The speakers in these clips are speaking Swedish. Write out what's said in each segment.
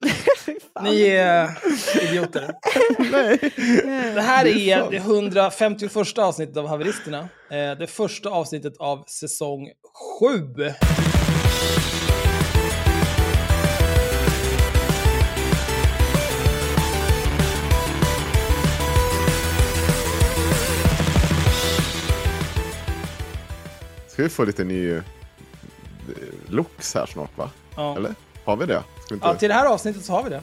Ni är idioter. Nej. Det här är det 151 avsnittet av Haveristerna. Eh, Det första avsnittet av säsong 7. Ska vi få lite ny eh, looks här snart va? Ja. Eller? Har vi det? Inte... Ja, till det här avsnittet så har vi det.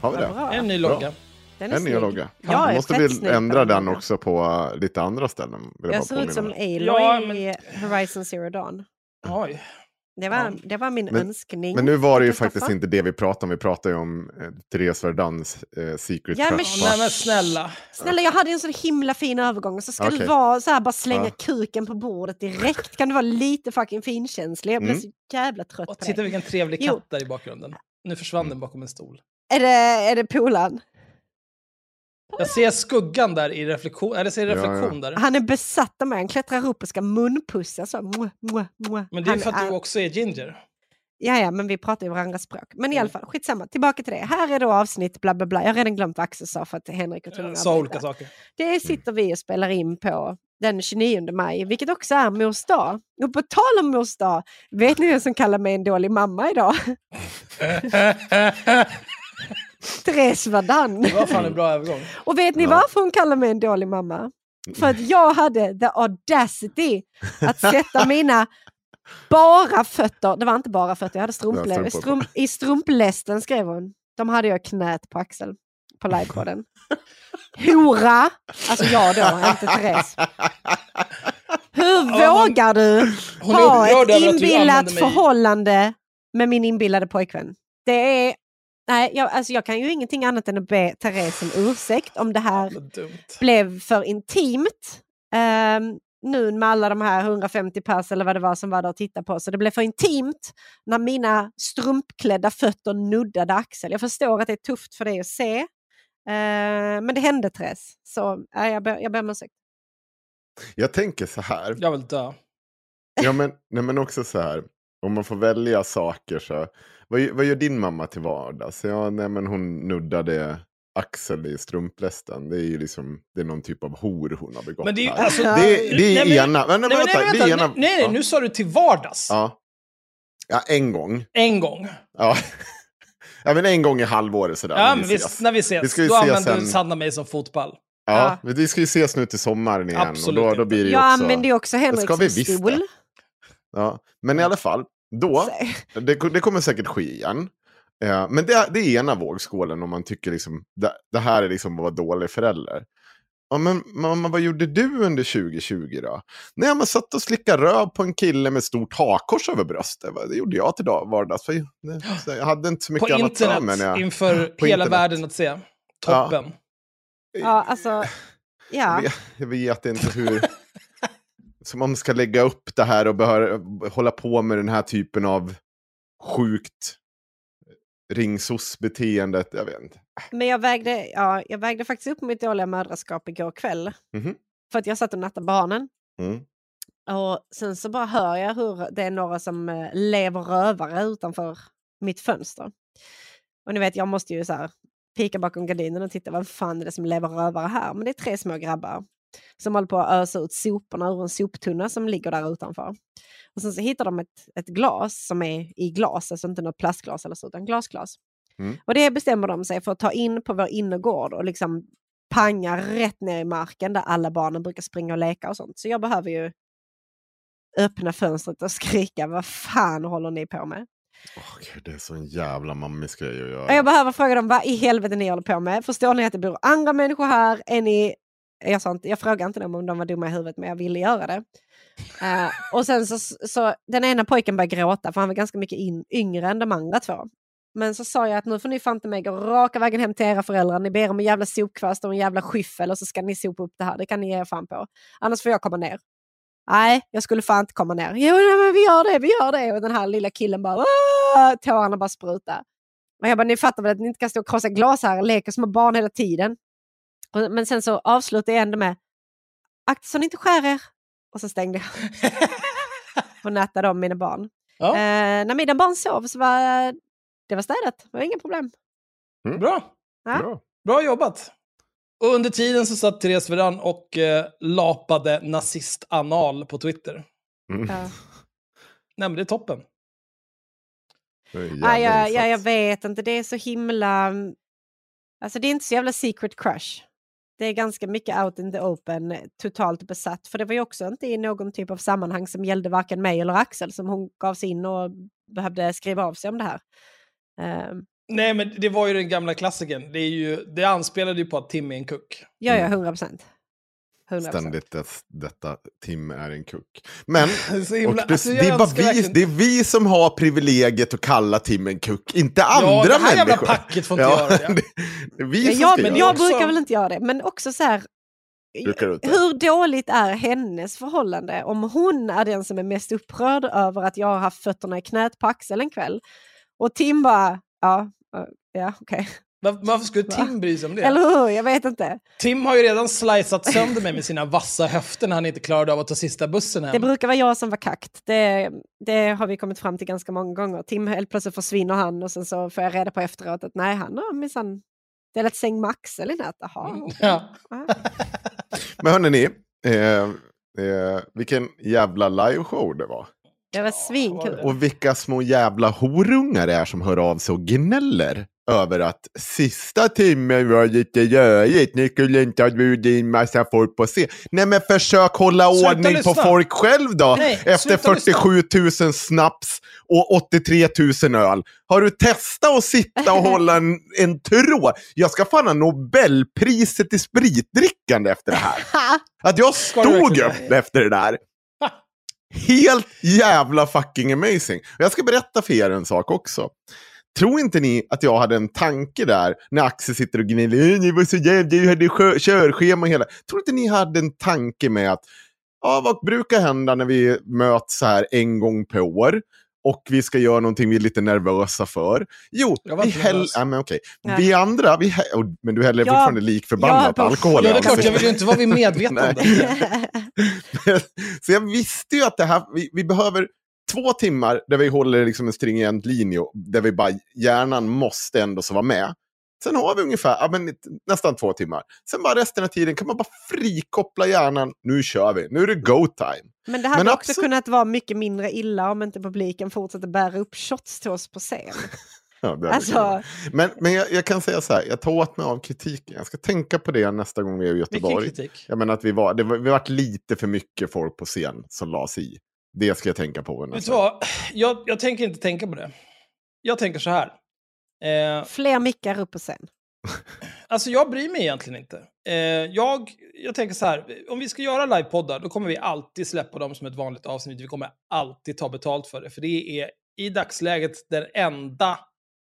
Har vi det? Bra. En ny Bra. logga. Den är En ny snygg. logga. Är Då måste vi ändra den också på uh, lite andra ställen. Vill jag, Jag ser ut som. Aloy Ja, men- i Horizon Zero Dawn. Oj. Det var, Ja. det var min Men- önskning. Men nu var det ju faktiskt inte det vi pratade om. Vi pratade ju om eh, Therese Verdans eh, Secret Ja, men Crush. Nej men snälla. Snälla, jag hade en sån himla fin övergång så ska Okej. det vara så här, bara slänga Ja. kuken på bordet direkt. Kan du vara lite fucking finkänslig? Jag blev Mm. så jävla trött Och på titta vilken trevlig Jo. katt där i bakgrunden. Nu försvann den bakom en stol. Är det, är det polan? Jag ser skuggan där i reflektion, eller ser Ja, reflektion ja. där. Han är besatt av mig. Han klättrar upp och ska munpussa. Så. Mwah, mwah, mwah. Men det är Han för att du också är ginger. Ja, ja, men vi pratar ju varandras språk. Men i Mm. alla fall, skitsamma. Tillbaka till det. Här är då avsnitt bla bla bla. Jag har redan glömt vad Axel sa för att Henrik och tvungen att Sa olika saker. Det sitter vi och spelar in på den 29 maj, vilket också är mors dag. Och på tal om mors dag, vet ni vem som kallar mig en dålig mamma idag? Therese Verdun. Det var fan en bra övergång. Och vet ni Ja. varför hon kallar mig en dålig mamma? För att jag hade the audacity att sätta mina bara fötter, det var inte bara fötter, jag hade på. strump, i strumplästen skrev hon. De hade jag knät på Axel på livepodden. Hora! Alltså jag då, inte Therese. Hur Ja, vågar du Hon ha ett inbillat förhållande med min inbillade pojkvän? Det är... Nej, jag, alltså jag kan ju ingenting annat än att be Therese om ursäkt om det här blev för intimt. Ehm, nu med alla de här 150 pers eller vad det var som var där och tittade på. Så det blev för intimt när mina strumpklädda fötter nuddade Axel. Jag förstår att det är tufft för dig att se. Ehm, men det hände Therese. Så ja, jag, ber, jag ber om ursäkt. Jag tänker så här. Jag vill dö. Ja, men, nej, men också så här. Om man får välja saker så. Vad, vad gör din mamma till vardags? Ja, nej, men hon nuddade Axel i strumplästen. Det är ju liksom, det är någon typ av hor hon har begått Men det är här. alltså, det, är- det är nej, ena. Men, nej, Nej, men, vänta, nej, vänta. ena. nej, nej, nu sa du till vardags. Ja. ja, en gång. En gång. Ja. Ja, men en gång i halvåret sådär. Ja, när men vi ses. när vi ses, Vi ska ju då ses använder sen. Sanna mig som fotboll. Ja, men vi ska ju ses nu till sommaren igen. Absolut och då, då blir det ju Jag också... använder ju också Henrik ska vi som stol. Ja, men i alla fall, då, det, det kommer säkert ske igen. Eh, men det, det är ena vågskålen om man tycker liksom, det, det här är liksom att vara dålig förälder. Ja, men mamma, vad gjorde du under 2020 då? Nej, man satt och slickade röv på en kille med stort hakkors över bröstet. Det gjorde jag till dag, vardags. För jag- hade inte så mycket På annat internet när jag- inför På hela internet. världen att se. Toppen. Ja, alltså, ja. Jag, vet, jag vet inte hur... Som man ska lägga upp det här och behöva hålla på med den här typen av sjukt ringsos-beteendet. Jag vet inte. Men jag vägde, ja, jag vägde faktiskt upp mitt dåliga mödraskap igår kväll. Mhm. För att jag satt och nattade barnen. Mm. Och sen så bara hör jag hur det är några som eh, lever rövare utanför mitt fönster. Och ni vet, jag måste ju så här pika bakom gardinen och titta vad fan är det som lever rövare här. Men det är tre små grabbar som håller på att ösa ut soporna ur en soptunna som ligger där utanför. Och sen så hittar de ett, ett glas som är i glas, alltså inte något plastglas eller så, utan glasglas. Mm. Och det bestämmer de sig för att ta in på vår innergård och liksom panga rätt ner i marken där alla barnen brukar springa och leka och sånt. Så jag behöver ju öppna fönstret och skrika vad fan håller ni på med? Åh, Gud, det är så en jävla mammis grej att göra. Jag behöver fråga dem vad i helvete ni håller på med. Förstår ni att det bor andra människor här? Är ni... jag, sa inte, jag frågade inte dem om de var dumma i huvudet men jag ville göra det. Eh, och sen så, så den ena pojken började gråta för han var ganska mycket in, yngre än de andra två. Men så sa jag att nu får ni fan inte mig gå raka vägen hem till era föräldrar. Ni ber om en jävla sopkvast och en jävla skyffel och så ska ni sopa upp det här. Det kan ni ge er fan på. Annars får jag komma ner. Nej, jag skulle fan inte komma ner. Jo, nej, men vi gör det, vi gör det. Och den här lilla killen bara, "Åh!" tårarna bara sprutar. Och jag bara, ni fattar väl att ni inte kan stå och krossa glas här och leka som barn hela tiden. Men sen så avslutar jag ändå med, akta så ni inte skär er. Och så stängde jag och nattade om mina barn. Ja, Eh, när mina barn sov så var det var städat, det var inga problem. bra. Ja. Bra. Bra jobbat. Och under tiden så satt Therese Veran och eh, lapade nazist-anal på Twitter. Mm. Ja. Nej, men det är toppen. Det är en Ja, ja, ja, jag vet inte, det är så himla... Alltså det är inte så jävla secret crush. Det är ganska mycket out in the open, totalt besatt. För det var ju också inte i någon typ av sammanhang som gällde varken mig eller Axel som hon gav sig in och behövde skriva av sig om det här. Ehm, Nej, men det var ju den gamla klassikern. Det, är ju, det anspelade ju på att Tim är en kuck. ja, ja, 100 procent. 100 Ständigt dess, detta Tim är en kuck. Men himla- det, alltså, det, är bara vi, verkligen- det är vi som har privilegiet att kalla Tim en kuck, inte Ja, andra det här jävla människor. packet får inte göra det. det. Det är vi Men som jag, ska men göra jag det. brukar väl inte göra det, men också så här... Hur dåligt är hennes förhållande om hon är den som är mest upprörd över att jag har haft fötterna i knät på Axel en kväll och Tim bara, ja, eh, ja okej. Var, varför skulle? Tim bry sig om det? Eller hur? Jag vet inte. Tim har ju redan slicat sönder mig med sina vassa höfter när han inte klarade av att ta sista bussen hem. Det brukar vara jag som var kakt. Det, det har vi kommit fram till ganska många gånger. Tim helt plötsligt försvinner han och sen så får jag reda på efteråt att nej, han har minsann delat säng med Axel i natt. Jaha. Mm, ja. Men hörni, eh, eh, vilken jävla liveshow det var. Det var svinkul. Och vilka små jävla horungar det är som hör av sig och gnäller över att sista timmen var lite rörigt. Ni skulle inte ha bjudit in massa folk på se. Nej men försök hålla Sluta ordning lyssna. på folk själv då. Nej, efter sluta lyssna. 47 000 snaps och 83 000 öl. Har du testat att sitta och hålla en, en tråd? Jag ska fan ha Nobelpriset i spritdrickande efter det här. Att jag stod upp efter det där. Helt jävla fucking amazing. Och jag ska berätta för er en sak också. Tror inte ni att jag hade en tanke där när Axel sitter och gnäller, ni var så jävla, du hade körschema och hela. Tror inte ni hade en tanke med att, ja vad brukar hända när vi möts så här en gång per år? Och vi ska göra någonting vi är lite nervösa för. Jo, vi häll... nervös. ja, men okej. Nej. Vi andra, vi hä... och- men du häller Ja, fortfarande lik förbannat ja, på- alkohol. Ja, det är klart. Jag vill ju inte vara vid medvetande. Så jag visste ju att det här, vi, vi behöver två timmar där vi håller liksom en stringent linje, där vi bara, hjärnan måste ändå så vara med. Sen har vi ungefär, ja, men, nästan två timmar. Sen bara resten av tiden kan man bara frikoppla hjärnan. Nu kör vi, nu är det go time. Men det hade Men också också- kunnat vara mycket mindre illa om inte publiken fortsätter bära upp shots till oss på scen. Ja. Alltså, Men, men jag, jag kan säga så här, jag tar åt mig av kritiken. Jag ska tänka på det nästa gång vi är i Vilken Göteborg. kritik. Jag menar att vi var, det var, vi varit lite för mycket folk på scen som la sig i. Det ska jag tänka på. Vet du vad? Jag, jag tänker inte tänka på det. Jag tänker så här. Eh, fler mickar upp på scen. alltså jag bryr mig egentligen inte. Eh, jag, jag tänker så här, om vi ska göra livepoddar, då kommer vi alltid släppa dem som ett vanligt avsnitt. Vi kommer alltid ta betalt för det, för det är i dagsläget den enda,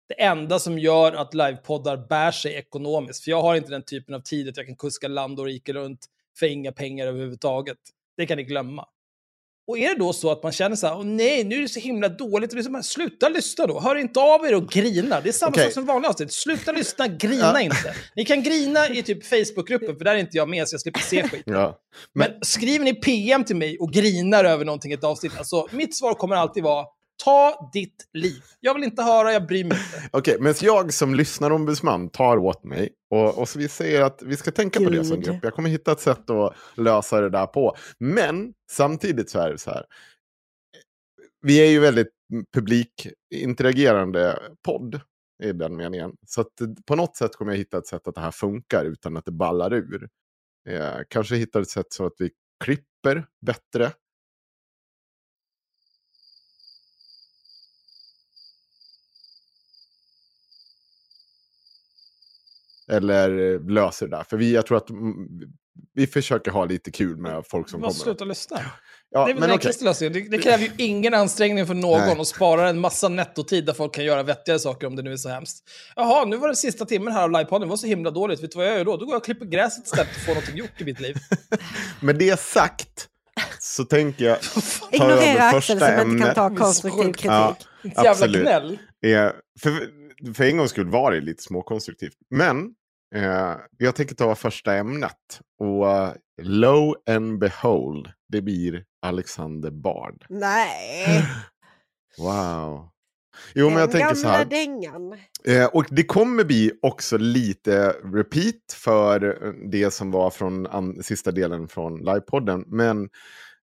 det enda som gör att livepoddar bär sig ekonomiskt. För jag har inte den typen av tid att jag kan kuska land och rike runt för inga pengar överhuvudtaget. Det kan ni glömma. Och är det då så att man känner så här, åh nej, nu är det så himla dåligt, det är som, sluta lyssna då, hör inte av er och grina. Det är samma Okej. sak som vanliga avsnitt, sluta lyssna, grina Ja. inte. Ni kan grina i typ Facebookgruppen, för där är inte jag med så jag slipper se skit. Ja. Men, skriver ni PM till mig och grinar över någonting i ett avsnitt, alltså mitt svar kommer alltid vara, ta ditt liv. Jag vill inte höra, jag bryr mig inte. Okej, men jag som lyssnarombudsman tar åt mig. Och, och så vi säger att vi ska tänka på det som Gud. grupp. Jag kommer hitta ett sätt att lösa det där på. Men samtidigt så är det så här. Vi är ju väldigt publikinteragerande podd i den meningen. Så att på något sätt kommer jag hitta ett sätt att det här funkar utan att det ballar ur. Eh, kanske hittar ett sätt så att vi klipper bättre. Eller eh, löser det där. För vi, jag tror att mm, vi försöker ha lite kul med folk som kommer. sluta lyssna. Ja, det är väl men den enklaste lösningen. Det, det kräver ju ingen ansträngning för någon Nej. och sparar en massa nettotid där folk kan göra vettigare saker om det nu är så hemskt. Jaha, nu var det sista timmen här av livepodden, det var så himla dåligt. Vet du vad jag gör då? Då går jag och klipper gräset istället och får någonting gjort i mitt liv. Med det sagt så tänker jag ta Ignorera Axel som inte kan ta konstruktiv kritik. Ja. Jävla gnäll. Eh, för, för en gångs skull var det lite småkonstruktivt. Men eh, jag tänker ta första ämnet. Och uh, low and behold, det blir Alexander Bard. Nej, Wow. Jo, men jag den tänker så här. dängan. Eh, och det kommer bli också lite repeat för eh, det som var från an- sista delen från livepodden. Men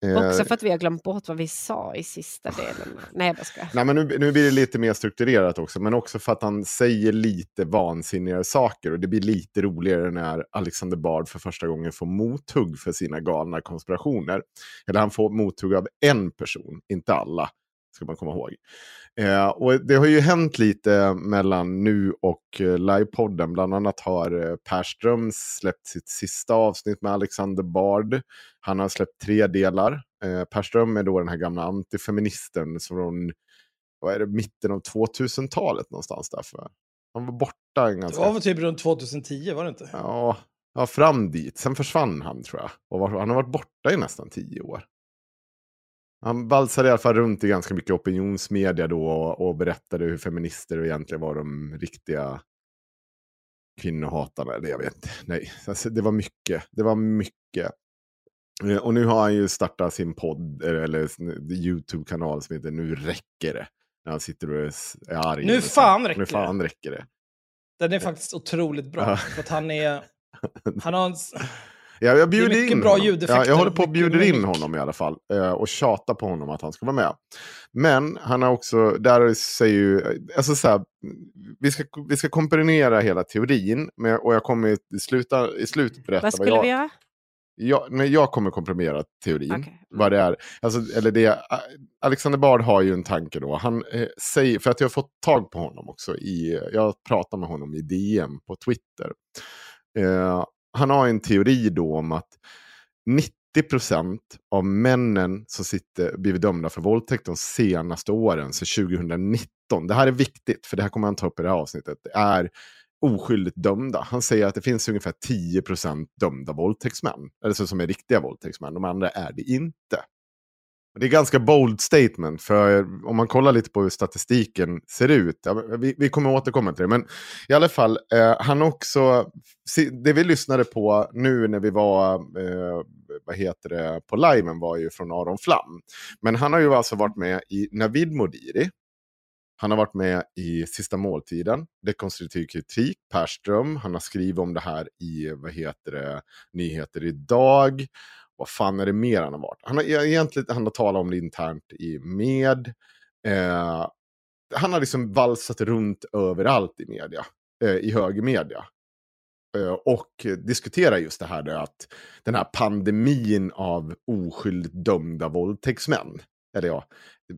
Också för att vi har glömt bort vad vi sa i sista delen. Nej, jag skojar. Nej, men nu, nu blir det lite mer strukturerat också, men också för att han säger lite vansinnigare saker. Och det blir lite roligare när Alexander Bard för första gången får mothugg för sina galna konspirationer. Eller han får mothugg av en person, inte alla, ska man komma ihåg. Eh, och det har ju hänt lite mellan nu och eh, livepodden. Bland annat har eh, Per Ströms släppt sitt sista avsnitt med Alexander Bard. Han har släppt tre delar. Eh, per Ström är då den här gamla antifeministen från vad är det, mitten av 2000-talet någonstans därför. Han var borta en Det ganska... var väl typ runt 2010, var det inte? Ja, ja, fram dit. Sen försvann han tror jag. Och var, han har varit borta i nästan tio år. Han valsade i alla fall runt i ganska mycket opinionsmedia då och, och berättade hur feminister egentligen var de riktiga kvinnohatarna. Eller jag vet inte. Nej, alltså, det var mycket. Det var mycket. Eh, Och nu har han ju startat sin podd, eller, YouTube-kanal som heter Nu räcker det. När han sitter och är arg. Nu fan räcker Nu fan räcker det. Den är faktiskt otroligt bra. Att han är... Han har en... Ja, jag bjuder mycket in bra honom. ljudeffekter Ja, jag håller och på att mycket bjuda in honom i alla fall. eh, Och tjata på honom att han ska vara med. Men han har också, där säger ju, alltså så här, vi ska, vi ska komprimera hela teorin. Men, och jag kommer i, sluta, i slutet berätta Vad skulle jag, vi göra? jag, nej, jag kommer komprimera teorin. Okej. Vad det är. Alltså, eller det, Alexander Bard har ju en tanke då. Han eh, säger, för att jag har fått tag på honom också. I, jag pratar med honom i DM på Twitter. Eh, han har en teori då om att 90% av männen som sitter, blivit dömda för våldtäkt de senaste åren, så 2019, det här är viktigt för det här kommer han ta upp i det här avsnittet, är oskyldigt dömda. Han säger att det finns ungefär 10% dömda våldtäktsmän, eller så som är riktiga våldtäktsmän, de andra är det inte. Det är ganska bold statement, för om man kollar lite på hur statistiken ser ut, ja, vi, vi kommer återkomma till det, men i alla fall, eh, han också, det vi lyssnade på nu när vi var, eh, vad heter det, på liven var ju från Aron Flam. Men han har ju alltså varit med i Navid Modiri, han har varit med i Sista måltiden, Dekonstruktiv kritik, Perström. Han har skrivit om det här i, vad heter det, Nyheter idag. Vad fan är det mer han har varit? Han har egentligen han har talat om det internt i med. Eh, han har liksom valsat runt överallt i media, eh, i högermedia. Eh, och diskuterar just det här då att den här pandemin av oskyldigt dömda våldtäktsmän. Eller ja,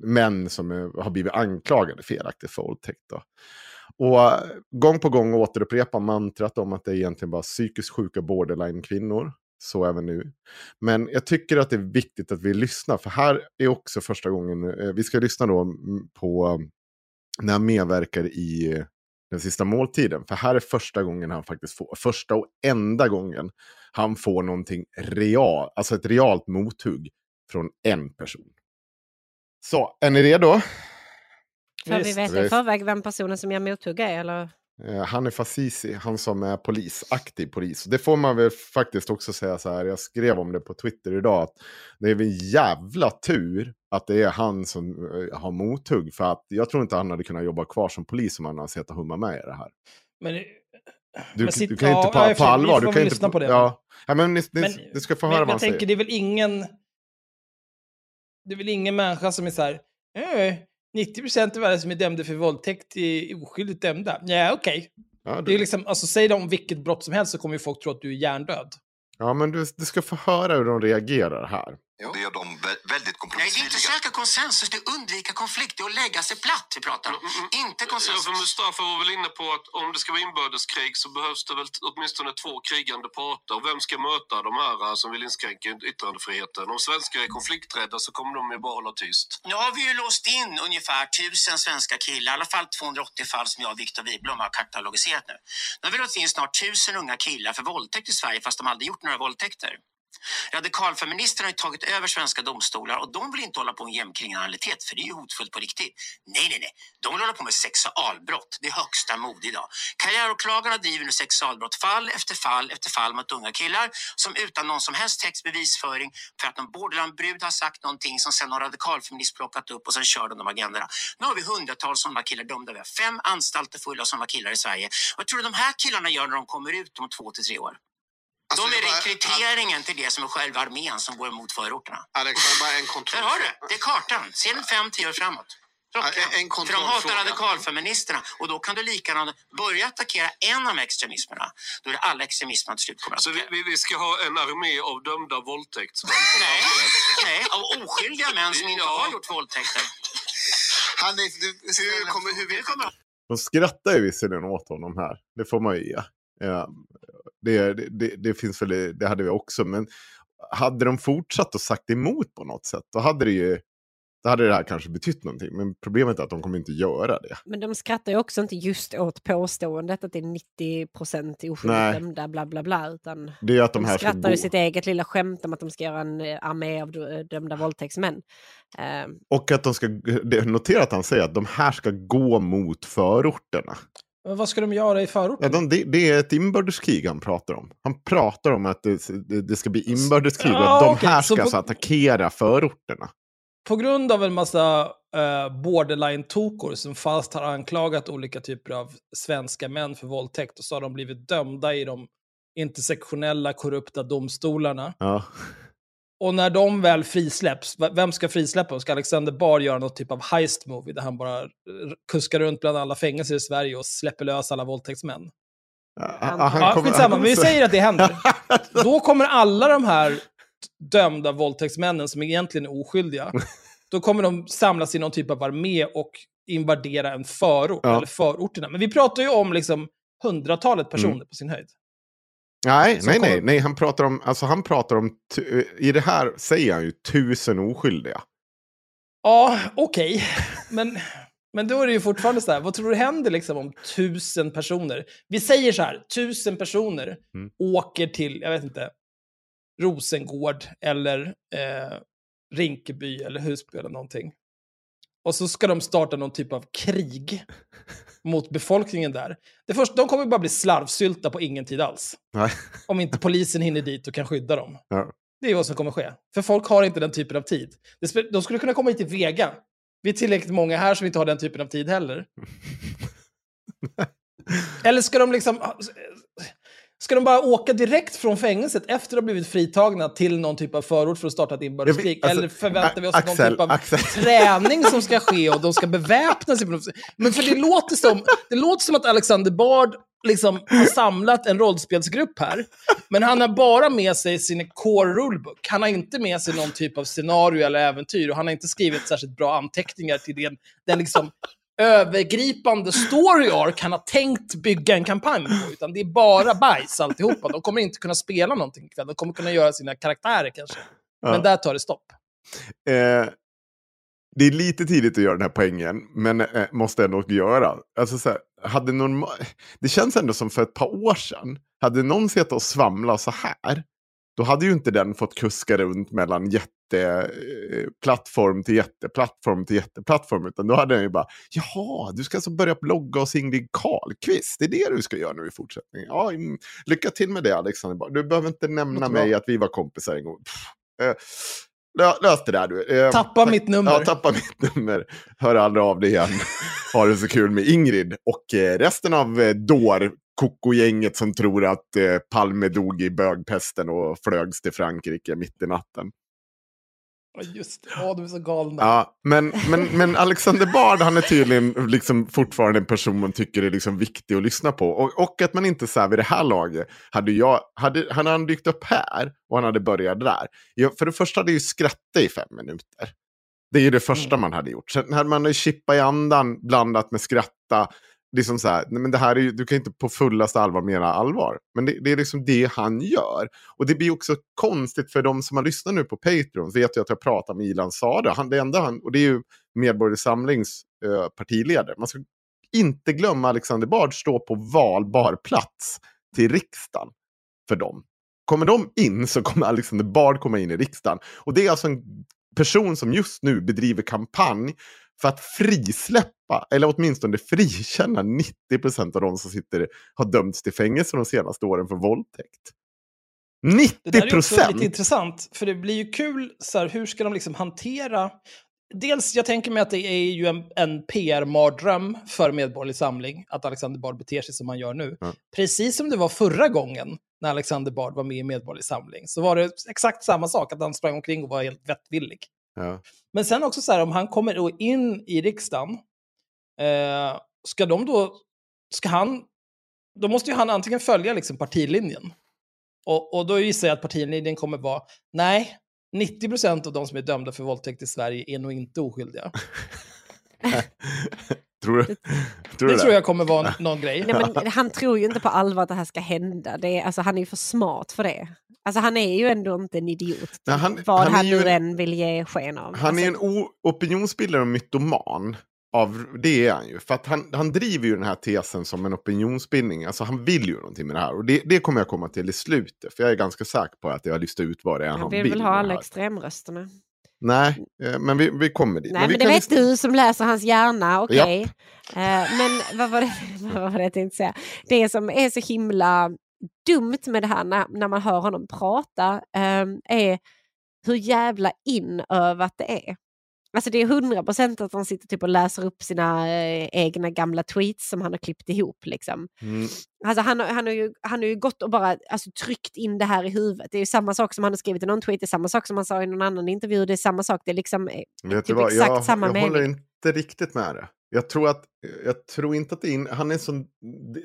män som eh, har blivit anklagade felaktigt för våldtäkt. Då. Och eh, gång på gång återupprepar mantrat om att det är egentligen bara psykiskt sjuka borderline-kvinnor. Så även nu. Men jag tycker att det är viktigt att vi lyssnar, för här är också första gången, eh, vi ska lyssna då mm, på när han medverkar i eh, den sista måltiden. För här är första gången han faktiskt får, första och enda gången han får någonting real, alltså ett realt mothugg från en person. Så, är ni redo? För vi Visst, vet i förväg vem personen som ger mothugg är? Eller? Eh, Hanif Azizi, han som är polis, aktiv polis. Det får man väl faktiskt också säga så här, jag skrev om det på Twitter idag, att det är en jävla tur att det är han som eh, har mothugg. För att jag tror inte han hade kunnat jobba kvar som polis om han hade sett och humma med i det här. Men, Du, men du sitt- kan ju ja, inte på, ja, på allvar. Du kan väl inte på det. Ja, ja men ni, ni, Men- du ska få höra men vad han jag tänker, säger. det är väl ingen... Det är väl ingen människa som är så här... Eh, 90% av alla som är dömda för våldtäkt är oskyldigt dömda. Ja, okej. Ja, Det är liksom, alltså, säg det om vilket brott som helst så kommer ju folk tro att du är hjärndöd. ja, men du, du ska få höra hur de reagerar här. Det är de vä- väldigt Nej, det är inte kompromissvilliga. söka konsensus, det är undvika konflikt, det är att lägga sig platt vi pratar om. Inte Ja, för konsensus. Mustafa var väl inne på att om det ska vara inbördeskrig så behövs det väl åtminstone två krigande parter. Och vem ska möta de här eh, som vill inskränka yttrandefriheten? Om svenskar är konflikträdda så kommer de ju bara hålla tyst. Nu har vi ju låst in ungefär 1000 svenska killar, i alla fall 280 fall som jag och Viktor Wiblom har katalogiserat nu. Nu har vi låst in snart 1000 unga killar för våldtäkt i Sverige fast de aldrig gjort några våldtäkter. Radikalfeministerna har ju tagit över svenska domstolar och de vill inte hålla på med gängkriminalitet för det är ju hotfullt på riktigt. Nej, nej, nej. De vill hålla på med sexualbrott. Det är högsta mode idag. Karriäråklagarna driver nu sexualbrott fall efter fall efter fall mot unga killar som utan någon som helst textbevisföring för att någon borderlandbrud har sagt någonting som sen har radikalfeminist plockat upp och sen kör de de agendorna. Nu har vi hundratals sådana killar dömda. Vi har fem anstalter fulla av sådana killar i Sverige. Vad tror du de här killarna gör när de kommer ut om två till tre år? Alltså, de är bara- rekryteringen till det som är själva armén som går emot förorterna. Alex, det är bara en Där kontroll. har du det. Det är kartan. Se den fem, tio år framåt. Klockrent. Ja, en- För de hatar radikalfeministerna och då kan du lika gärna börja attackera en av extremismerna. Då är det alla extremismerna till slut kommer att Så vi, vi, ska ha en armé av dömda våldtäktsmän Nej, nej, av oskyldiga män som inte Ja. har gjort våldtäkter. Hanif, du, hur kommer... Hur vill, kommer De skrattar ju visserligen åt honom här. Det får man ju ge. Det, det, det, finns väl, det hade vi också. Men hade de fortsatt och sagt emot på något sätt, då hade det ju då hade det här kanske betytt någonting. Men problemet är att de kommer inte göra det. Men de skrattar ju också inte just åt påståendet att det är 90 procent oskyldigt dömda bla bla bla. Utan Det är att de de här skrattar ju sitt eget lilla skämt om att de ska göra en eh, armé av dö- dömda våldtäktsmän. Eh, Och att de ska, notera att han säger att de här ska gå mot förorterna. Men vad ska de göra i förorten? Ja, de, det, det är ett inbördeskrig han pratar om. Han pratar om att det, det, ska bli inbördeskrig och att de okej, här så ska på- alltså attackera förorterna. På grund av en massa eh, borderline-tokor som fast har anklagat olika typer av svenska män för våldtäkt och så har de blivit dömda i de intersektionella korrupta domstolarna. Ja. Och när de väl frisläpps, vem ska frisläppa dem? Ska Alexander Bard göra något typ av heist movie där han bara kuskar runt bland alla fängelser i Sverige och släpper lös alla våldtäktsmän? Ja, Ja, kommer- skitsamma, han men vi säger att det händer. Då kommer alla de här dömda våldtäktsmännen som egentligen är oskyldiga, då kommer de samlas i någon typ av armé och invadera en förort, Ja. eller förorterna. Men vi pratar ju om liksom hundratalet personer Mm. på sin höjd. Nej, nej, kommer- nej, nej, han pratar om, alltså han pratar om, tu- i det här säger han ju tusen oskyldiga. Ja, okej. Men, men då är det ju fortfarande så här, vad tror du händer liksom om tusen personer? Vi säger så här, tusen personer Mm. åker till, jag vet inte, Rosengård eller eh, Rinkeby eller Husby eller någonting. Och så ska de starta någon typ av krig mot befolkningen där. Det första, de kommer bara bli slarvsylta på ingen tid alls. Nej. Om inte polisen hinner dit och kan skydda dem. Ja. Det är vad som kommer ske. För folk har inte den typen av tid. De skulle kunna komma hit till Vega. Vi är tillräckligt många här som inte har den typen av tid heller. Eller ska de liksom... Ska de bara åka direkt från fängelset efter att ha blivit fritagna till någon typ av förort för att starta ett inbördeskrig? Alltså, Eller förväntar vi oss Axel, någon typ av Axel. träning som ska ske och de ska beväpna sig? Men för det låter som, det låter som att Alexander Bard liksom har samlat en rollspelsgrupp här. Men han har bara med sig sin core rulebook. Han har inte med sig någon typ av scenario eller äventyr och han har inte skrivit särskilt bra anteckningar till den, den liksom övergripande story arc han har tänkt bygga en kampanj på, utan det är bara bajs alltihopa. De kommer inte kunna spela någonting ikväll, de kommer kunna göra sina karaktärer kanske. Men Ja. där tar det stopp. Eh, det är lite tidigt att göra den här poängen, men eh, måste ändå göra. Alltså, så här, hade norma- det känns ändå som för ett par år sedan, hade någon sett och svamla så här, då hade ju inte den fått kuska runt mellan jätteplattform till jätteplattform till jätteplattform, utan då hade den ju bara, jaha, du ska alltså börja blogga hos Ingrid Carlqvist, det är det du ska göra nu i fortsättningen. Ja, mm, lycka till med det Alexander. Du behöver inte nämna mig att vi var kompisar en gång. Pff, eh, lö- lös det där du. Eh, Tappa mitt nummer. Ja, tappa mitt nummer. Hör aldrig av dig igen. Ha det så kul med Ingrid och eh, resten av eh, dår koko-gänget som tror att eh, Palme dog i bögpesten och flögs till Frankrike mitt i natten. Ja, Just det, ja, de är så galna. Ja, men, men, men Alexander Bard, han är tydligen liksom fortfarande en person man tycker är liksom viktig att lyssna på. Och, och att man inte så här vid det här laget, hade jag, hade, han hade dykt upp här och han hade börjat där. Jag, för det första hade jag ju skrattat i fem minuter. Det är ju det första man hade gjort. Sen hade man chippa i andan blandat med skratta. Liksom så här, men det här är ju, du kan inte på fullaste allvar mena allvar. Men det, det är liksom det han gör. Och det blir också konstigt för de som har lyssnat nu på Patreon. Vet ju att jag pratar med Ilan Sade. Han, det enda han, och det är ju Medborgerlig Samlings eh, partiledare. Man ska inte glömma Alexander Bard stå på valbar plats till riksdagen för dem. Kommer de in så kommer Alexander Bard komma in i riksdagen. Och det är alltså en person som just nu bedriver kampanj för att frisläppa, eller åtminstone frikänna 90% av de som sitter, har dömts till fängelse de senaste åren för våldtäkt. 90%! Det där är också lite intressant, för det blir ju kul, så här, hur ska de liksom hantera... Dels, jag tänker mig att det är ju en, en PR-mardröm för Medborgerlig Samling, att Alexander Bard beter sig som han gör nu. Ja. Precis som det var förra gången när Alexander Bard var med i Medborgerlig Samling, så var det exakt samma sak, att han sprang omkring och var helt vettvillig. Ja. Men sen också så här, om han kommer då in i riksdagen, eh, ska de då, ska han, då måste ju han antingen följa liksom partilinjen. Och, och då gissar jag att partilinjen kommer vara, nej, 90% av de som är dömda för våldtäkt i Sverige är nog inte oskyldiga. tror du, tror Det du tror jag kommer vara någon grej. Nej, men han tror ju inte på allvar att det här ska hända. Det är, alltså, han är ju för smart för det. Alltså, han är ju ändå inte en idiot. Nej, han- vad han han, är nu en- än vill ge sken av. Han är Alltså, en o- opinionsbildare och mytoman. Av, det är han ju. För att han, han driver ju den här tesen som en opinionsbildning. Alltså han vill ju någonting med det här. Och det, det kommer jag komma till i slutet. För jag är ganska säker på att jag har listat ut vad det är han, han vill. vill väl ha alla extremrösterna. Nej, eh, men vi, vi kommer dit. Nej, men, vi det vet lista- du som läser hans hjärna, okej. Japp. Eh, men vad var, det, vad var det jag tänkte säga? Det som är så himla dumt med det här när, när man hör honom prata eh, är hur jävla inövat det är. Alltså det är hundra procent att han sitter typ och läser upp sina eh, egna gamla tweets som han har klippt ihop. Liksom. Mm, Alltså han, har- han, har ju, han har ju gått och bara alltså, tryckt in det här i huvudet. Det är ju samma sak som han har skrivit i någon tweet, det är samma sak som han sa i någon annan intervju, det är samma sak. Det är liksom eh, vet typ exakt Jag, samma jag mening. håller inte riktigt med det. Jag tror, att, jag tror inte att det är... Han är, så,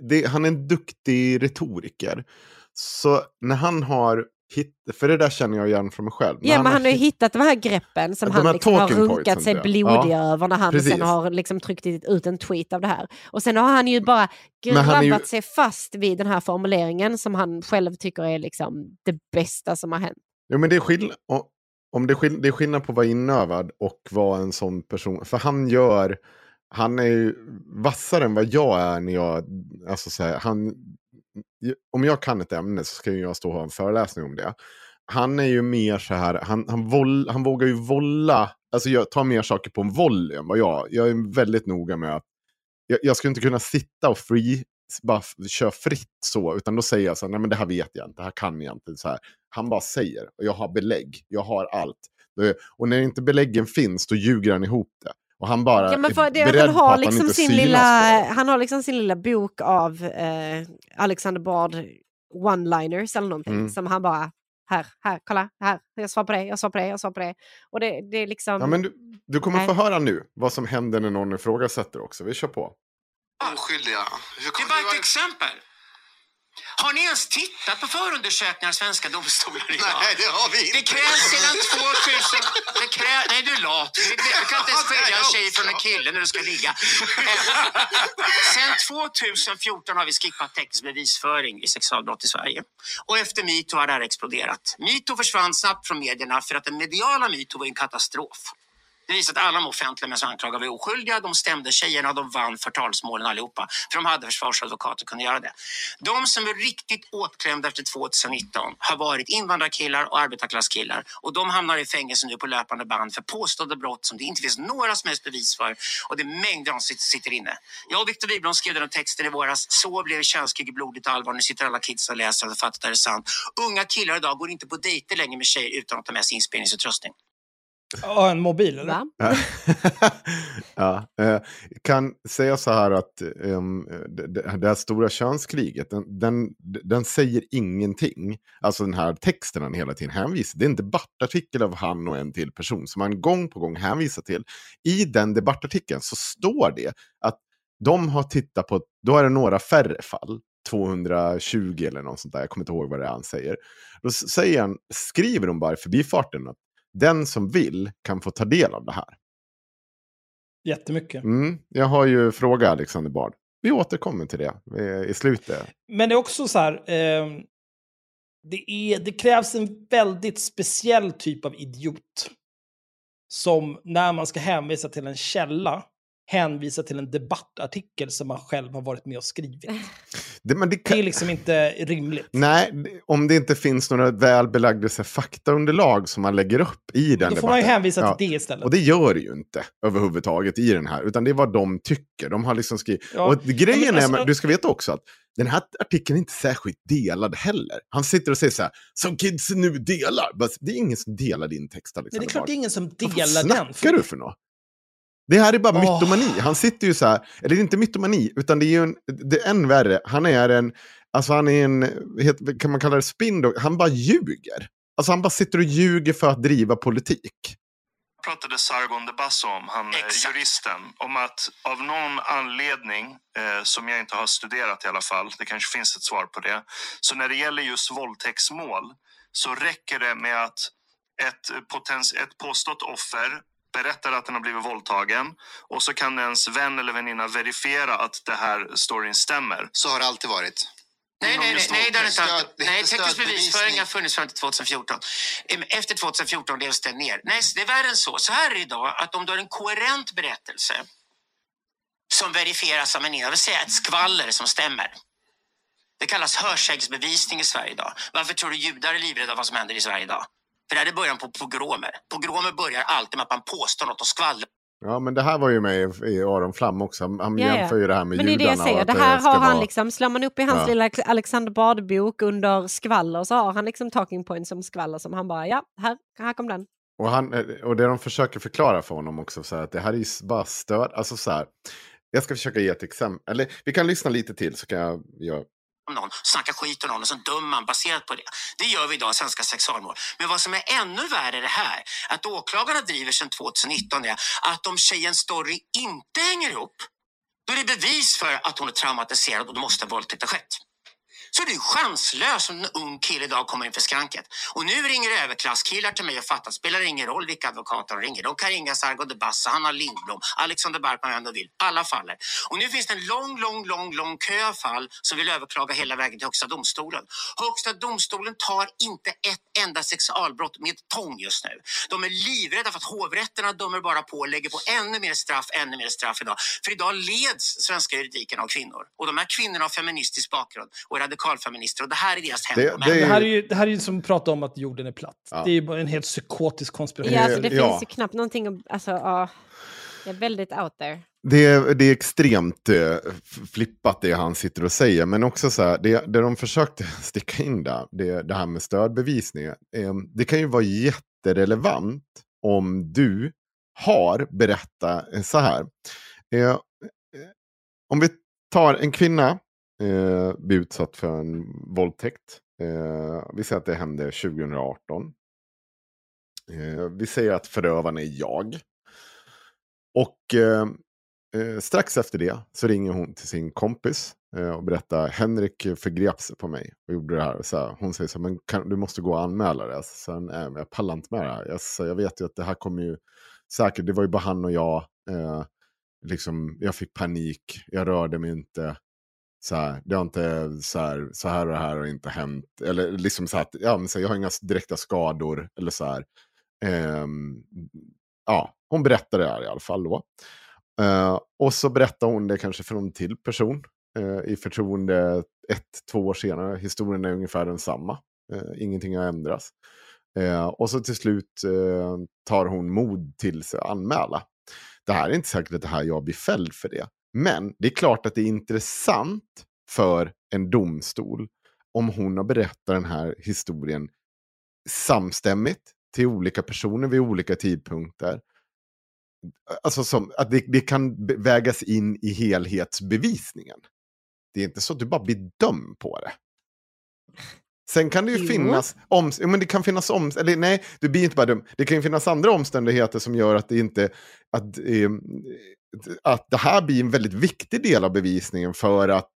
det, han är en duktig retoriker. Så när han har hitt, För det där känner jag igen från mig själv. När Ja, men han har ju hitt- hittat de här greppen som han liksom har runkat sig blodig Ja, över när han precis. sen har liksom tryckt ut en tweet av det här. Och sen har han ju bara han är ju- grabbat sig fast vid den här formuleringen som han själv tycker är liksom det bästa som har hänt. Jo, men det är skillnad. Om det, är skill- det är skillnad på att vara inövad och vara en sån person. För han gör... Han är ju vassare än vad jag är när jag... Alltså så här, han, om jag kan ett ämne så ska ju jag stå och ha en föreläsning om det. Han är ju mer så här, han, han, voll, han vågar ju volla, alltså jag tar mer saker på en volley än vad jag, jag är väldigt noga med att, jag, jag skulle inte kunna sitta och free, bara köra fritt så, utan då säger jag så här, nej men det här vet jag inte, det här kan jag inte. Så här. Han bara säger, och jag har belägg, jag har allt. Och när inte beläggen finns, då ljuger han ihop det. Och han bara Ja, men för det, är att beredd han, på har att han liksom inte sin synas lilla, på han har liksom sin lilla bok av eh, Alexander Bard one-liners eller någonting Mm. som han bara här, här, kolla, här, jag svarar på det, jag svarar på det, jag svarar på det. Och det, det är liksom... Ja, men du, du kommer Nej. få höra nu vad som händer när någon ifrågasätter också. Vi kör på. Oskyldiga. Det är bara ett exempel. Har ni ens tittat på förundersökningar av svenska domstolar idag? Nej, det har vi inte. Det krävs sedan 2000... Det krä, nej, du är lat. Du du kan inte ens skilja en tjej från en kille när du ska ligga. Sen 2014 har vi skippat teknisk bevisföring i sexualbrott i Sverige. Och efter metoo har det här exploderat. Metoo försvann snabbt från medierna för att den mediala metoo var en katastrof. Det visade att alla de offentliga män som anklagade var oskyldiga. De stämde tjejerna och de vann förtalsmålen allihopa. För de hade försvarsadvokater och kunde göra det. De som är riktigt åtklämda efter 2019 har varit invandrarkillar och arbetarklasskillar. Och de hamnar i fängelse nu på löpande band för påstådda brott som det inte finns några som helst bevis för. Och det är mängder som sitter, inne. Jag och Viktor Wibron skrev den här texten i våras. Så blev könskrig i blodigt allvar. Nu sitter alla kids och läser och fattar att det är sant. Unga killar idag går inte på dejter längre med tjejer utan att ta med sig inspelningsutrustning. Ja, en mobil eller? Ja, eh, kan säga så här att um, det, det det här stora könskriget, den, den, den säger ingenting. Alltså den här texten han hela tiden hänvisar, det är en debattartikel av han och en till person som han gång på gång hänvisar till. I den debattartikeln så står det att de har tittat på, då är det några färre fall. 220 eller något sånt där, jag kommer inte ihåg vad det är han säger. Då säger han, skriver de bara i förbifarten att den som vill kan få ta del av det här. Jättemycket. Mm, jag har ju frågat Alexander Bard. Vi återkommer till det eh, i slutet. Men det är också så här, eh, det, är, det krävs en väldigt speciell typ av idiot. Som när man ska hänvisa till en källa, hänvisa till en debattartikel som man själv har varit med och skrivit. Det, men det Det kan... är liksom inte rimligt. Nej, det- om det inte finns några välbelagda faktaunderlag som man lägger upp i den Då får man ju debatten. hänvisa Ja. till det istället. Och det gör det ju inte överhuvudtaget i den här, utan det är vad de tycker. De har liksom skrivit... Ja. Och grejen Ja, men alltså- är, med- du ska veta också att den här artikeln är inte särskilt delad heller. Han sitter och säger så här, som kidsen nu delar. Men Det är ingen som delar din text, Men Alexander det är klart det är ingen som Vad delar den. snackar du för något? Det här är bara Åh. mytomani. Han sitter ju så här, eller det är inte mytomani, utan det är ju en, det är än värre. Han är en, alltså han är en, kan man kalla det spindok? Han bara ljuger. Alltså han bara sitter och ljuger för att driva politik. pratade Sargon de Basso om, han eh, Exakt. juristen, om att av någon anledning, eh, som jag inte har studerat i alla fall, det kanske finns ett svar på det, så när det gäller just våldtäktsmål så räcker det med att ett, potens, ett påstått offer berättar att den har blivit våldtagen och så kan ens vän eller väninna verifiera att det här storyn stämmer. Så har det alltid varit. Nej, nej, nej, nej, det har inte haft. det Nej, teknisk bevisföring har funnits fram till 2014. Em, Efter 2014 levs det ner. Nej, det är värre än så. Så här är det idag, att om du har en koherent berättelse som verifieras av en det vill säga ett skvaller som stämmer. Det kallas hörsägsbevisning i Sverige idag. Varför tror du judar är livrädda vad som händer i Sverige idag? För det här är början på pogromer. Pogromer börjar alltid med att man påstår något och skvallrar. Ja, men det här var ju med i, Aron Flam också. Han han Ja, jämför ju det här med Men det är det jag judarna. säger, det här har han vara- liksom, slår man upp i hans Ja. lilla Alexander Bard-bok under skvaller så har han liksom talking points som skvaller som han bara, ja, här, här kom den. Och, han, och det de försöker förklara för honom också, så här, att det här är ju bara stöd. Alltså så här, jag ska försöka ge ett exempel. Eller vi kan lyssna lite till så kan jag göra om någon, snackar skit om någon och så dömer man baserat på det. Det gör vi idag i svenska sexualmål. Men vad som är ännu värre är det här, att åklagarna driver sedan 2019 är att om tjejens story inte hänger ihop, då är det bevis för att hon är traumatiserad och då måste en våldtäkt ha skett. Så är du chanslös om en ung kille idag kommer inför skranket. Och nu ringer överklasskillar till mig och fattar, spelar ingen roll vilka advokater de ringer. De kan ringa Sargon de Bassa, Hanna Lindblom, Alexander Barkman, vem de vill. Alla faller. Och nu finns det en lång, lång, lång, lång kö av fall som vill överklaga hela vägen till Högsta domstolen. Högsta domstolen tar inte ett enda sexualbrott med tång just nu. De är livrädda för att hovrätterna dömer bara på och lägger på ännu mer straff, ännu mer straff idag. För idag leds svenska juridiken av kvinnor. Och de här kvinnorna har feministisk bakgrund och är radikalfeminister och det här är deras Det- hemdomänt. det är- Det här är ju, det här är ju som att prata om att jorden är platt. Ja. Det är ju bara en helt psykotisk konspiration. Ja, alltså, det ja. finns ju knappt någonting, att- alltså, ja, det är väldigt out there. Det är, det är extremt eh, flippat det han sitter och säger. Men också så här, det, det de försökte sticka in där, det, det här med stödbevisning. Eh, det kan ju vara jätterelevant om du har berättat så här. Eh, eh, om vi tar en kvinna, eh, blir utsatt för en våldtäkt. Eh, vi säger att det hände 2018. Eh, vi säger att förövaren är jag. Och eh, eh, strax efter det så ringer hon till sin kompis eh, och berättar Henrik förgrep sig på mig och gjorde det här. Så här, hon säger så här, men kan, du måste gå och anmäla det. Alltså, jag sa, nej, men jag pallar inte med det här. Jag, sa, jag vet ju att det här kommer ju säkert, det var ju bara han och jag. Eh, liksom, jag fick panik, jag rörde mig inte. Så här, det har inte så här, så här och det här har inte hänt. Eller liksom så här, ja, men så här, jag har inga direkta skador. Eller så här. Eh, ja, hon berättar det här i alla fall då. Eh, och så berättar hon det kanske för någon till person eh, i förtroende ett, två år senare. Historien är ungefär densamma. Eh, ingenting har ändrats. Eh, och så till slut eh, tar hon mod till sig att anmäla. Det här är inte säkert att det här jag blir fälld för det. Men det är klart att det är intressant för en domstol om hon har berättat den här historien samstämmigt till olika personer vid olika tidpunkter. Alltså som, att det, det kan vägas in i helhetsbevisningen. Det är inte så att du bara blir dömd på det. Sen kan det ju Jo. finnas, om, men det kan finnas om, eller nej, du blir inte bara dum. Det kan ju finnas andra omständigheter som gör att det inte, att, eh, att det här blir en väldigt viktig del av bevisningen för att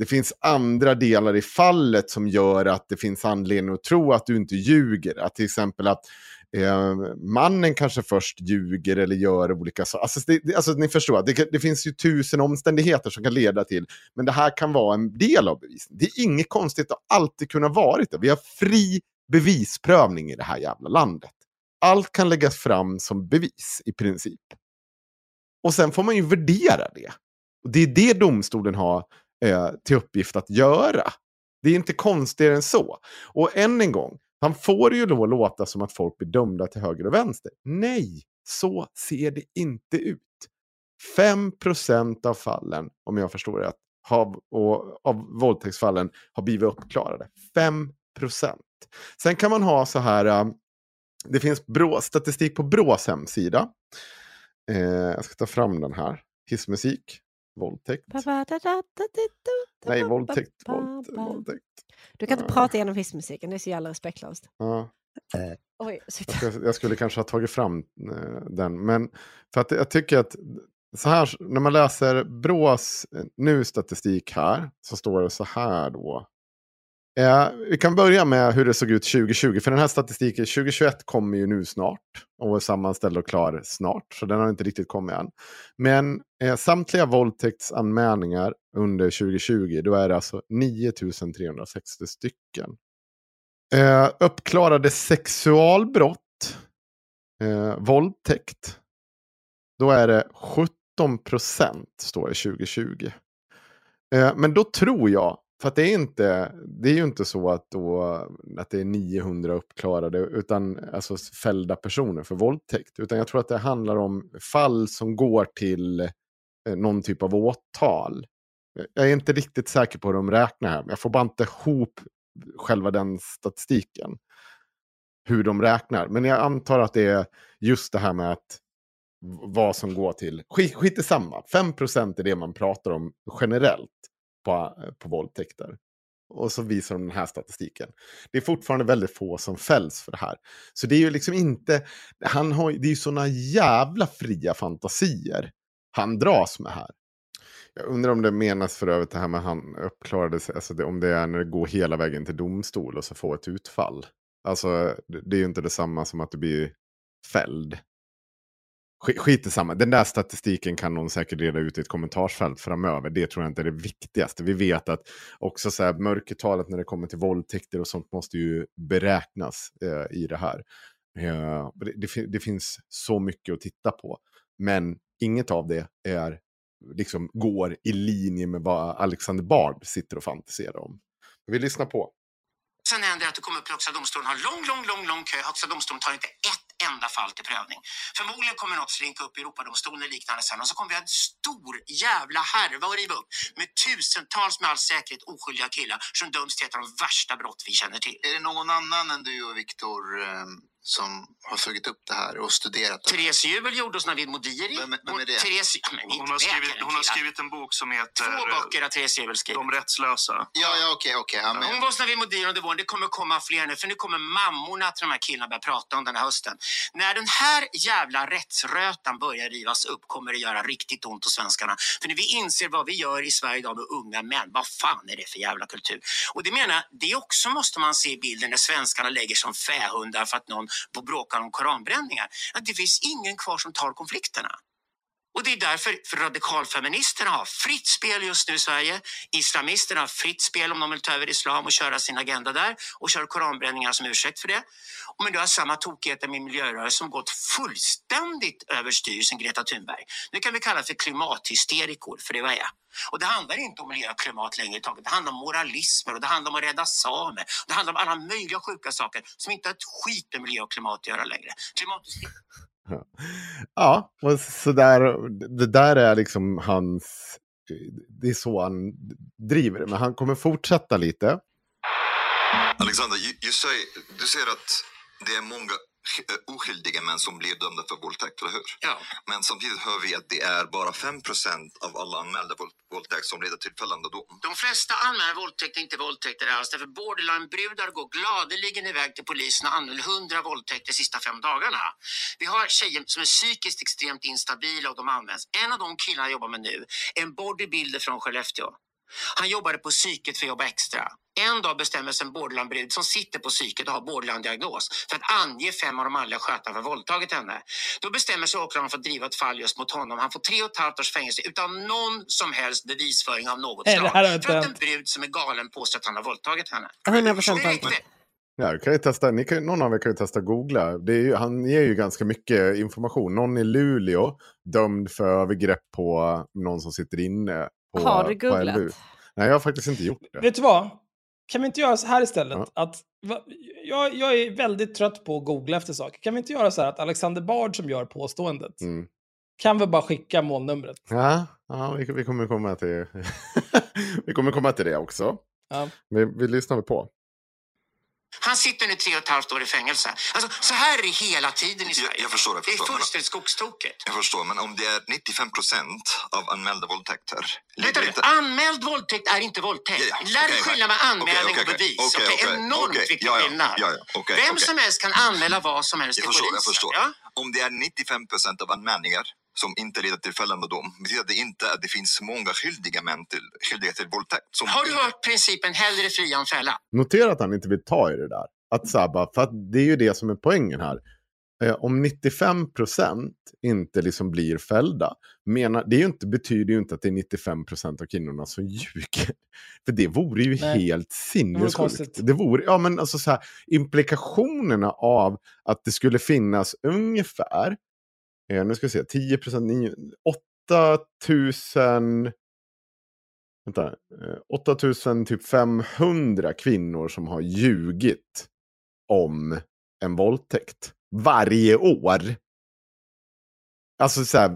det finns andra delar i fallet som gör att det finns anledning att tro att du inte ljuger. Att till exempel att eh, mannen kanske först ljuger eller gör olika saker. Alltså, det, alltså, ni förstår, det, det finns ju tusen omständigheter som kan leda till. Men det här kan vara en del av bevisningen. Det är inget konstigt att alltid kunna vara det. Vi har fri bevisprövning i det här jävla landet. Allt kan läggas fram som bevis i princip. Och sen får man ju värdera det. Och det är det domstolen har eh, till uppgift att göra. Det är inte konstigare än så. Och än en gång, han får ju då låta som att folk blir dömda till höger och vänster. Nej, så ser det inte ut. 5% av fallen, om jag förstår det rätt, och, av våldtäktsfallen har blivit uppklarade. 5 Sen kan man ha så här, eh, det finns Brå, statistik på Brås hemsida. Eh, jag ska ta fram den här. Hissmusik, våldtäkt. Nej, våldtäkt. Våld, våldtäkt. Du kan inte prata genom hissmusiken, det är så jävla respektlöst. Ja. Oj, sitta. Jag, skulle kanske ha tagit fram eh, den. Men för att jag tycker att så här, när man läser Brås eh, nu statistik här så står det så här då. Eh, vi kan börja med hur det såg ut 2020. För den här statistiken 2021 kommer ju nu snart. Och är sammanställd och klar snart. Så den har inte riktigt kommit än. Men eh, samtliga våldtäktsanmälningar under 2020. Då är det alltså 9360 stycken. Eh, uppklarade sexualbrott, eh, våldtäkt, då är det 17 procent står det 2020. Eh, men då tror jag, för att det är, inte, det är ju inte så att, då, att det är 900 uppklarade, utan alltså fällda personer för våldtäkt. Utan jag tror att det handlar om fall som går till eh, någon typ av åtal. Jag är inte riktigt säker på hur de räknar här, men jag får bara inte ihop själva den statistiken. Hur de räknar. Men jag antar att det är just det här med att vad som går till. Skit, skit i samma. 5% är det man pratar om generellt på, på våldtäkter. Och så visar de den här statistiken. Det är fortfarande väldigt få som fälls för det här. Så det är ju liksom inte, han har, det är ju sådana jävla fria fantasier han dras med här. Jag undrar om det menas för övrigt det här med han uppklarade sig, alltså det, om det är när det går hela vägen till domstol och så får ett utfall. Alltså det, det är ju inte detsamma som att du blir fälld. Skit i samma. Den där statistiken kan någon säkert reda ut i ett kommentarsfält framöver. Det tror jag inte är det viktigaste. Vi vet att också så här, mörkertalet när det kommer till våldtäkter och sånt måste ju beräknas eh, i det här. Eh, det, det, det finns så mycket att titta på. Men inget av det är, liksom, går i linje med vad Alexander Bard sitter och fantiserar om. Vi lyssnar på. Sen händer det att du kommer upp till Högsta domstolen har lång, lång, lång, lång kö. Högsta domstolen tar inte ett enda fall till prövning. Förmodligen kommer något slinka upp i Europadomstolen och liknande sen och så kommer vi ha en stor jävla härva att riva upp med tusentals med all säkerhet oskyldiga killar som döms till ett av de värsta brott vi känner till. Är det någon annan än du och Viktor ehm, som har följt upp det här och studerat det. Therese Juel gjorde hos Navid Modiri. Vem- vem är det? Therese, men inte Hon har, skrivit, läkaren, hon har killar. skrivit en bok som heter Två eh, böcker har Therese Juel skrivit. De rättslösa. Ja, ja, okej, okej. ja, men- Hon var hos Navid Modiri under våren. Det kommer komma fler nu, för nu kommer mammorna till de här killarna börja prata om den här hösten. När den här jävla rättsrötan börjar rivas upp kommer det göra riktigt ont hos svenskarna. För när vi inser vad vi gör i Sverige idag med unga män, vad fan är det för jävla kultur? Och det menar det också måste man se i bilden när svenskarna lägger som fähundar för att någon på bråkar om koranbränningar. Att det finns ingen kvar som tar konflikterna. Och det är därför för radikalfeministerna har fritt spel just nu i Sverige. Islamisterna har fritt spel om de vill ta över islam och köra sin agenda där och kör koranbränningar som ursäkt för det. Men du har samma tokigheter med miljörörelsen som gått fullständigt överstyr sen Greta Thunberg. Nu kan vi kalla det för klimathysterikor, för det var jag. Och det handlar inte om miljö och klimat längre taget. Det handlar om moralismer och det handlar om att rädda samer. Det handlar om alla möjliga sjuka saker som inte har ett skit med miljö och klimat att göra längre. Klimathysterik Ja, och så där, det där är liksom hans... Det är så han driver det, men han kommer fortsätta lite. Alexander, you, you say, du säger att det är många oskyldiga män som blir dömda för våldtäkt, eller hur? Ja. Men samtidigt hör vi att det är bara 5% av alla anmälda våld, våldtäkt som leder till fällande dom. De flesta anmäler våldtäkter inte våldtäkter alls. Därför borderline-brudar går gladeligen iväg till polisen och anmäler hundra våldtäkter de sista fem dagarna. Vi har tjejer som är psykiskt extremt instabila och de används. En av de killarna jag jobbar med nu är en bodybuilder från Skellefteå. Han jobbade på psyket för att jobba extra. En dag bestämmer sig en borderline-brud som sitter på psyket och har borderline-diagnos för att ange fem av de manliga skötarna för våldtagit henne. Då bestämmer sig åklagaren för att driva ett fall just mot honom. Han får tre och ett halvt års fängelse utan någon som helst bevisföring av något Nej, slag. för att en brud som är galen påstår att han har våldtagit henne. 100 procent Det är sant. riktigt. Ja, du kan ju testa, ni kan, någon av er kan ju testa googla. Det är ju, han ger ju ganska mycket information. Någon i Luleå dömd för övergrepp på någon som sitter inne på, Har du googlat? Nej, jag har faktiskt inte gjort det. Vet du vad? Kan vi inte göra så här istället? Ja. Att, va, jag, jag är väldigt trött på att googla efter saker. Kan vi inte göra så här att Alexander Bard som gör påståendet Mm. kan vi bara skicka målnumret? Ja, ja vi, vi kommer komma till vi kommer komma till det också. Ja. Vi, vi lyssnar på. Han sitter nu tre och ett halvt år i fängelse. Alltså, så här är det hela tiden i Sverige. Jag, jag förstår, jag Det är förstår. Fullständigt skogstokigt. jag förstår, men om det är 95% av anmälda våldtäkter. Vänta inte- anmäld våldtäkt är inte våldtäkt. Ja, ja, Lär okej, skilja med anmälning okej, och okej, bevis. okej, Okej, okej, Enormt okej, viktig skillnad. ja, ja, Vem som helst kan anmäla vad som helst Jag till förstår, jag polisen. förstår. Ja? Om det är 95% av anmälningar som inte leder till fällande dom betyder det inte att det finns många skyldiga män till, skyldiga till våldtäkt. Som Har du hört principen hellre fria än fälla? Notera att han inte vill ta i det där. Att så bara, för att det är ju det som är poängen här. Eh, om 95% inte liksom blir fällda, menar, det är ju inte, betyder ju inte att det är 95% av kvinnorna som ljuger. För det vore ju Nej. helt sinnessjukt. konstigt. Det vore, ja men alltså så här, implikationerna av att det skulle finnas ungefär, eh, nu ska vi se, 10%, 8000 Vänta, eh, 8500 typ 500 kvinnor som har ljugit om en våldtäkt varje år. Alltså så här,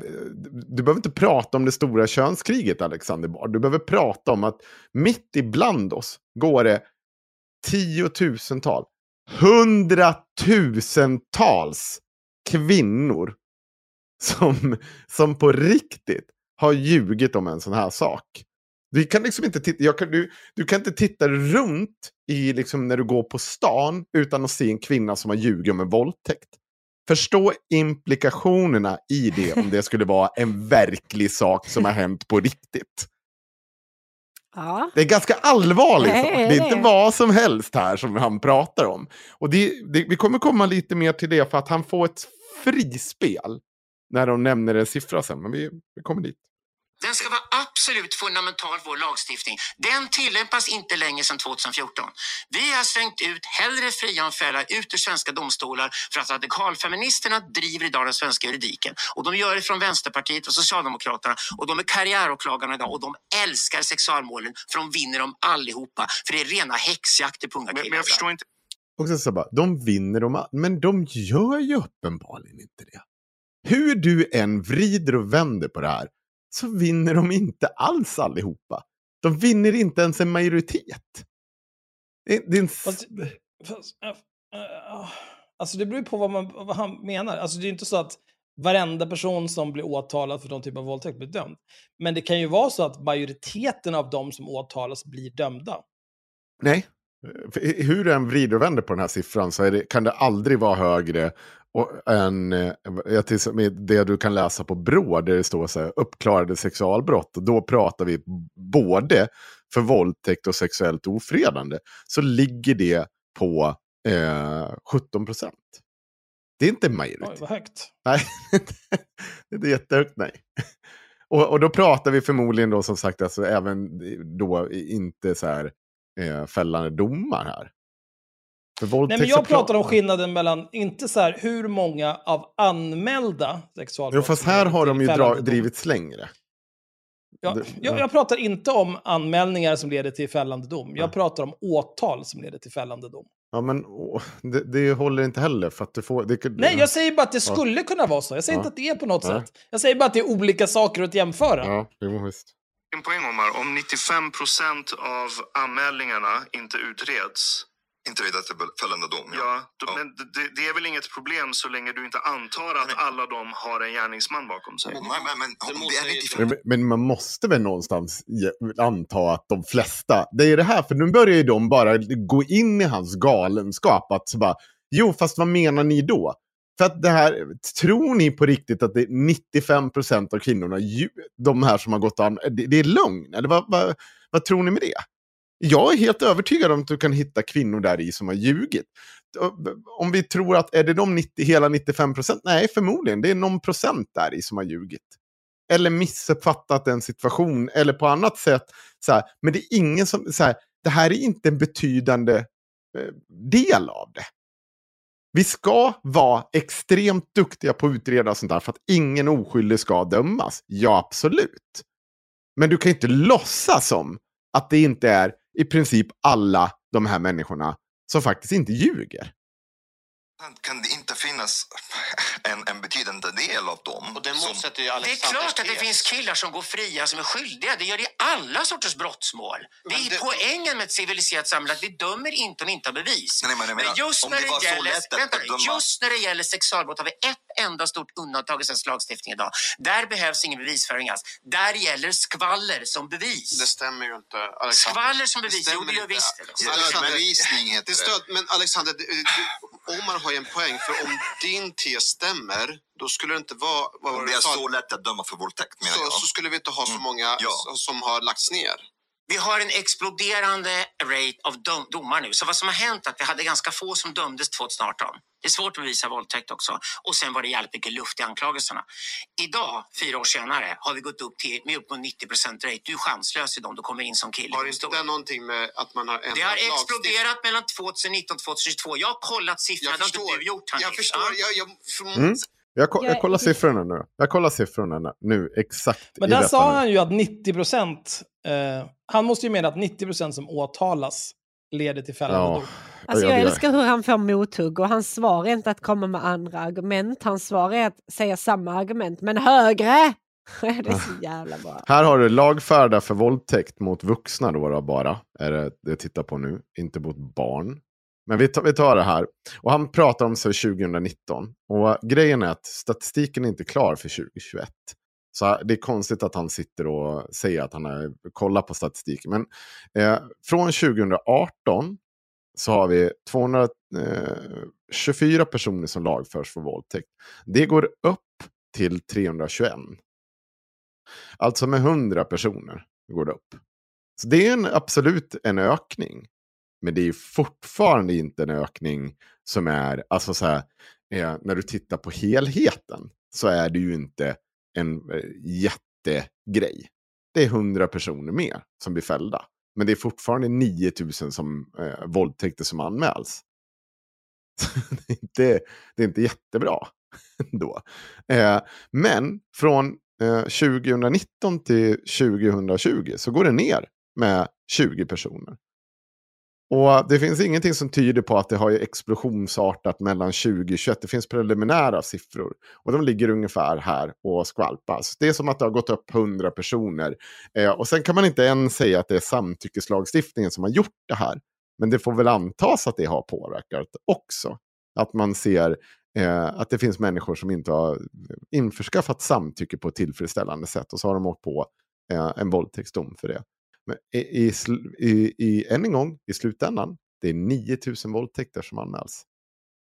du behöver inte prata om det stora könskriget Alexander Bard. Du behöver prata om att mitt ibland oss går det tiotusental, hundratusentals kvinnor som, som på riktigt har ljugit om en sån här sak. Du kan liksom inte titta, kan, du, du kan inte titta runt i liksom när du går på stan utan att se en kvinna som har ljugit om en våldtäkt. Förstå implikationerna i det om det skulle vara en verklig sak som har hänt på riktigt. Ja. Det är ganska allvarligt. Det sak. Det är inte vad som helst här som han pratar om. Och det, det, vi kommer komma lite mer till det för att han får ett frispel när de nämner en siffra sen. Men vi, vi kommer dit. Den ska vara absolut fundamental vår lagstiftning. Den tillämpas inte längre sedan 2014. Vi har slängt ut hellre fria än fälla ut ur svenska domstolar för att radikalfeministerna driver idag den svenska juridiken. Och de gör det från Vänsterpartiet och Socialdemokraterna och de är karriäråklagarna idag och de älskar sexualmålen för de vinner dem allihopa. För det är rena häxjakter på unga Men, killar. men jag förstår inte. Och sen så bara, de vinner de, all- men de gör ju uppenbarligen inte det. Hur du än vrider och vänder på det här så vinner de inte alls allihopa. De vinner inte ens en majoritet. Det, är en... Fast, fast, äh, äh, Alltså det beror ju på vad, man, vad han menar. Alltså det är inte så att varenda person som blir åtalad för någon typ av våldtäkt blir dömd. Men det kan ju vara så att majoriteten av de som åtalas blir dömda. Nej. Hur du än vrider och vänder på den här siffran så det, kan det aldrig vara högre och, än eh, det du kan läsa på Brå där det står så här, uppklarade sexualbrott. Och då pratar vi både för våldtäkt och sexuellt ofredande. Så ligger det på eh, 17 procent. Det är inte Oj, majoritet. vad högt. Nej, det är jättehögt nej. Och, och då pratar vi förmodligen då som sagt alltså även då inte så här eh, fällande domar här. Nej, men jag pratar om skillnaden mellan, inte så här hur många av anmälda sexualbrott Jo, fast här har de ju dra- drivits längre. Ja, Det- jag, ja. jag pratar inte om anmälningar som leder till fällande dom. Jag Ja. pratar om åtal som leder till fällande dom. Ja, men åh, det, det håller inte heller för att du får... Det, Nej, jag säger bara att det Ja. skulle kunna vara så. Jag säger Ja. inte att det är på något Nej. sätt. Jag säger bara att det är olika saker att jämföra. Ja, jo, visst. En poäng Omar, om 95 procent av anmälningarna inte utreds, Inte leda till fällande dom. ja, då, Ja. men det, det är väl inget problem så länge du inte antar att alla de har en gärningsman bakom sig? Men, men, men om det är 95 Men, men man måste väl någonstans anta att de flesta, det är det här, för nu börjar ju de bara gå in i hans galenskap. Att så bara, jo, fast vad menar ni då? För att det här, tror ni på riktigt att det är 95% av kvinnorna, de här som har gått an, det, det är lögn? Eller vad, vad, vad tror ni med det? Jag är helt övertygad om att du kan hitta kvinnor där i som har ljugit. Om vi tror att, är det de 90, hela 95%? Nej, förmodligen. Det är någon procent där i som har ljugit eller missuppfattat en situation eller på annat sätt. Så här, men det är ingen som, så här, det här är inte en betydande eh, del av det. Vi ska vara extremt duktiga på att utreda sånt där för att ingen oskyldig ska dömas. Ja, absolut. Men du kan ju inte låtsas som att det inte är i princip alla de här människorna som faktiskt inte ljuger. kan det inte finnas del av dem Och som motsätter ju Det är klart att det finns killar som går fria som är skyldiga. Det gör det i alla sorters brottsmål. Det är det- poängen med ett civiliserat samhälle att vi dömer inte om vi inte har bevis. Nej, men jag Men menar, just när det det, gäller, vänta, nu, bedöma- just när det gäller sexualbrott har vi ett enda stort undantag i svensk lagstiftning idag. Där behövs ingen bevisföring alls. Där gäller skvaller som bevis. Det stämmer ju inte, Alexander. Skvaller som bevis, jo stämmer det gör inte. visst. Stödbevisning heter Det det. stöd, men Alexander, du- du- Omar har ju en poäng. För om din tes stämmer, då skulle det inte vara... Vad var det är så lätt att döma för våldtäkt menar så, jag. så skulle vi inte ha så Mm. många Ja. s- som har lagts ner. Vi har en exploderande rate av dom- domar nu. Så vad som har hänt är att vi hade ganska få som dömdes 2018. Det är svårt att bevisa våldtäkt också. Och sen var det jävligt mycket luft i anklagelserna. Idag, fyra år senare, har vi gått upp till med upp mot 90% rate. Du är chanslös i dem du kommer in som kille. Har inte det någonting med att man har ändrat Det har exploderat mellan 2019 och 2022. Jag har kollat siffrorna, Jag det har inte förstår. du gjort Hanif. Jag förstår. Ja. Jag, jag, för, Mm. Jag, ko- jag Jag- kollar siffrorna nu. Jag kollar siffrorna nu, exakt. Men där sa nu. han ju att 90 procent, eh, han måste ju mena att 90 procent som åtalas leder till fällande Ja, dom. Alltså Ja, jag älskar hur han får mothugg och hans svar är inte att komma med andra argument. Hans svar är att säga samma argument men högre. det är så jävla bra. Här har du lagfärda för våldtäkt mot vuxna då, då bara. Är det det jag tittar på nu, inte mot barn. Men vi tar, vi tar det här. Och han pratar om sig 2019. Och grejen är att statistiken är inte klar för 2021. Så det är konstigt att han sitter och säger att han har kollat på statistiken. Men eh, från 2018 så har vi 224 eh, personer som lagförs för våldtäkt. Det går upp till 321. Alltså med 100 personer går det upp. Så det är en, absolut en ökning. Men det är fortfarande inte en ökning som är, alltså så här, eh, när du tittar på helheten så är det ju inte en eh, jättegrej. Det är 100 personer mer som blir fällda. Men det är fortfarande 9000 som, eh, våldtäkter som anmäls. det, är inte, det är inte jättebra då. Eh, men från eh, 2019 till 2020 så går det ner med 20 personer. Och det finns ingenting som tyder på att det har explosionsartat mellan 2021. Det finns preliminära siffror. Och de ligger ungefär här och skvalpas. Det är som att det har gått upp 100 personer. Eh, och sen kan man inte än säga att det är samtyckeslagstiftningen som har gjort det här. Men det får väl antas att det har påverkat också. Att man ser eh, att det finns människor som inte har införskaffat samtycke på ett tillfredsställande sätt och så har de åkt på eh, en våldtäktsdom för det. Men i, i, i, i, än en gång, i slutändan, det är 9000 våldtäkter som anmäls.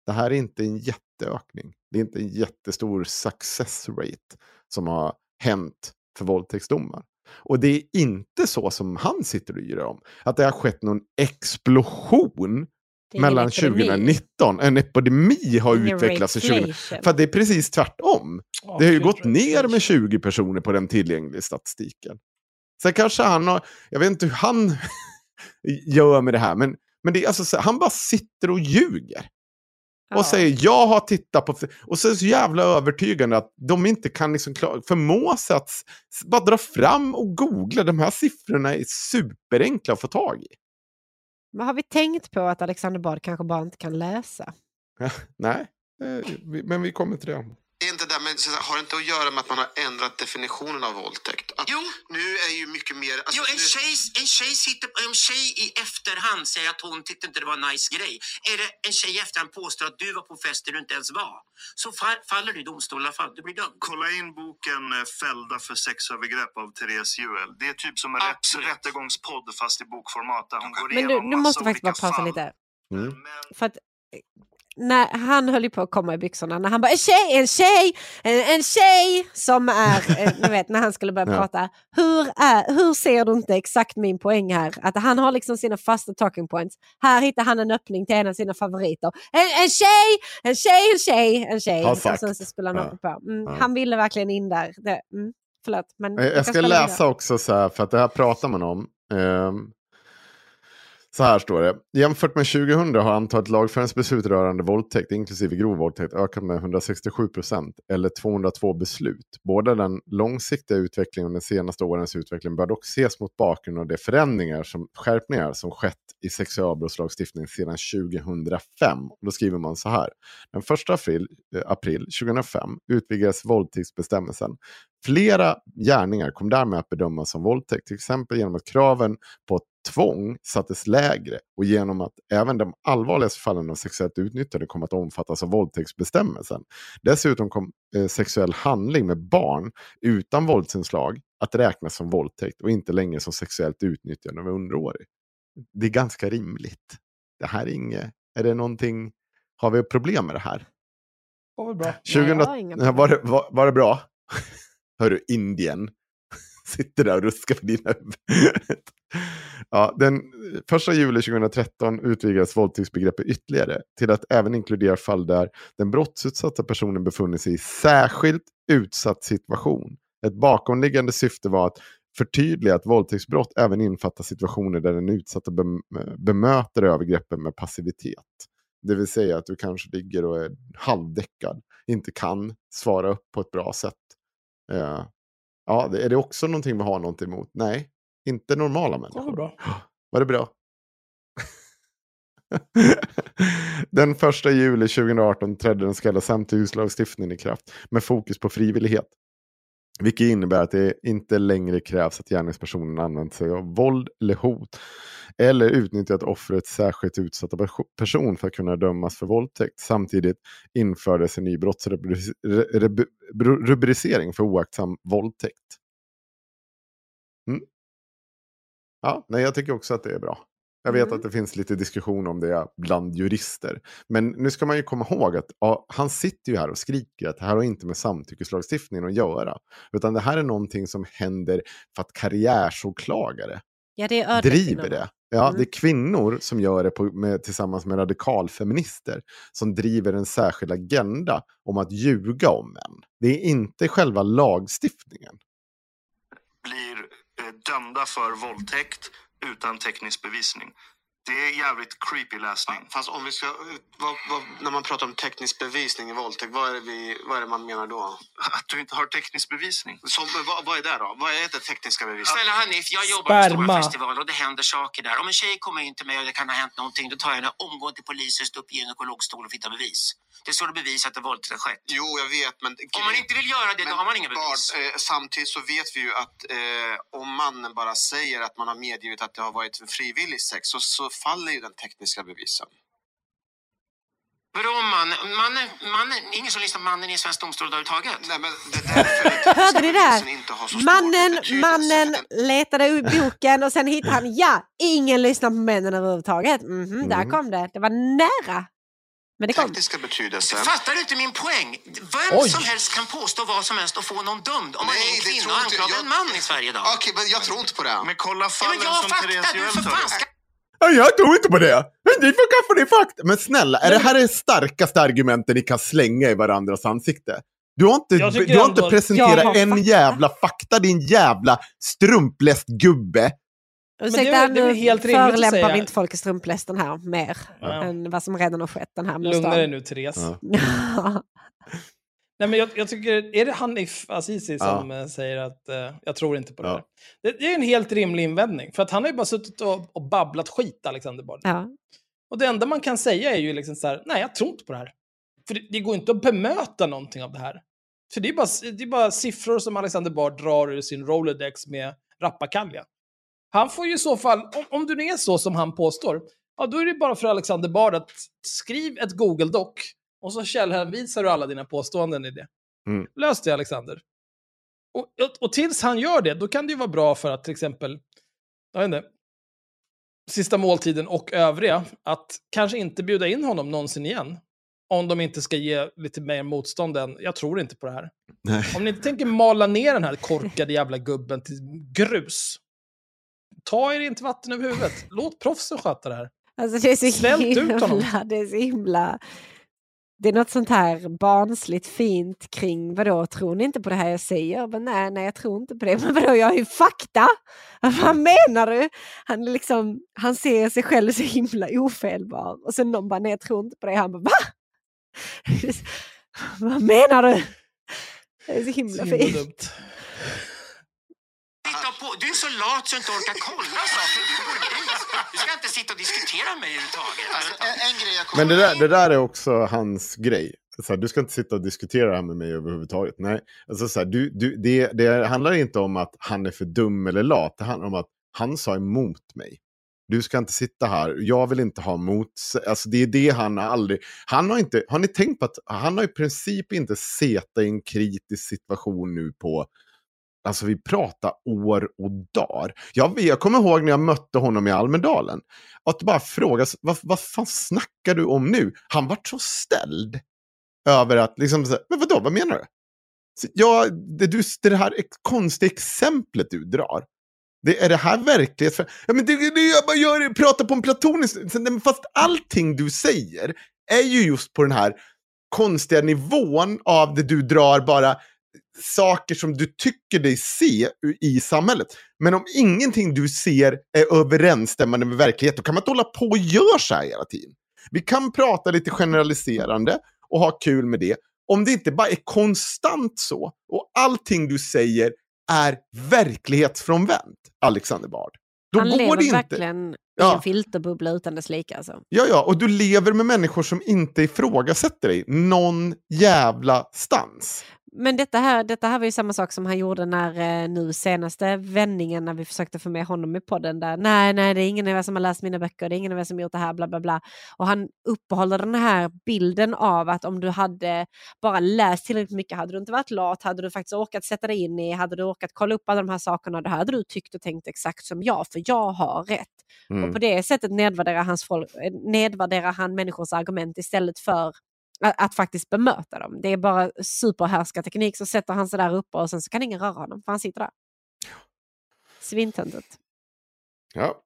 Det här är inte en jätteökning. Det är inte en jättestor success rate som har hänt för våldtäktsdomar. Och det är inte så som han sitter och yrar om. Att det har skett någon explosion mellan epidemi. 2019. En epidemi har Ingen utvecklats i 20... raflation. För att det är precis tvärtom. Ja, Det har ju gått ner med 20 personer på den tillgängliga statistiken. Sen kanske han har, jag vet inte hur han gör med det här, men, men det är alltså, så- han bara sitter och ljuger. Ja. Och säger jag har tittat på... Och så är det så jävla övertygande att de inte kan liksom klar, förmå sig att bara dra fram och googla. De här siffrorna är superenkla att få tag i. Men har vi tänkt på att Alexander Bard kanske bara inte kan läsa? Nej, men vi kommer till det. Är inte det, men har det inte att göra med att man har ändrat definitionen av våldtäkt? Att Jo. Nu är ju mycket mer... alltså Jo, en nu- tjej, en, tjej sitter, en tjej i efterhand säger att hon tyckte inte det var en nice grej. Är det en tjej i efterhand påstår att du var på fest där du inte ens var, så fa- faller du i domstol i alla fall. Du blir dömd. Kolla in boken eh, Fällda för sexövergrepp av Therese Juel. Det är typ som en rätt, Absolut. rättegångspodd fast i bokformat där hon går Men du, igenom du massa måste faktiskt bara pausa lite. Mm. Men För att eh, när han höll ju på att komma i byxorna när han bara en tjej, en tjej, en, en tjej som är, eh, ni vet när han skulle börja Ja. prata. Hur, är, hur ser du inte exakt min poäng här? Att han har liksom sina fasta talking points. Här hittar han en öppning till en av sina favoriter. En, en tjej, en tjej, en tjej, en tjej. Och sen så spelar han Ja. på. Mm, Ja. Han ville verkligen in där. Det, mm, förlåt. Men Jag, ska läsa vidare. också så här, för att det här pratar man om. Ehm, så här står det. Jämfört med 2000 har antalet lagföringsbeslut rörande våldtäkt, inklusive grov våldtäkt, ökat med 167 procent, eller 202 beslut. Både den långsiktiga utvecklingen och den senaste årens utveckling bör dock ses mot bakgrund av de förändringar som, skärpningar som skett i sexualbrottslagstiftningen sedan 2005. Och då skriver man så här. Den 1 april, eh, april 2005 utvidgades våldtäktsbestämmelsen. Flera gärningar kom därmed att bedömas som våldtäkt, till exempel genom att kraven på tvång sattes lägre och genom att även de allvarligaste fallen av sexuellt utnyttjande kom att omfattas av våldtäktsbestämmelsen. Dessutom kom eh, sexuell handling med barn utan våldsinslag att räknas som våldtäkt och inte längre som sexuellt utnyttjande av underårig. Det är ganska rimligt. Det här är inget, är det någonting, har vi problem med det här? var väl bra. 2000, jag har inga Ja, var, det, var, var det bra? Hörru, Indien. Sitter där och ruskar på dina huvud ja, den 1 juli 2013 utvidgades våldtäktsbegreppet ytterligare till att även inkludera fall där den brottsutsatta personen befunnit sig i särskilt utsatt situation. Ett bakomliggande syfte var att förtydliga att våldtäktsbrott även infattar situationer där den utsatta bem bemöter övergreppen med passivitet. Det vill säga att du kanske ligger och är halvdäckad, inte kan svara upp på ett bra sätt. Eh, ja, är det också någonting vi har något emot? Nej, inte normala Det var människor. bra. Var det bra? den 1 juli 2018 trädde den så kallade samtyckeslagstiftningen i kraft med fokus på frivillighet. Vilket innebär att det inte längre krävs att gärningspersonen använt sig av våld eller hot eller utnyttjat offrets särskilt utsatta perso- person för att kunna dömas för våldtäkt. Samtidigt infördes en ny brottsrubricering för oaktsam våldtäkt. Mm. Ja, nej, jag tycker också att det är bra. Jag vet Mm. att det finns lite diskussion om det bland jurister. Men nu ska man ju komma ihåg att ja, han sitter ju här och skriker att det här har inte med samtyckeslagstiftningen att göra. Utan det här är någonting som händer för att karriärsåklagare Ja, det är driver det. Ja, Mm. det är kvinnor som gör det på, med, tillsammans med radikalfeminister som driver en särskild agenda om att ljuga om män. Det är inte själva lagstiftningen. blir Eh, dömda för våldtäkt utan teknisk bevisning. Det är jävligt creepy läsning. Fast om vi ska, vad, vad, när man pratar om teknisk bevisning i våldtäkt, vad är det, vi, vad är det man menar då? Att du inte har teknisk bevisning. Som, vad, vad är det då? Vad är det tekniska beviset? Snälla Hanif, jag jobbar på stora festivaler och det händer saker där. Om en tjej kommer in till mig och det kan ha hänt någonting, då tar jag henne omgående till polisen, står upp i gynekologstol och hittar bevis. Det står att bevisa att det våldtäkt har skett. Jo, jag vet, men... Om man inte vill göra det, då Men har man inga bevis. Bard, eh, samtidigt så vet vi ju att eh, om mannen bara säger att man har medgivit att det har varit frivillig sex så, så faller ju den tekniska bevisen. Vadå man? Mannen, mannen, ingen som lyssnar på mannen i svensk domstol överhuvudtaget? Nej, men det är därför Hörde ni där? stor Mannen, mannen letade upp boken och sen hittade han, ja, ingen lyssnar på männen överhuvudtaget. Mhm, Där Mhm. kom det. Det var nära. Men det kom. tekniska betydelse. Fattar du inte min poäng? Vem Oj. som helst kan påstå vad som helst och få någon dömd om man Nej, är en det kvinna och inte anklagar jag. en man i Sverige idag. Okej, men jag tror inte på det. Men kolla Ja, fallen men jag som fakta, Therese du Jag tror inte på det. Men ni får det är fakta. Men snälla, är det här det starkaste argumentet ni kan slänga i varandras ansikte? Du har inte, du har inte presenterat har en fakta. jävla fakta, din jävla strumpläst gubbe. Ursäkta, nu förolämpar vi inte folk i strumplästen här mer Ja. än vad som redan har skett den här Lugna dig nu, Therese. Ja. Nej, men jag, jag tycker, är det Hanif Azizi Ja. som eh, säger att eh, jag tror inte på det Ja. Det, det är en helt rimlig invändning, för att han har ju bara suttit och, och babblat skit, Alexander Bard. ja. Och det enda man kan säga är ju liksom så här, nej, jag tror inte på det här. För det, det går inte att bemöta någonting av det här. För det är bara, det är bara siffror som Alexander Bard drar ur sin Rolodex med rappakalja. Han får ju i så fall, om, om du nu är så som han påstår, ja då är det bara för Alexander Bard att skriv ett Google-doc och så källhänvisar du alla dina påståenden i det. Mm. Lös det, Alexander. Och, och, och tills han gör det, då kan det ju vara bra för att till exempel, jag vet inte, Sista måltiden och övriga, att kanske inte bjuda in honom någonsin igen. Om de inte ska ge lite mer motstånd än, jag tror inte på det här. Nej. Om ni inte tänker mala ner den här korkade jävla gubben till grus, ta er inte vatten över huvudet. Låt proffsen sköta det här. Alltså det är så Svält ut honom. himla, det är så himla... Det är något sånt här barnsligt fint kring, vadå, tror ni inte på det här jag säger? Men nej, nej, jag tror inte på det. Men vadå, jag har ju fakta! Vad menar du? Han, är liksom, han ser sig själv så himla ofelbar. Och sen någon bara, nej, jag tror inte på det. Han bara, va? Vad menar du? Det är så himla Så himla fint. på, du är så lat så du inte orkar kolla saker. Du ska inte sitta och diskutera med mig överhuvudtaget. Alltså, en, en grej jag kommer Men det där, det där är också hans grej. Så här, du ska inte sitta och diskutera det här med mig överhuvudtaget. Nej, alltså, så här, du, du, det, det handlar inte om att han är för dum eller lat. Det handlar om att han sa emot mig. Du ska inte sitta här. Jag vill inte ha mot... Alltså det är det han har aldrig... Han har inte... Har ni tänkt på att han har i princip inte setat i en kritisk situation nu på... Alltså vi pratar år och dagar. Jag, jag kommer ihåg när jag mötte honom i Almedalen. Att bara fråga, vad, vad fan snackar du om nu? Han vart så ställd. Över att, liksom, men vadå, vad menar du? Så, ja, det, du, det här konstiga exemplet du drar. Det, är det här verklighet? För, ja, men det, det jag bara gör, pratar på en platonisk... Fast allting du säger är ju just på den här konstiga nivån av det du drar bara saker som du tycker dig se i samhället. Men om ingenting du ser är överensstämmande med verkligheten, då kan man inte hålla på och göra så här hela tiden. Vi kan prata lite generaliserande och ha kul med det. Om det inte bara är konstant så och allting du säger är verklighetsfrånvänt, Alexander Bard. Då Han går lever det inte. verkligen i Ja. en filterbubbla utan dess like. Alltså. Ja, ja, och du lever med människor som inte ifrågasätter dig någon jävla stans. Men detta här, detta här var ju samma sak som han gjorde när eh, nu senaste vändningen när vi försökte få med honom i podden. Där, nej, nej, det är ingen av er som har läst mina böcker, det är ingen av er som gjort det här, bla bla bla. Och han uppehåller den här bilden av att om du hade bara läst tillräckligt mycket, hade du inte varit lat, hade du faktiskt orkat sätta dig in i, hade du orkat kolla upp alla de här sakerna, då hade du tyckt och tänkt exakt som jag, för jag har rätt. Mm. Och på det sättet nedvärderar, hans folk, eh, nedvärderar han människors argument istället för att, att faktiskt bemöta dem. Det är bara superhärskarteknik, så sätter han sig där uppe och sen så kan ingen röra honom, för han sitter där. Svintöntigt. Ja.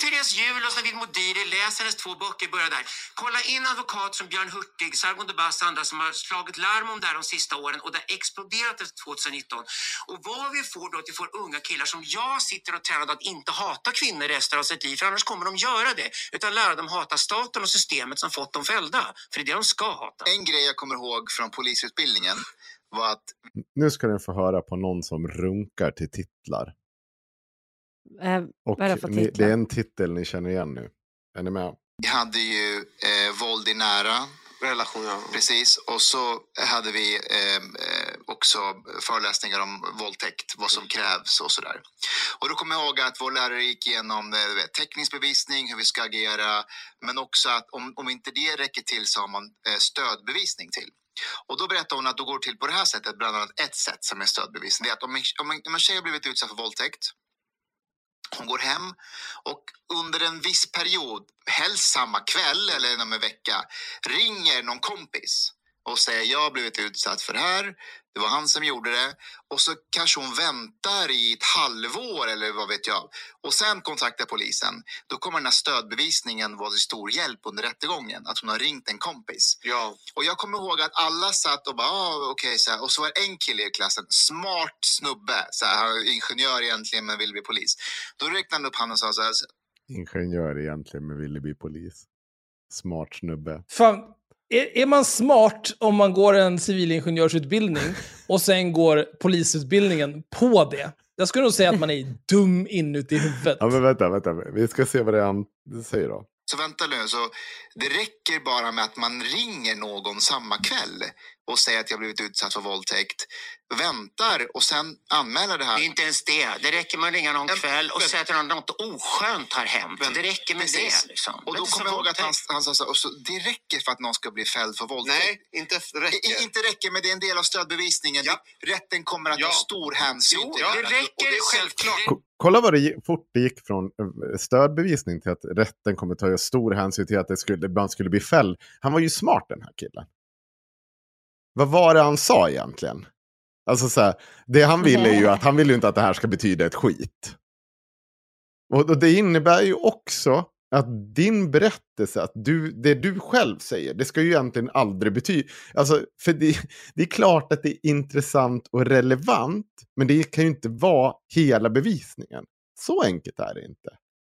Therese Juhl och Navid Modiri, läs hennes två böcker, börja där. Kolla in advokat som Björn Hurtig, Sargon de Bass och andra som har slagit larm om det här de sista åren och det har exploderat efter 2019. Och vad vi får då att vi får unga killar som jag sitter och tränar att inte hata kvinnor resten av sitt liv, för annars kommer de göra det. Utan lära dem hata staten och systemet som fått dem fällda. För det är det de ska hata. En grej jag kommer ihåg från polisutbildningen var att Nu ska ni få höra på någon som runkar till titlar. Eh, Och ni, det är en titel ni känner igen nu. Är ni med? vi hade ju eh, våld i nära relation, ja. Precis, och så hade vi eh, eh, också föreläsningar om våldtäkt, vad som krävs och sådär. Och då kommer jag ihåg att vår lärare gick igenom eh, du vet, teckningsbevisning, hur vi ska agera, men också att om, om inte det räcker till så har man eh, stödbevisning till. Och då berättar hon att då går det till på det här sättet, bland annat ett sätt som är stödbevisning. Det är att om en, om en, om en tjej har blivit utsatt för våldtäkt hon går hem och under en viss period, helst samma kväll eller inom en vecka, ringer någon kompis och säger jag har blivit utsatt för det här. Det var han som gjorde det. Och så kanske hon väntar i ett halvår eller vad vet jag. Och sen kontaktar polisen. Då kommer den här stödbevisningen vara till stor hjälp under rättegången. Att hon har ringt en kompis. Ja. Och jag kommer ihåg att alla satt och bara, ah, okej, så här. Och så var det en kille i klassen, smart snubbe, så här, ingenjör egentligen men vill bli polis. Då räckte han upp handen och sa så här, Ingenjör egentligen, men ville bli polis. Smart snubbe. Fan, är, är man smart om man går en civilingenjörsutbildning och sen går polisutbildningen på det? Jag skulle nog säga att man är dum inuti huvudet. Ja, men vänta, vänta. Vi ska se vad det är han säger då. Så vänta nu, så det räcker bara med att man ringer någon samma kväll och säger att jag blivit utsatt för våldtäkt, väntar och sen anmäler det här. Det är inte ens det. Det räcker med att ringa någon kväll och säga att något- oskönt har hänt. Det räcker med Precis. det. Liksom. Och då Det kommer jag ihåg att han, han sa så, och så, det räcker för att någon ska bli fälld för våldtäkt. Nej, inte räcker. I, inte räcker, men det är en del av stödbevisningen. Ja. Rätten kommer att Ja. ta stor hänsyn Jo, till det här. räcker Och det är självklart. Ko- Kolla vad det fort det gick från eh, stödbevisning till att rätten kommer ta stor hänsyn till att det skulle, man skulle bli fälld. Han var ju smart den här killen. Vad var det han sa egentligen? Alltså så här, det han ville är ju att han vill ju inte att det här ska betyda ett skit. Och, och det innebär ju också att din berättelse, att du, det du själv säger, det ska ju egentligen aldrig betyda... Alltså, för det, det är klart att det är intressant och relevant, men det kan ju inte vara hela bevisningen. Så enkelt är det inte.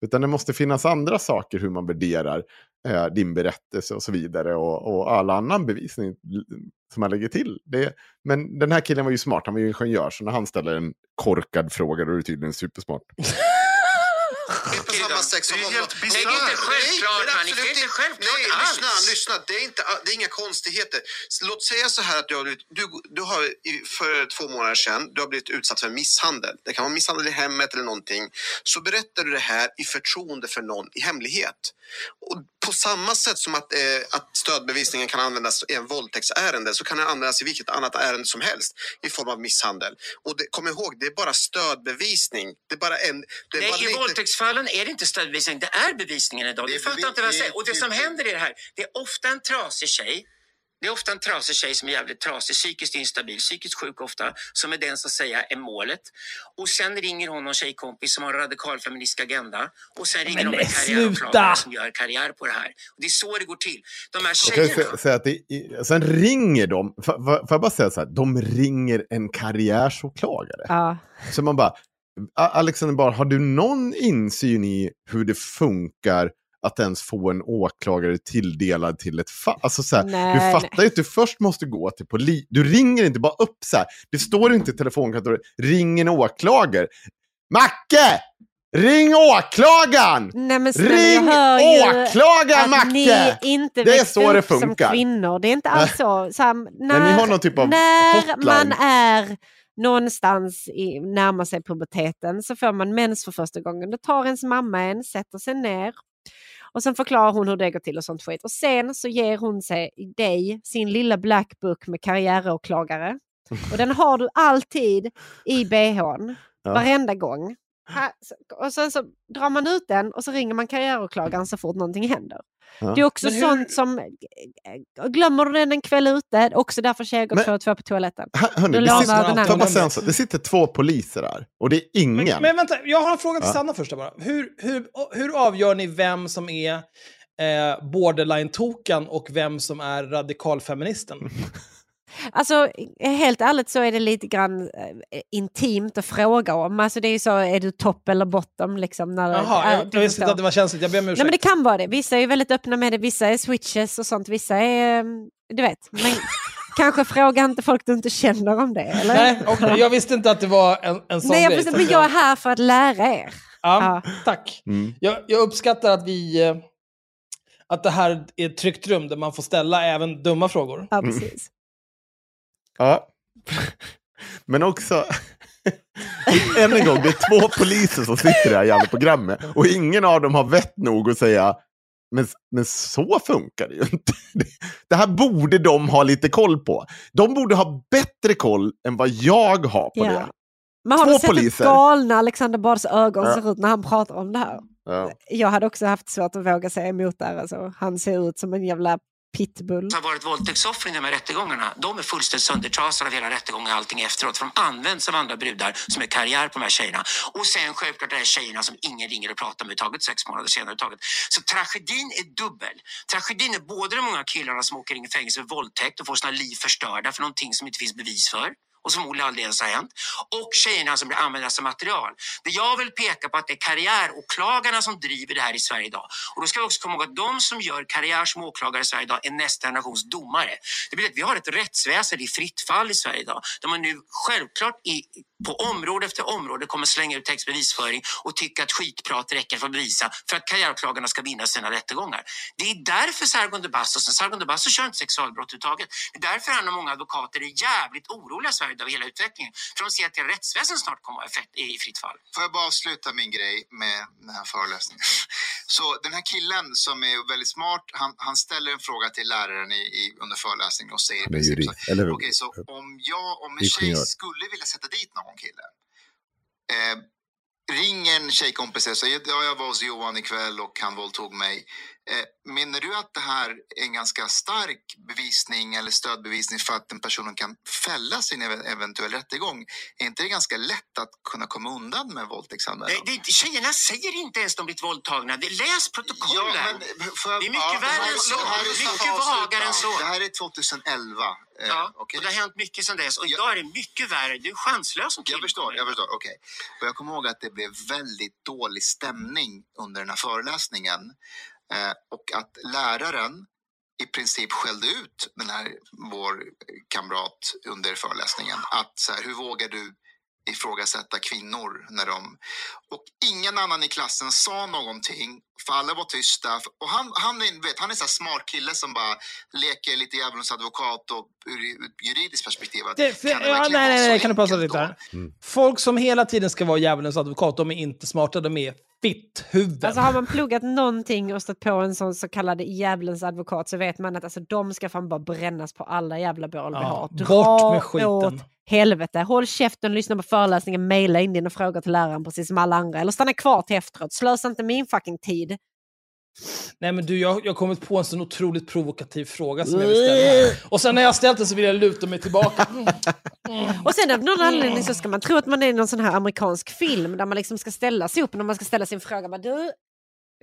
Utan det måste finnas andra saker hur man värderar eh, din berättelse och så vidare. Och, och all annan bevisning som man lägger till. Det, men den här killen var ju smart, han var ju ingenjör. Så när han ställer en korkad fråga då är det tydligen supersmart. Det är på samma sätt som Det är om... helt Det är bisarrt. inte självklart, Nej. Det är inte självklart Nej, alls. lyssna, lyssna. Det är, inte, det är inga konstigheter. Låt säga så här att du har, blivit- du, du har för två månader sedan du har blivit utsatt för misshandel. Det kan vara misshandel i hemmet eller någonting. Så berättar du det här i förtroende för någon i hemlighet. Och på samma sätt som att, eh, att stödbevisningen kan användas i en våldtäktsärende så kan den användas i vilket annat ärende som helst i form av misshandel. Och det, kom ihåg, det är bara stödbevisning. Det är bara en... Det Nej, bara i lite- våldtäktsfallen är det inte stödbevisning, det är bevisningen idag. Det Du fattar inte vad jag säger. Och det som händer i det här, det är ofta en trasig tjej. Det är ofta en trasig tjej som är jävligt trasig, psykiskt instabil, psykiskt sjuk ofta, som är den att säga är målet. Och sen ringer hon någon tjejkompis som har en radikal feministisk agenda och sen ringer Men de en sluta! karriäråklagare som gör karriär på det här. Och det är så det går till. De här tjejerna, sä- säga att det, i- sen ringer de, får jag bara säga så här, de ringer en karriärsåklagare. Ja. Så man bara, Alexander Bar, har du någon insyn i hur det funkar att ens få en åklagare tilldelad till ett fall? Alltså så här, Nej, du fattar ju att du först måste gå till polis. Du ringer inte bara upp så här. Det står inte i telefonkontoret, ring en åklagare. Macke! Ring åklagaren! Nej, snälla, Ring åklagaren, Macke! inte Det är så det som funkar. kvinnor. Det är inte alls så. så här, när, ni har någon typ av när hotline. man är någonstans i, närmar sig puberteten så får man mens för första gången. Då tar ens mamma en, sätter sig ner och sen förklarar hon hur det går till och sånt skit. Och sen så ger hon sig dig sin lilla black book med karriäråklagare. Och den har du alltid i bhn, Ja. varenda gång. Här, så- Och sen så drar man ut den och så ringer man karriäråklagaren så fort någonting händer. Ja. Det är också hur- sånt som, eh, glömmer du den en kväll ute, också därför tjejer går Men- två och två på toaletten. Hör- Hörni, det sitter, det sitter två poliser här och det är ingen. Men, men vänta, jag har en fråga till Ja. Sanna först bara. Hur, hur, hur avgör ni vem som är eh, borderline-tokan och vem som är radikalfeministen? Alltså helt ärligt så är det lite grann eh, intimt att fråga om. Alltså det är ju så, är du topp eller bottom liksom? När, Jaha, äh, jag, du jag visste inte att det var känsligt. Jag ber om ursäkt. Nej men det kan vara det. Vissa är ju väldigt öppna med det, vissa är switches och sånt, vissa är, eh, du vet. Men kanske fråga inte folk du inte känner om det, eller? Nej, okej, jag visste inte att det var en, en sån Nej, jag grej. så men jag är här för att lära er. Ja, Ja. tack. Mm. Jag, jag uppskattar att vi... eh, Att det här är ett tryggt rum där man får ställa även dumma frågor. Ja, precis. Ja, Men också, än en gång, det är två poliser som sitter i det här jävla programmet. Och ingen av dem har vett nog att säga, men, men så funkar det ju inte. Det här borde de ha lite koll på. De borde ha bättre koll än vad jag har på Ja. det. Men har Två sett poliser. hur galna Alexander Bards ögon Ja. ser ut när han pratar om det här? Ja. Jag hade också haft svårt att våga säga emot där. Alltså. Han ser ut som en jävla pitbull. har varit våldtäktsoffer i de här rättegångarna, de är fullständigt söndertrasade av hela rättegången och allting efteråt. För de används av andra brudar som är karriär på de här tjejerna. Och sen självklart de här tjejerna som ingen ringer och pratar med överhuvudtaget sex månader senare. överhuvudtaget. Så tragedin är dubbel. Tragedin är både de många killarna som åker in i fängelse för våldtäkt och får sina liv förstörda för någonting som inte finns bevis för och som Olle aldrig ens har hänt. Och tjejerna som blir använda som material. Det jag vill peka på att det är karriäråklagarna som driver det här i Sverige idag. Och då ska vi också komma ihåg att de som gör karriär som åklagare i Sverige idag är nästa generations domare. Det betyder att vi har ett rättsväsende i fritt fall i Sverige idag. Där man nu självklart i, på område efter område kommer slänga ut textbevisföring och tycka att skitprat räcker för att bevisa för att karriäråklagarna ska vinna sina rättegångar. Det är därför Sargon de Bastos, Sargon de Bastos kör inte sexualbrott överhuvudtaget. Det är därför han och många advokater är jävligt oroliga i Sverige över hela utvecklingen. För de ser att hela rättsväsendet snart kommer att vara i fritt fall. Får jag bara avsluta min grej med den här föreläsningen? Så den här killen som är väldigt smart, han, han ställer en fråga till läraren i, i, under föreläsningen och säger i princip så? Okej, så om jag, om en tjej skulle vilja sätta dit någon kille, eh, ring en tjejkompis och säger ja, jag var hos Johan ikväll och han våldtog mig. Eh, menar du att det här är en ganska stark bevisning eller stödbevisning för att den personen kan en ev- eventuell rättegång? Är inte det ganska lätt att kunna komma undan med våldtäktsanmälan? Det, tjejerna säger inte ens de blivit våldtagna. Läs protokollen. Ja, men jag- det är mycket ja, värre än så. det här är mycket vagare än så. Det här är 2011. eh, Ja, okej? och det har hänt mycket sedan dess. Och idag är det mycket värre. Du är chanslös som kille. Jag förstår, jag förstår. Okej. Och jag kommer ihåg att det blev väldigt dålig stämning under den här föreläsningen. Eh, och att läraren i princip skällde ut den här, vår kamrat under föreläsningen. Att så här, hur vågar du ifrågasätta kvinnor när de... Och ingen annan i klassen sa någonting, för alla var tysta. Och han, han, är, vet, han är en sån här smart kille som bara leker lite djävulens advokat och ur ett juridiskt perspektiv. Det, för, kan det ja, nej, nej, nej, kan du enkelt lite här? Folk som hela tiden ska vara djävulens advokat, de är inte smarta, de är fitthuvuden. Alltså har man pluggat någonting och stött på en sån så kallad djävulens advokat så vet man att alltså, de ska fan bara brännas på alla jävla bål vi Ja, har. bort med skiten. åt helvete. Håll käften, lyssna på föreläsningen, mejla in dina frågor till läraren precis som alla andra. Eller stanna kvar till efteråt. Slösa inte min fucking tid. Nej men du, jag jag har kommit på en sån otroligt provokativ fråga som jag vill ställa. här. Och sen när jag har ställt den så vill jag luta mig tillbaka. Mm. Och sen av någon anledning så ska man tro att man är i någon sån här amerikansk film där man liksom ska ställa sig upp när man ska ställa sin fråga. Bara, du,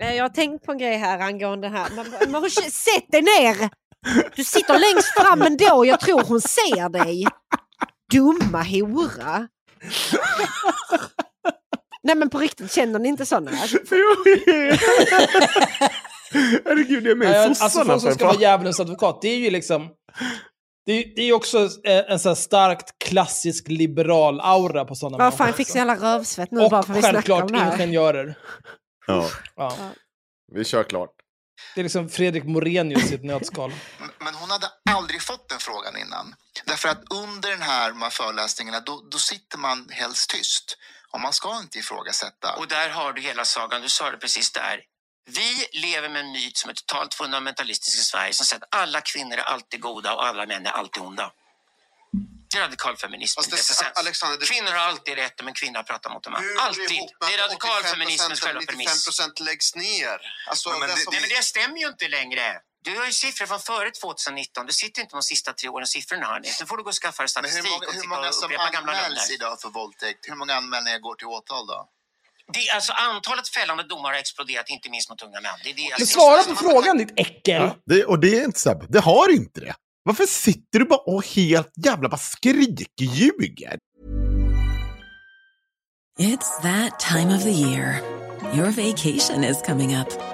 eh, jag har tänkt på en grej här angående här. Men, hur- sätt dig ner! Du sitter längst fram ändå, jag tror hon ser dig. Dumma hora. Nej men på riktigt, känner ni inte sådana? Herregud, jag är med i alltså sossarna. folk som ska vara djävulens advokat, det är ju liksom... Det är, det är också en sån här starkt klassisk liberal aura på sådana Vad fan, jag fick så jävla rövsvett nu Och bara för att vi självklart om det här. ingenjörer. Ja, Ja. vi kör klart. Det är liksom Fredrik Morenius i ett nötskal. Men hon hade aldrig fått den frågan innan. Därför att under den här, de här föreläsningarna då, då sitter man helst tyst. Och man ska inte ifrågasätta. Och där har du hela sagan, du sa det precis där. Vi lever med en myt som är totalt fundamentalistisk i Sverige som säger att alla kvinnor är alltid goda och alla män är alltid onda. Det är i dess essens. Alexander, det- Kvinnor har alltid rätt men kvinnor pratar mot går det Alltid. Det är radikalfeminismens 85% själva premiss. 95% läggs ner. Alltså, Ja, men det, det- som, Nej, men det stämmer ju inte längre. Du har ju siffror från före 2019. Du sitter inte med de sista tre årens siffrorna. Hörni. Nu får du gå och skaffa dig Men hur statistik många, och hur många och som anmäls idag för våldtäkt? Hur många anmälningar går till åtal då? Det alltså antalet fällande domar har exploderat, inte minst mot unga män. Det är det ser. svara på frågan ditt äckel! Det, och det är inte så det har inte det. Varför sitter du bara och helt jävla bara skrikljuger? It's that time of the year. Your vacation is coming up.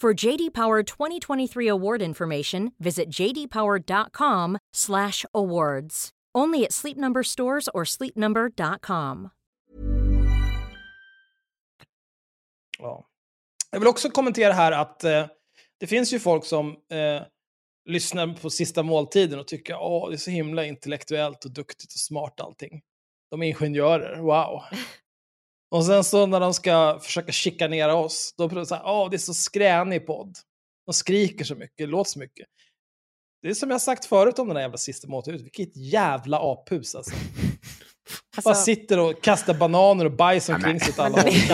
For JD Power 2023 award information, visit jdpower.com/awards. Only at Sleep Number stores or sleepnumber.com. Ja. Jag vill också kommentera här att eh, det finns ju folk som eh, lyssnar på sista måltiden och tycker att det är så himla intellektuellt och duktigt och smart allting. De är ingenjörer, wow. Och sen så när de ska försöka chikanera oss, då pratar de så här, åh, det är så skränig podd. De skriker så mycket, låter så mycket. Det är som jag sagt förut om den här jävla sista måltiden, vilket jävla aphus alltså. Bara sitter och kastar bananer och bajs omkring sig åt alla håll.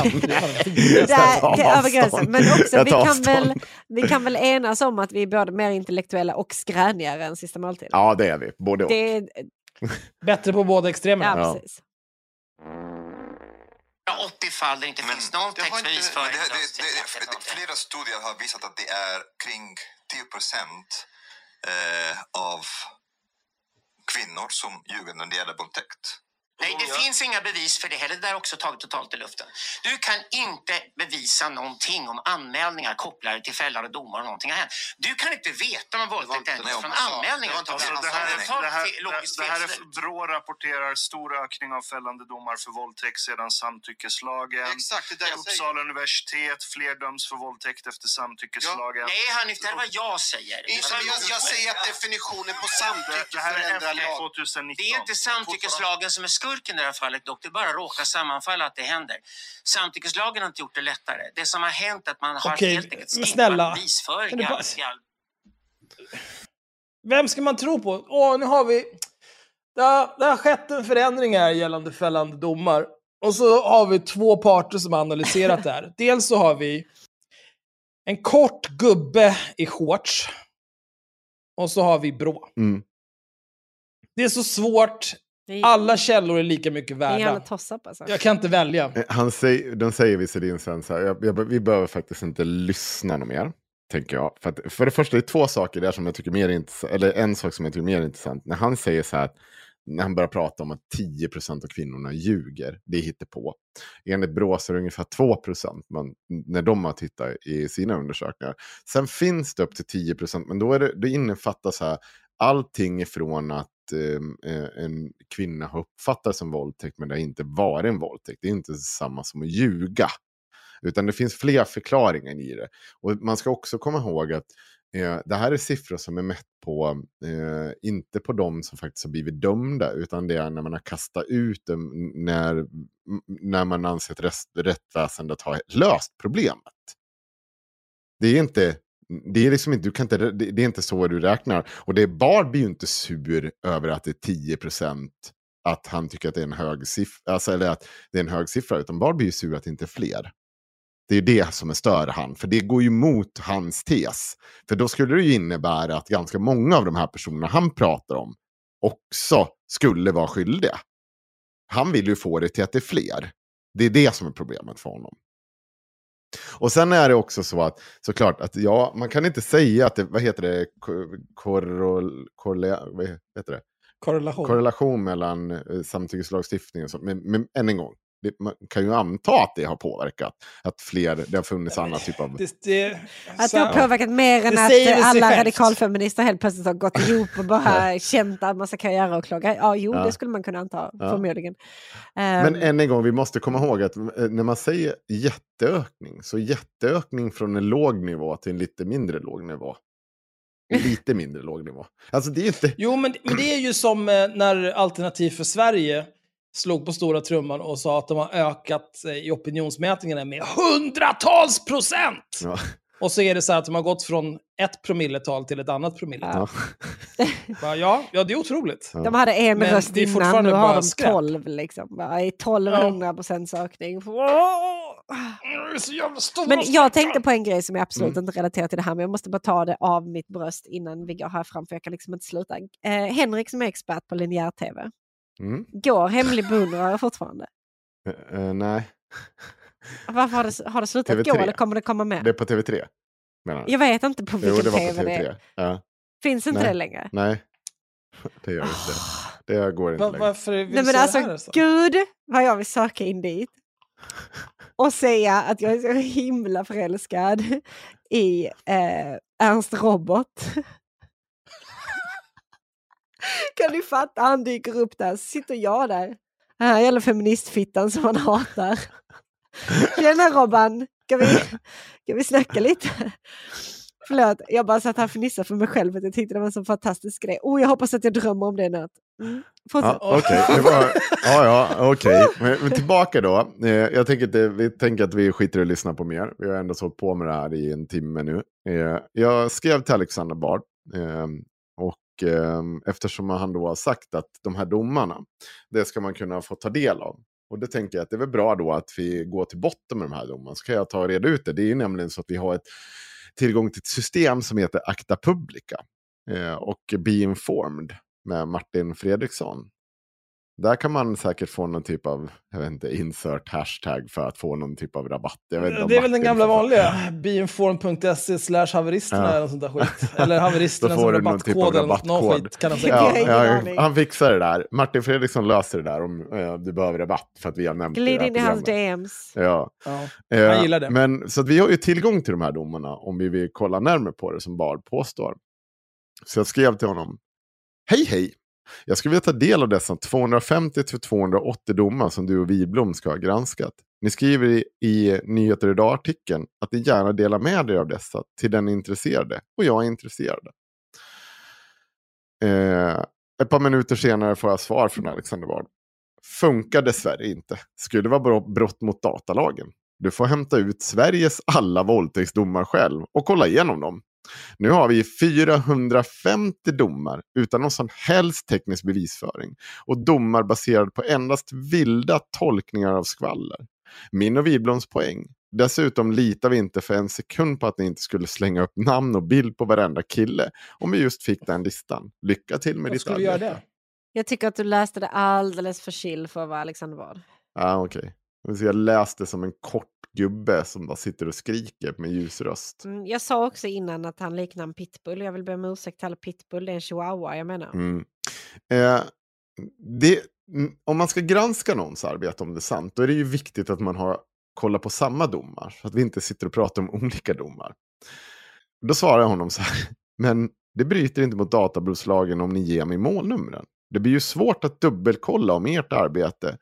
Det är, över gränsen. Men också, vi kan, väl, vi kan väl enas om att vi är både mer intellektuella och skränigare än Sista måltiden. Ja, det är vi. Både och. Det är, Bättre på båda extremerna. ja, precis. 80 fall där det inte finns någon Det har inte- textbevis för det- det- det. det- det- Flera studier har visat att det är kring 10 procent eh, av kvinnor som ljuger när det gäller våldtäkt. Nej, det finns inga bevis för det heller. Det där är också taget totalt i luften. Du kan inte bevisa någonting om anmälningar kopplade till fällande domar och någonting har hänt. Du kan inte veta om våldtäkt är det från anmälningar. Det Alltså, det, här, är- det, här, logiskt det här är. Brå rapporterar stor ökning av fällande domar för våldtäkt sedan samtyckeslagen. Exakt, det är det jag säger. Uppsala universitet, fler döms för våldtäkt efter samtyckeslagen. Nej, Hanif, det är vad jag säger. Inte, jag, jag mig. säger att definitionen på Det, samtycke det här är förändrar efter lag. 2019. Det är inte samtyckeslagen som är skurken i det här fallet dock. Det bara råkar sammanfalla att det händer. Samtyckeslagen har inte gjort det lättare. Det som har hänt är att man har Okej, helt enkelt skippat bevisföring. bara- Vem ska man tro på? Åh, nu har vi... Det har, det har skett en förändring här gällande fällande domar. Och så har vi två parter som har analyserat det här. Dels så har vi en kort gubbe i shorts. Och så har vi Brå. Mm. Det är så svårt. Är, Alla källor är lika mycket är värda. toss-up alltså. Jag kan inte välja. Eh, Han säger, de säger visserligen sen så här, jag, jag, vi behöver faktiskt inte lyssna något mer. Tänker jag. För, att, för det första, det är två saker där som jag tycker är mer intressant. Eller en sak som jag tycker är mer intressant. När han säger så här, att- när han börjar prata om att 10% av kvinnorna ljuger, det hittar på. Enligt Brå så är det ungefär 2% man, när de har tittat i sina undersökningar. Sen finns det upp till 10%, men då, är det, det innefattar så här, allting ifrån att Ehm, eh, en kvinna har uppfattat som våldtäkt men det har inte varit en våldtäkt. Det är inte samma som att ljuga. Utan det finns fler förklaringar i det. Och man ska också komma ihåg att eh, det här är siffror som är mätt på, eh, inte på de som faktiskt har blivit dömda, utan det är när man har kastat ut dem, när, när man anser att rättsväsendet har löst problemet. Det är inte det är liksom inte, du kan inte, det är inte så du räknar. Och det Bard blir ju inte sur över att det är 10% att han tycker att det är en hög siffra, alltså, eller att det är en hög siffra, utan Bard blir ju sur att det inte är fler. Det är det som är stör han, för det går ju mot hans tes. För då skulle det ju innebära att ganska många av de här personerna han pratar om också skulle vara skyldiga. Han vill ju få det till att det är fler. Det är det som är problemet för honom. Och sen är det också så att såklart att ja, man kan inte säga att det, vad heter det, ko- korrel, korrela, vad heter det? Korrelation. korrelation mellan eh, samtyckeslagstiftning och så. Men, men än en gång, det, man kan ju anta att det har påverkat. Att fler, det har funnits annan typ av... Det, det, Att det har påverkat mer än att alla radikalfeminister helt plötsligt har gått ihop och bara känt att man ska karriäråklagare. Ja, jo, Ja. det skulle man kunna anta, Ja. förmodligen. Men Ehm, än en gång, vi måste komma ihåg att eh, när man säger jätteökning, så jätteökning från en låg nivå till en lite mindre låg nivå. Lite mindre låg nivå. Alltså det är inte... Jo, men, men det är ju som eh, när Alternativ för Sverige slog på stora trumman och sa att de har ökat eh, i opinionsmätningarna med hundratals procent! Ja. Och så är det så här att de har gått från ett promilletal till ett annat promilletal. Ja. Bara, Ja, ja, det är otroligt. Ja. De hade en Men röst det är innan, nu har de skräp. 12 liksom. Bara, i 1200 procents ökning. Men jag tänkte på en grej som jag absolut Mm. inte relaterar till det här, men jag måste bara ta det av mitt bröst innan vi går här fram, för jag kan liksom inte sluta. Eh, Henrik som är expert på linjär-tv, Mm. går hemlig beundrare fortfarande? Eh, nej, Varför har det, har det slutat TV3. gå eller kommer det komma med? det är på TV3. Menar du? Jag vet inte på Jo, vilken det var tv på det TV3. är. Ja. Finns inte Nej. det längre? Nej, det gör inte. Det går inte Va, längre. varför vill Nej men alltså det här? Så? gud vad jag vill söka in dit. Och säga att jag är så himla förälskad i eh, Ernst Robot. kan du fatta? Han dyker upp där, sitter jag där. Den här jävla feministfittan som han hatar. Tjena Robban, ska vi, kan vi snacka lite? Förlåt, jag bara satt här och fnissade för mig själv jag tyckte det var en så fantastisk grej. Oh, jag hoppas att jag drömmer om det nu. Mm. Ja, Okej, okay. var... ja, ja. Men, men tillbaka då. Eh, jag tänker att det, vi tänker att vi skiter i att lyssna på mer. Vi har ändå hållit på med det här i en timme nu. Eh, jag skrev till Alexander Bard. Eh, och Ehm, eftersom han då har sagt att de här domarna, det ska man kunna få ta del av. Och det tänker jag att det är väl bra då att vi går till botten med de här domarna. Så kan jag ta och reda ut det. Det är ju nämligen så att vi har ett tillgång till ett system som heter Acta Publica. Eh, och Be Informed med Martin Fredriksson. Där kan man säkert få någon typ av, jag vet inte, insert hashtag för att få någon typ av rabatt. Jag vet inte om Det är väl den gamla vanliga. Beinform.se slash haveristerna Ja. eller något sånt där skit. Eller haveristerna som någon typ av rabattkod eller något, någon rabattkod. skit kan de Ja, Ja, han fixar det där. Martin Fredriksson löser det där om eh, du behöver rabatt för att vi har nämnt det Glid in i hans. DMs. Ja. Ja. Eh, Han gillar det. Men, så att vi har ju tillgång till de här domarna om vi vill kolla närmare på det som Bard påstår. Så jag skrev till honom. Hej hej! Jag skulle vilja ta del av dessa 250-280 domar som du och Wiblom ska ha granskat. Ni skriver i, i Nyheter Idag-artikeln att ni gärna delar med er av dessa till den intresserade. Och jag är intresserad. Eh, ett par minuter senare får jag svar från Alexander Bard. Funkar dessvärre inte. Skulle vara brott mot datalagen. Du får hämta ut Sveriges alla våldtäktsdomar själv och kolla igenom dem. Nu har vi 450 domar utan någon som helst teknisk bevisföring och domar baserade på endast vilda tolkningar av skvaller. Min och Wibloms poäng. Dessutom litar vi inte för en sekund på att ni inte skulle slänga upp namn och bild på varenda kille om vi just fick den listan. Lycka till med Vad ditt skulle vi göra arbete. det? Jag tycker att du läste det alldeles för chill för att vara Alexander Bard. Ja, okej. Okay. Jag läste som en kort gubbe som bara sitter och skriker med ljus röst. Mm, jag sa också innan att han liknar en pitbull. Jag vill be om ursäkt till alla pitbull. Det är en chihuahua jag menar. Mm. Eh, det, mm, om man ska granska någons arbete om det är sant, då är det ju viktigt att man har kollat på samma domar. Så att vi inte sitter och pratar om olika domar. Då svarar jag honom så här, men det bryter inte mot databrottslagen om ni ger mig målnumren. Det blir ju svårt att dubbelkolla om ert arbete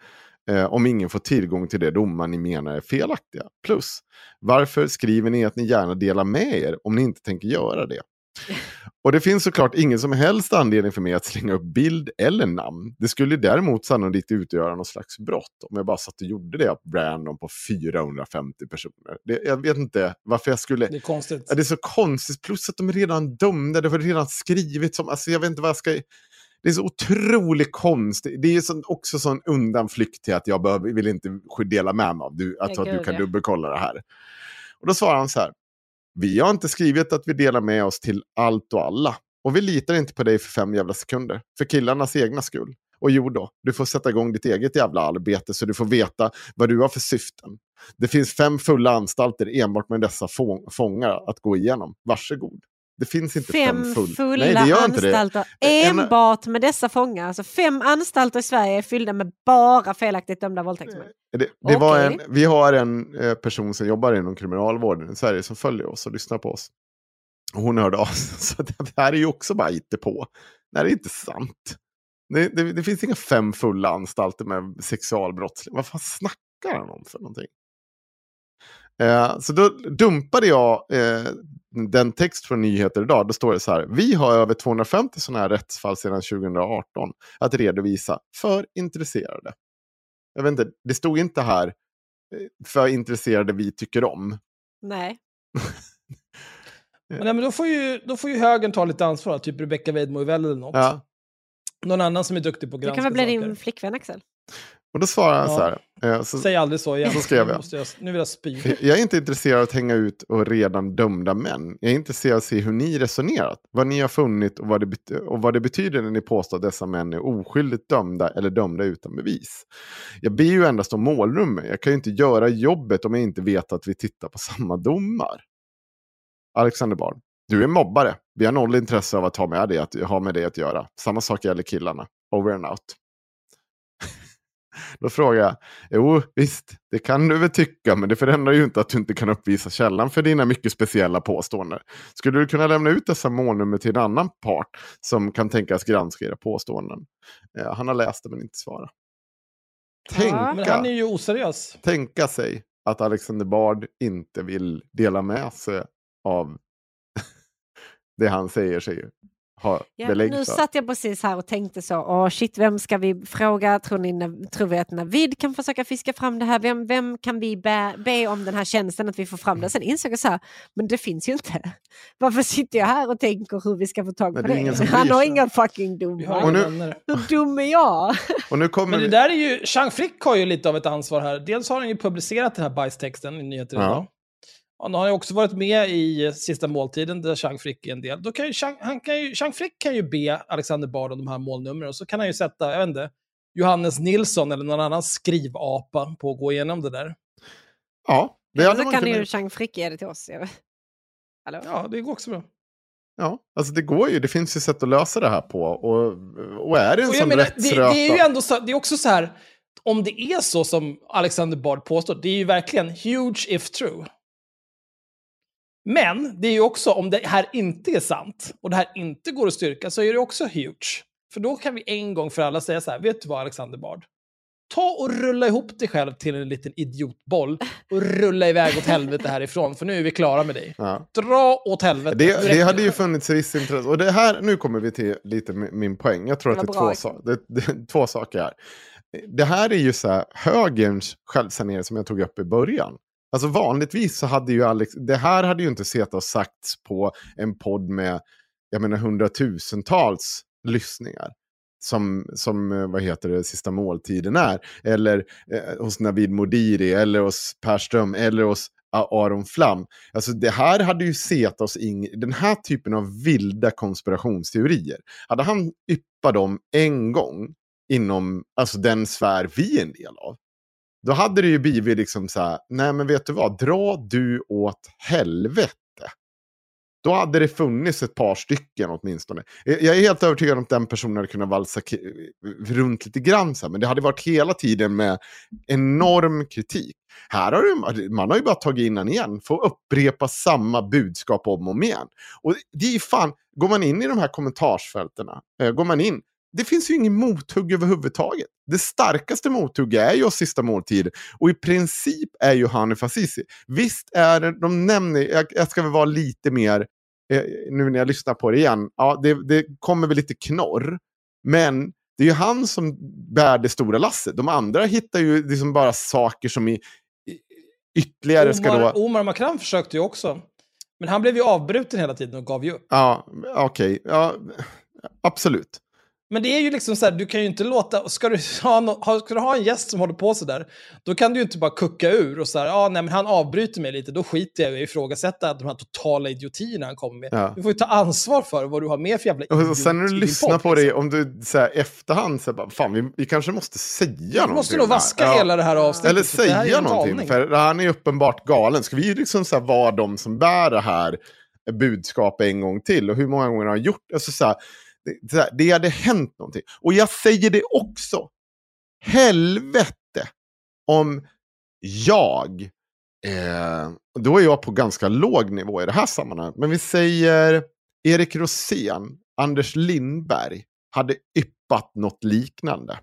eh, om ingen får tillgång till det domar ni menar är felaktiga. Plus, varför skriver ni att ni gärna delar med er om ni inte tänker göra det? Och det finns såklart ingen som helst anledning för mig att slänga upp bild eller namn. Det skulle däremot sannolikt utgöra någon slags brott om jag bara satt och gjorde det random på 450 personer. Det, jag vet inte varför jag skulle... Det är konstigt. Ja, det är så konstigt, plus att de är redan dömda, det var redan skrivit som... Alltså jag vet inte vad jag ska... Det är så otroligt konstigt. Det är så, också sån undanflykt till att jag behöver, vill inte dela med mig av du, alltså Ja, att du kan dubbelkolla det här. Och då svarar han så här. Vi har inte skrivit att vi delar med oss till allt och alla. Och vi litar inte på dig för fem jävla sekunder. För killarnas egna skull. Och jo då, du får sätta igång ditt eget jävla arbete så du får veta vad du har för syften. Det finns fem fulla anstalter enbart med dessa få- fångar att gå igenom. Varsågod. Det finns inte fem, Fem full... fulla Nej, det gör det. anstalter En- enbart med dessa fångar. Alltså fem anstalter i Sverige är fyllda med bara felaktigt dömda våldtäktsmän. Det, det Okej. en, vi har en eh, person som jobbar inom kriminalvården i Sverige som följer oss och lyssnar på oss. Och hon hörde av sig. Så det här är ju också bara på. Det är inte sant. Det, det, det finns inga fem fulla anstalter med sexualbrottslingar. Vad fan snackar han om för någonting? Eh, så då dumpade jag eh, den text från Nyheter idag. Då står det så här. Vi har över 250 sådana här rättsfall sedan 2018 att redovisa för intresserade. Jag vet inte, det stod inte här eh, för intresserade vi tycker om. Nej. Men, nej, men då, får ju, då får ju högern ta lite ansvar, typ Rebecca Weidmo eller något. Ja. Någon annan som är duktig på att Det granska kan väl bli saker. din flickvän Axel? Och då svarar han Ja. så här. eh, Så, Säg aldrig så igen. Så skrev jag. jag. Nu vill jag spy. Jag är inte intresserad av att hänga ut och redan dömda män. Jag är intresserad av att se hur ni resonerat, vad ni har funnit och vad det, och vad det betyder när ni påstår att dessa män är oskyldigt dömda eller dömda utan bevis. Jag ber ju endast om målnummer. Jag kan ju inte göra jobbet om jag inte vet att vi tittar på samma domar. Alexander Bard, du är mobbare. Vi har noll intresse av att ha med, det, att ha med det att göra. Samma sak gäller killarna. Over and out. Då frågar jag, jo visst, det kan du väl tycka, men det förändrar ju inte att du inte kan uppvisa källan för dina mycket speciella påståenden. Skulle du kunna lämna ut dessa målnummer till en annan part som kan tänkas granska era påståenden? Eh, han har läst det men inte svarat. Tänka, Men han är ju oseriös. tänka sig att Alexander Bard inte vill dela med sig av det han säger sig ha Ja, belägg nu satt jag precis här och tänkte så, åh shit, vem ska vi fråga? Tror, ni, tror vi att Navid kan försöka fiska fram det här? Vem, vem kan vi be, be om den här tjänsten att vi får fram det? Sen insåg jag så här, men det finns ju inte. Varför sitter jag här och tänker hur vi ska få tag Men på det det? Han har inga fucking domar. Och nu-. Hur dum är jag? Och nu kommer Men det vi... där är ju, Chang Frick har ju lite av ett ansvar här. Dels har han ju publicerat den här bajstexten i nyheter Ja. Han har ju också varit med i Sista måltiden där Chang Frick är en del. Då kan ju Chang, han kan ju, Chang Frick kan ju be Alexander Bard om de här målnumren och så kan han ju sätta, jag vet inte, Johannes Nilsson eller någon annan skrivapa på att gå igenom det där. Ja, det Eller hade så man kan ju. Chang Frick ge det till oss. Hallå? Ja, det går också bra. Ja, alltså det går ju. Det finns ju sätt att lösa det här på. Och, och är det en sån menar, det, rättsröta... det är ju ändå så, det är också så här, om det är så som Alexander Bard påstår, det är ju verkligen huge if true. Men det är ju också, om det här inte är sant, och det här inte går att styrka, så är det också huge. För då kan vi en gång för alla säga så här, vet du vad Alexander Bard? Ta och rulla ihop dig själv till en liten idiotboll och rulla iväg åt helvete härifrån, för nu är vi klara med dig. Ja. Dra åt helvete. Det, det hade ju funnits visst intresse. Och det här, nu kommer vi till lite mi- min poäng. Jag tror att det är, två, sa- det, det, är två saker här. Det här är ju så här högerns självsanering som jag tog upp i början. Alltså vanligtvis så hade ju Alex, det här hade ju inte sett och sagts på en podd med, jag menar hundratusentals lyssningar. Som, som, eh, vad heter det, Sista måltiden är. Eller eh, hos Navid Modiri, eller hos Per Ström, eller hos Aron Flam. Alltså det här hade ju sett oss in den här typen av vilda konspirationsteorier. Hade han yppat dem en gång inom alltså den sfär vi är en del av. Då hade det ju blivit liksom så här, nej men vet du vad, dra du åt helvete. Då hade det funnits ett par stycken åtminstone. Jag är helt övertygad om att den personen hade kunnat valsa runt lite grann. Så här, men det hade varit hela tiden med enorm kritik. Här har du, man har ju bara tagit in den igen. Får upprepa samma budskap om och om igen. Och det är ju fan, går man in i de här kommentarsfältena, eh, går man in, det finns ju ingen mothugg överhuvudtaget. Det starkaste mothugget är ju sista måltid. Och i princip är ju Hanif Azizi. Visst är det, de nämner, jag, jag ska väl vara lite mer, eh, nu när jag lyssnar på det igen, ja det, det kommer väl lite knorr. Men det är ju han som bär det stora lasset. De andra hittar ju liksom bara saker som i, i ytterligare ska då... Omar, Omar Makram försökte ju också. Men han blev ju avbruten hela tiden och gav ju upp. Ja, okej. Ja, absolut. Men det är ju liksom så här, du kan ju inte låta, ska du ha, no, ska du ha en gäst som håller på så där, då kan du ju inte bara kucka ur och så här, ja nej men han avbryter mig lite, då skiter jag i att ifrågasätta de här totala idiotierna han kommer med. Ja. Du får ju ta ansvar för vad du har med för jävla Och idiot sen när du din lyssnar podd, på det, liksom. om du så här, efterhand säger bara, fan vi, vi kanske måste säga någonting. Du måste nog här." vaska Ja. hela det här avsnittet. Eller här ju säga någonting, galning. för han är ju uppenbart galen. Ska vi liksom så här vara de som bär det här budskapet en gång till? Och hur många gånger har han gjort alltså så här, det, här, det hade hänt någonting. Och jag säger det också. Helvete om jag, eh, då är jag på ganska låg nivå i det här sammanhanget, men vi säger Erik Rosén, Anders Lindberg hade yppat något liknande.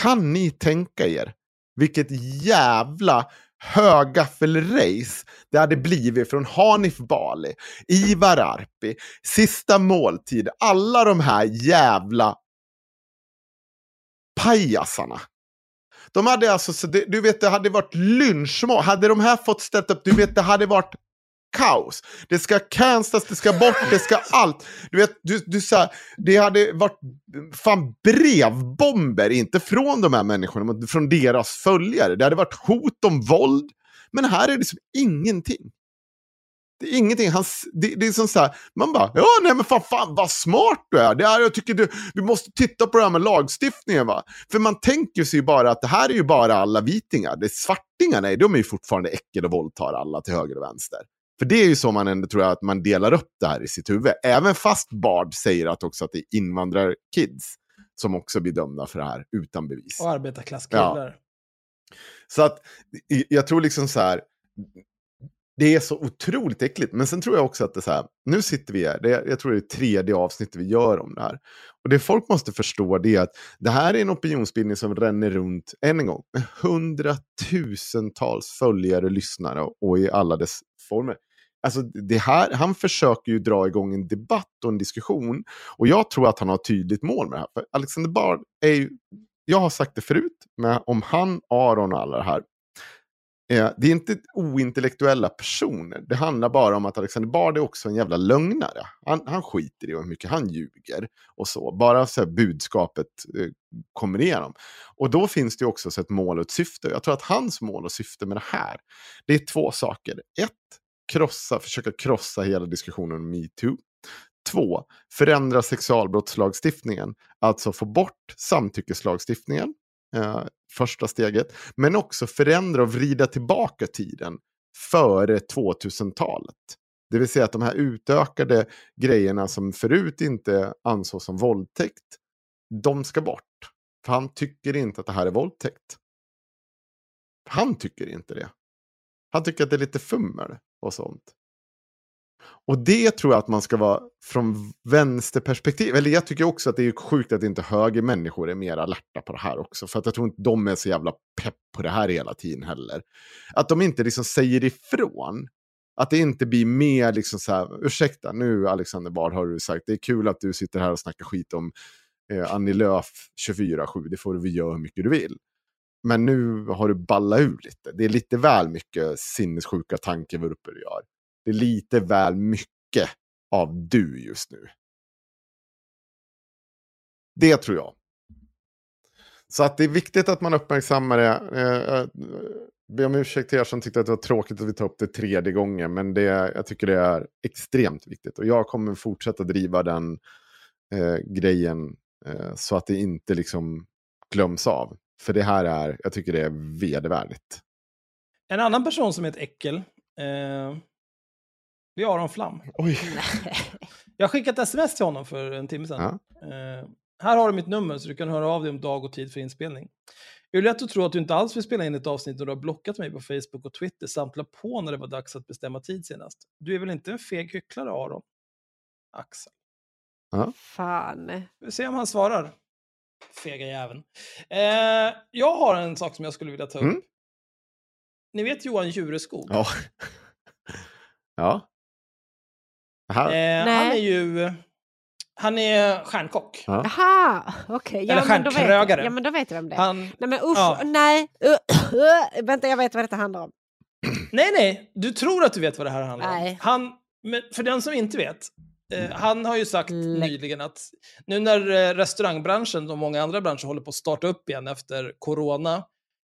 Kan ni tänka er vilket jävla högaffelrace det hade blivit från Hanif Bali, Ivar Arpi, Sista måltid, alla de här jävla pajasarna. De hade alltså, du vet det hade varit lynchmål. Hade de här fått ställt upp, du vet det hade varit kaos. Det ska cancelas, det ska bort, det ska allt. Du vet, du, du, så här, det hade varit fan brevbomber, inte från de här människorna, men från deras följare. Det hade varit hot om våld. Men här är det liksom ingenting. Det är ingenting. Han, det, det är som så här, man bara, ja nej men fan, fan vad smart du är. Det är jag tycker du, vi måste titta på det här med lagstiftningen va. För man tänker sig ju bara att det här är ju bara alla vitingar. Det är svartingar, nej, de är ju fortfarande äckel och våldtar alla till höger och vänster. För det är ju så man ändå tror jag att man delar upp det här i sitt huvud. Även fast Bard säger att också att det är invandrarkids som också blir dömda för det här utan bevis. Och arbetarklasskillar. Ja. Så att jag tror liksom så här, det är så otroligt äckligt. Men sen tror jag också att det är så här, nu sitter vi här, det är, jag tror det är tredje avsnittet vi gör om det här. Och det folk måste förstå det är att det här är en opinionsbildning som ränner runt, än en gång, med hundratusentals följare, lyssnare och i alla dess former. Alltså det här, han försöker ju dra igång en debatt och en diskussion. Och jag tror att han har ett tydligt mål med det här. För Alexander Bard är ju, jag har sagt det förut, men om han, Aron och alla det här Eh, det är inte ointellektuella personer. Det handlar bara om att Alexander Bard är också en jävla lögnare. Han, han skiter i hur mycket han ljuger och så. Bara så här budskapet eh, kommer igenom. Och då finns det också så ett mål och ett syfte. Jag tror att hans mål och syfte med det här, det är två saker. Ett, krossa, försöka krossa hela diskussionen om metoo. Två, förändra sexualbrottslagstiftningen. Alltså få bort samtyckeslagstiftningen eh, första steget. Men också förändra och vrida tillbaka tiden före 2000-talet. Det vill säga att de här utökade grejerna som förut inte ansågs som våldtäkt, de ska bort. För han tycker inte att det här är våldtäkt. Han tycker inte det. Han tycker att det är lite fummel och sånt. Och det tror jag att man ska vara från vänsterperspektiv. Eller jag tycker också att det är sjukt att inte höger människor är mer alerta på det här också. För att jag tror inte de är så jävla pepp på det här hela tiden heller. Att de inte liksom säger ifrån. Att det inte blir mer liksom så här, ursäkta nu Alexander Bard har du sagt, det är kul att du sitter här och snackar skit om eh, Annie Lööf 24-7, det får du väl göra hur mycket du vill. Men nu har du ballat ur lite. Det är lite väl mycket sinnessjuka tankevurpor du gör. Det är lite väl mycket av du just nu. Det tror jag. Så att det är viktigt att man uppmärksammar det. Eh, eh, jag ber om ursäkt till er som tyckte att det var tråkigt att vi tar upp det tredje gången. Men det, jag tycker det är extremt viktigt. Och jag kommer fortsätta driva den eh, grejen eh, så att det inte liksom glöms av. För det här är, jag tycker det är vedervärdigt. En annan person som är ett äckel, eh, det är Aron Flam. Oj. Jag har skickat sms till honom för en timme sedan. Ja. Uh, här har du mitt nummer så du kan höra av dig om dag och tid för inspelning. Det är lätt att tro att du inte alls vill spela in ett avsnitt när du har blockat mig på Facebook och Twitter samt la på när det var dags att bestämma tid senast. Du är väl inte en feg hycklare, Aron? Axel. Ja. Fan. Vi ser om han svarar. Fega jäveln. Eh, jag har en sak som jag skulle vilja ta upp. Mm. Ni vet Johan Jureskog? Ja. ja. Eh, han är ju... Han är stjärnkock. Jaha, okej. Okay. Ja, Eller stjärnkrögare. Ja, men då vet jag vem det är. Han, nej, men usch, ja. nej. Uh, uh, vänta, jag vet vad detta handlar om. Nej, nej. Du tror att du vet vad det här handlar nej. om. Han, men för den som inte vet. Eh, han har ju sagt Läck. nyligen att nu när eh, restaurangbranschen och många andra branscher håller på att starta upp igen efter corona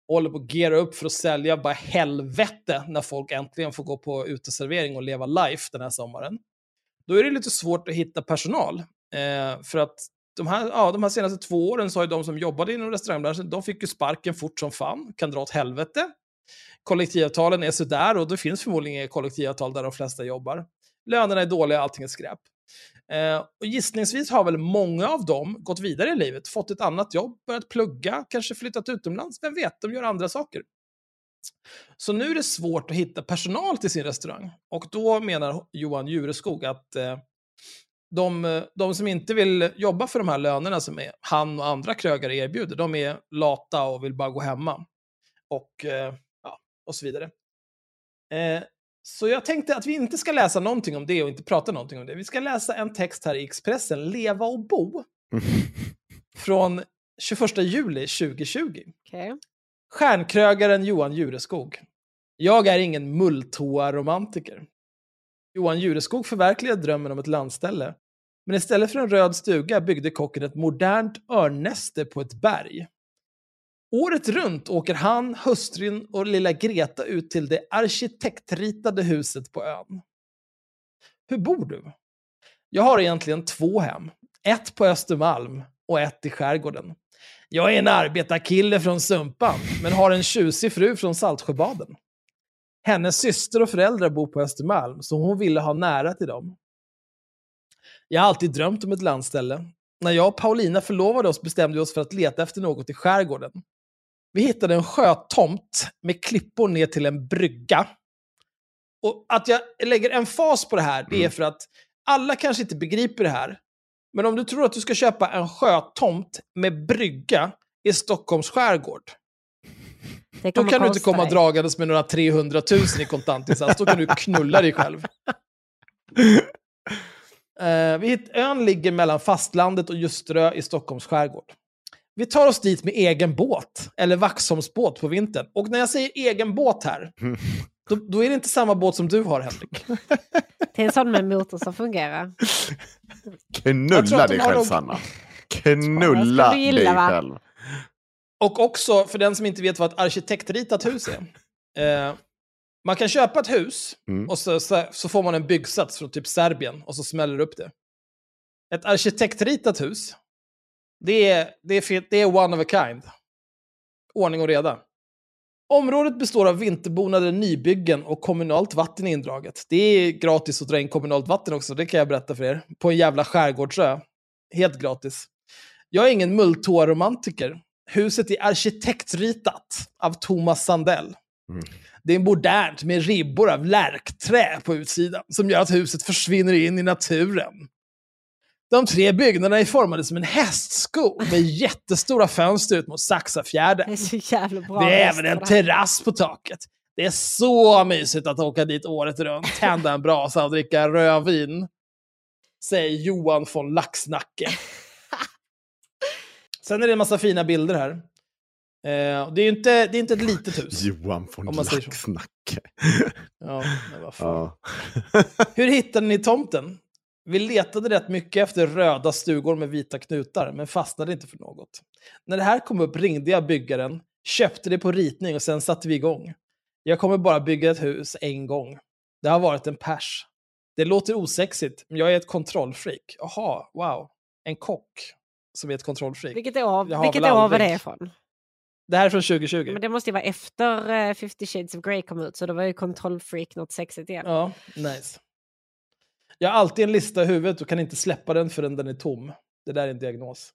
håller på att geara upp för att sälja bara helvete när folk äntligen får gå på uteservering och leva life den här sommaren då är det lite svårt att hitta personal. Eh, för att de här, ja, de här senaste två åren så har ju de som jobbade inom restaurangbranschen, de fick ju sparken fort som fan, kan dra åt helvete. Kollektivavtalen är sådär och det finns förmodligen kollektivavtal där de flesta jobbar. Lönerna är dåliga, allting är skräp. Eh, och gissningsvis har väl många av dem gått vidare i livet, fått ett annat jobb, börjat plugga, kanske flyttat utomlands, vem vet, de gör andra saker. Så nu är det svårt att hitta personal till sin restaurang. Och då menar Johan Jureskog att eh, de, de, som inte vill jobba för de här lönerna som är, han och andra krögare erbjuder, de är lata och vill bara gå hemma. Och, eh, ja, och så vidare. Eh, så jag tänkte att vi inte ska läsa någonting om det och inte prata någonting om det. Vi ska läsa en text här i Expressen, Leva och bo, från 21 juli 2020. Okay. Stjärnkrögaren Johan Jureskog. Jag är ingen mulltoa-romantiker. Johan Jureskog förverkligade drömmen om ett landställe. Men istället för en röd stuga byggde kocken ett modernt örnnäste på ett berg. Året runt åker han, hustrun och lilla Greta ut till det arkitektritade huset på ön. Hur bor du? Jag har egentligen två hem. Ett på Östermalm och ett i skärgården. Jag är en arbetarkille från Sumpan, men har en tjusig fru från Saltsjöbaden. Hennes syster och föräldrar bor på Östermalm, så hon ville ha nära till dem. Jag har alltid drömt om ett landställe. När jag och Paulina förlovade oss bestämde vi oss för att leta efter något i skärgården. Vi hittade en sjötomt med klippor ner till en brygga. Och att jag lägger en fas på det här, det är för att alla kanske inte begriper det här. Men om du tror att du ska köpa en sjötomt med brygga i Stockholms skärgård, Det då kan du inte komma dig. dragandes med några 300 000 i kontantinsats. Då kan du knulla dig själv. Vi hitt, ön ligger mellan fastlandet och Ljusterö i Stockholms skärgård. Vi tar oss dit med egen båt, eller Vaxholmsbåt på vintern. Och när jag säger egen båt här, då, då är det inte samma båt som du har, Henrik. Det är en sån med motor som fungerar. Knulla dig själv Sanna. Knulla dig va? själv. Och också, för den som inte vet vad ett arkitektritat hus är. Eh, man kan köpa ett hus Mm. och så, så, så får man en byggsats från typ Serbien och så smäller du upp det. Ett arkitektritat hus, det är, det är, det är one of a kind. Ordning och reda. Området består av vinterbonade nybyggen och kommunalt vatten indraget. Det är gratis att dra in kommunalt vatten också, det kan jag berätta för er. På en jävla skärgårdsö. Helt gratis. Jag är ingen mulltoa-romantiker. Huset är arkitektritat av Thomas Sandell. Mm. Det är modernt med ribbor av lärkträ på utsidan som gör att huset försvinner in i naturen. De tre byggnaderna är formade som en hästsko med jättestora fönster ut mot Saxafjärden. Det är så jävla bra. Det är även en terrass på taket. Det är så mysigt att åka dit året runt, tända en brasa och dricka rödvin. Säger Johan von Laxnacke. Sen är det en massa fina bilder här. Eh, det är inte, det är inte ett litet hus. Johan von Om man säger så. Laxnacke. Ja, men vad fan. Ja. Hur hittade ni tomten? Vi letade rätt mycket efter röda stugor med vita knutar, men fastnade inte för något. När det här kom upp ringde jag byggaren, köpte det på ritning och sen satte vi igång. Jag kommer bara bygga ett hus en gång. Det har varit en pers. Det låter osexigt, men jag är ett kontrollfreak. Jaha, wow. En kock som är ett kontrollfreak. Vilket Jag har vilket var aldrig- det ifrån? Det här är från 2020. Men det måste ju vara efter uh, 50 shades of Grey kom ut, så då var ju kontrollfreak något sexigt igen. Ja, nice. Jag har alltid en lista i huvudet och kan inte släppa den förrän den är tom. Det där är en diagnos.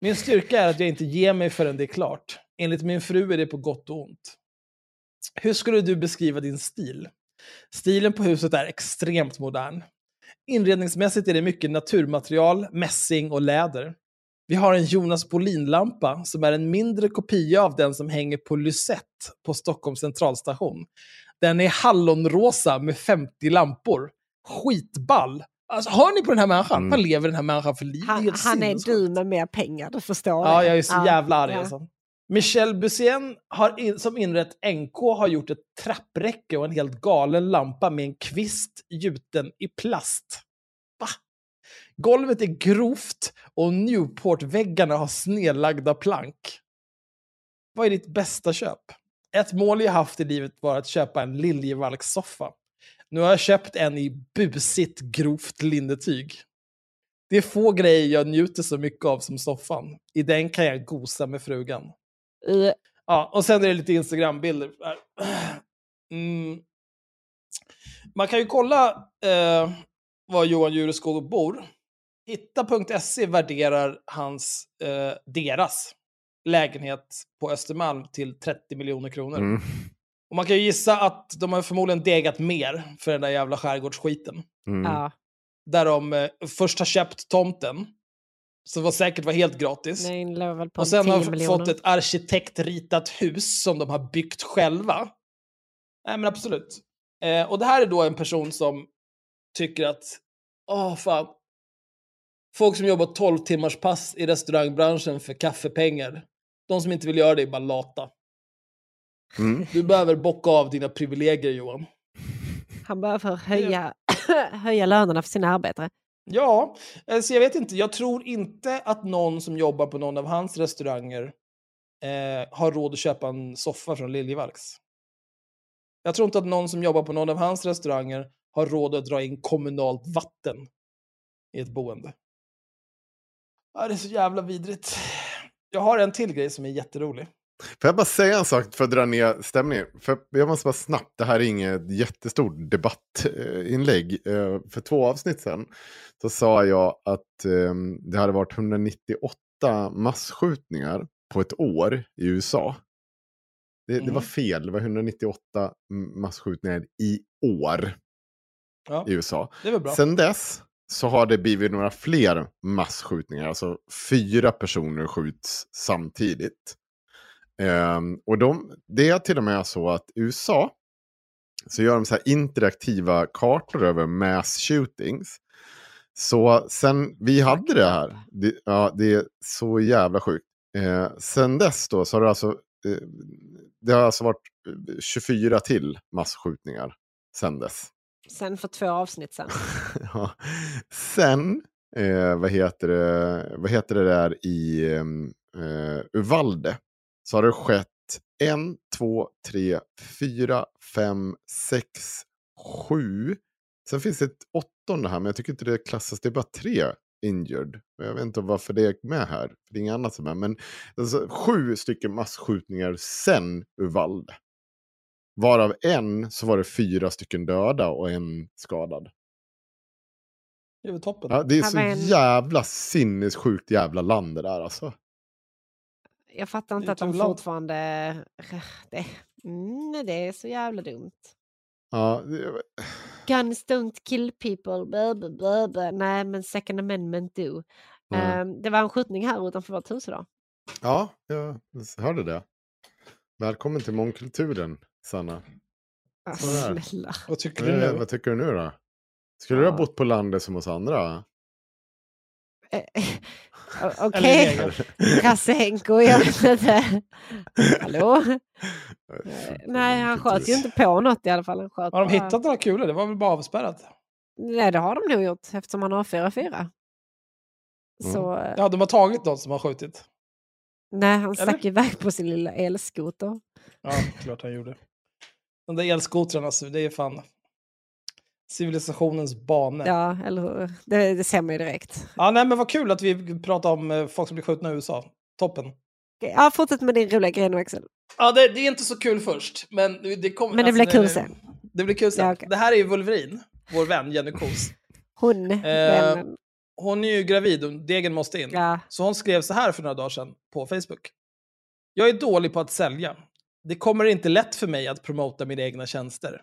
Min styrka är att jag inte ger mig förrän det är klart. Enligt min fru är det på gott och ont. Hur skulle du beskriva din stil? Stilen på huset är extremt modern. Inredningsmässigt är det mycket naturmaterial, mässing och läder. Vi har en Jonas Bolin-lampa som är en mindre kopia av den som hänger på Lysette på Stockholms centralstation. Den är hallonrosa med 50 lampor. Skitball! Alltså, hör ni på den här människan? Mm. Vad lever den här människan för liv? Det är Han, han är du med mer pengar, du förstår. Ja, jag är så jävla arg ja. alltså. Michel Bussén har in, som inrett NK har gjort ett trappräcke och en helt galen lampa med en kvist gjuten i plast. Va? Golvet är grovt och Newport-väggarna har snedlagda plank. Vad är ditt bästa köp? Ett mål jag haft i livet var att köpa en Liljevalchs-soffa. Nu har jag köpt en i busigt grovt linnetyg. Det är få grejer jag njuter så mycket av som soffan. I den kan jag gosa med frugan. Uh, Ja, och sen är det lite Instagram-bilder. Mm. Man kan ju kolla eh, var Johan Jureskog bor. Hitta.se värderar hans, eh, deras lägenhet på Östermalm till 30 miljoner kronor. Mm. Och man kan ju gissa att de har förmodligen degat mer för den där jävla skärgårdsskiten. Mm. ja. Där de eh, först har köpt tomten, som var säkert var helt gratis. Den låg väl på Och sen 10 har miljoner. fått ett arkitektritat hus som de har byggt själva. Nej men absolut. Eh, och det här är då en person som tycker att, åh fan, folk som jobbar 12 timmars pass i restaurangbranschen för kaffepengar, de som inte vill göra det är bara lata. Mm. Du behöver bocka av dina privilegier Johan. Han behöver höja höja lönerna för sina arbetare. Ja, så jag vet inte. Jag tror inte att någon som jobbar på någon av hans restauranger eh, har råd att köpa en soffa från Liljevalchs. Jag tror inte att någon som jobbar på någon av hans restauranger har råd att dra in kommunalt vatten i ett boende. Ja, det är så jävla vidrigt. Jag har en till grej som är jätterolig. Får jag bara säga en sak för att dra ner stämningen? För jag måste bara snabbt, det här är inget jättestort debattinlägg. Eh, För två avsnitt sedan så sa jag att eh, det hade varit 198 masskjutningar på ett år i USA. Det, det var Mm. fel, det var 198 masskjutningar i år Ja, i USA. Sen dess så har det blivit några fler masskjutningar. Alltså fyra personer skjuts samtidigt. Ehm, och de, det är till och med så att USA så gör de så här interaktiva kartor över mass shootings. Så sen vi hade det här, det, ja, det är så jävla sjukt. Eh, sen dess då så har det alltså, eh, det har alltså varit eh, 24 till masskjutningar sen dess. Sen för två avsnitt sen. Ja. Sen, eh, vad, heter det, vad heter det där i eh, Uvalde? Så har det skett en, två, tre, fyra, fem, sex, sju. Sen finns det ett åttonde här, men jag tycker inte det klassas. Det är bara tre injured. Jag vet inte varför det är med här. För det är inget annat som är. Men alltså, sju stycken masskjutningar sen Uvalde. Varav en så var det fyra stycken döda och en skadad. Det är väl toppen. Ja, det är så jävla sinnessjukt jävla land det där alltså. Jag fattar inte att de fortfarande... Det, mm, det är så jävla dumt. Ja, det- Guns don't kill people. Blah, blah, blah, blah. Nej, men second amendment do. Mm. Det var en skjutning här utanför vårt hus idag. ja, jag hörde det. Välkommen till mångkulturen, Sanna. Ah, snälla. Vad tycker du nu? vad tycker du nu då? Skulle du ha Ja. bott på landet som oss andra? Eh, Eller Okej. Rasenko, jag vet inte. Hallå? Eh, Nej, han sköt ju inte på något i alla fall. Han sköt Har de bara- hittat några kulor? Det var väl bara avspärrat? Nej, det har de nog gjort eftersom han har 4-4. Så eh, Ja, de har tagit någon som har skjutit. nej, han Eller? stack iväg på sin lilla elskoter. Ja, klart han gjorde. De där elskotrarna, det är fan civilisationens banor. Ja. Ja, eller hur? Det, det ser man ju direkt. nej, men vad kul att vi pratar om eh, folk som blir skjutna i USA. Toppen. Ja, fortsätt med din roliga grej nu Axel. Ja, det, det är inte så kul först, men det kommer... Men det blir kul sen. Det blir kul sen. Ja, okej. Det här är ju Wolverine, vår vän Jenny Kos. Hon, Eh, vännen. Hon är ju gravid och degen måste in. Ja, Så hon skrev så här för några dagar sedan på Facebook. Jag är dålig på att sälja. Det kommer inte lätt för mig att promota mina egna tjänster.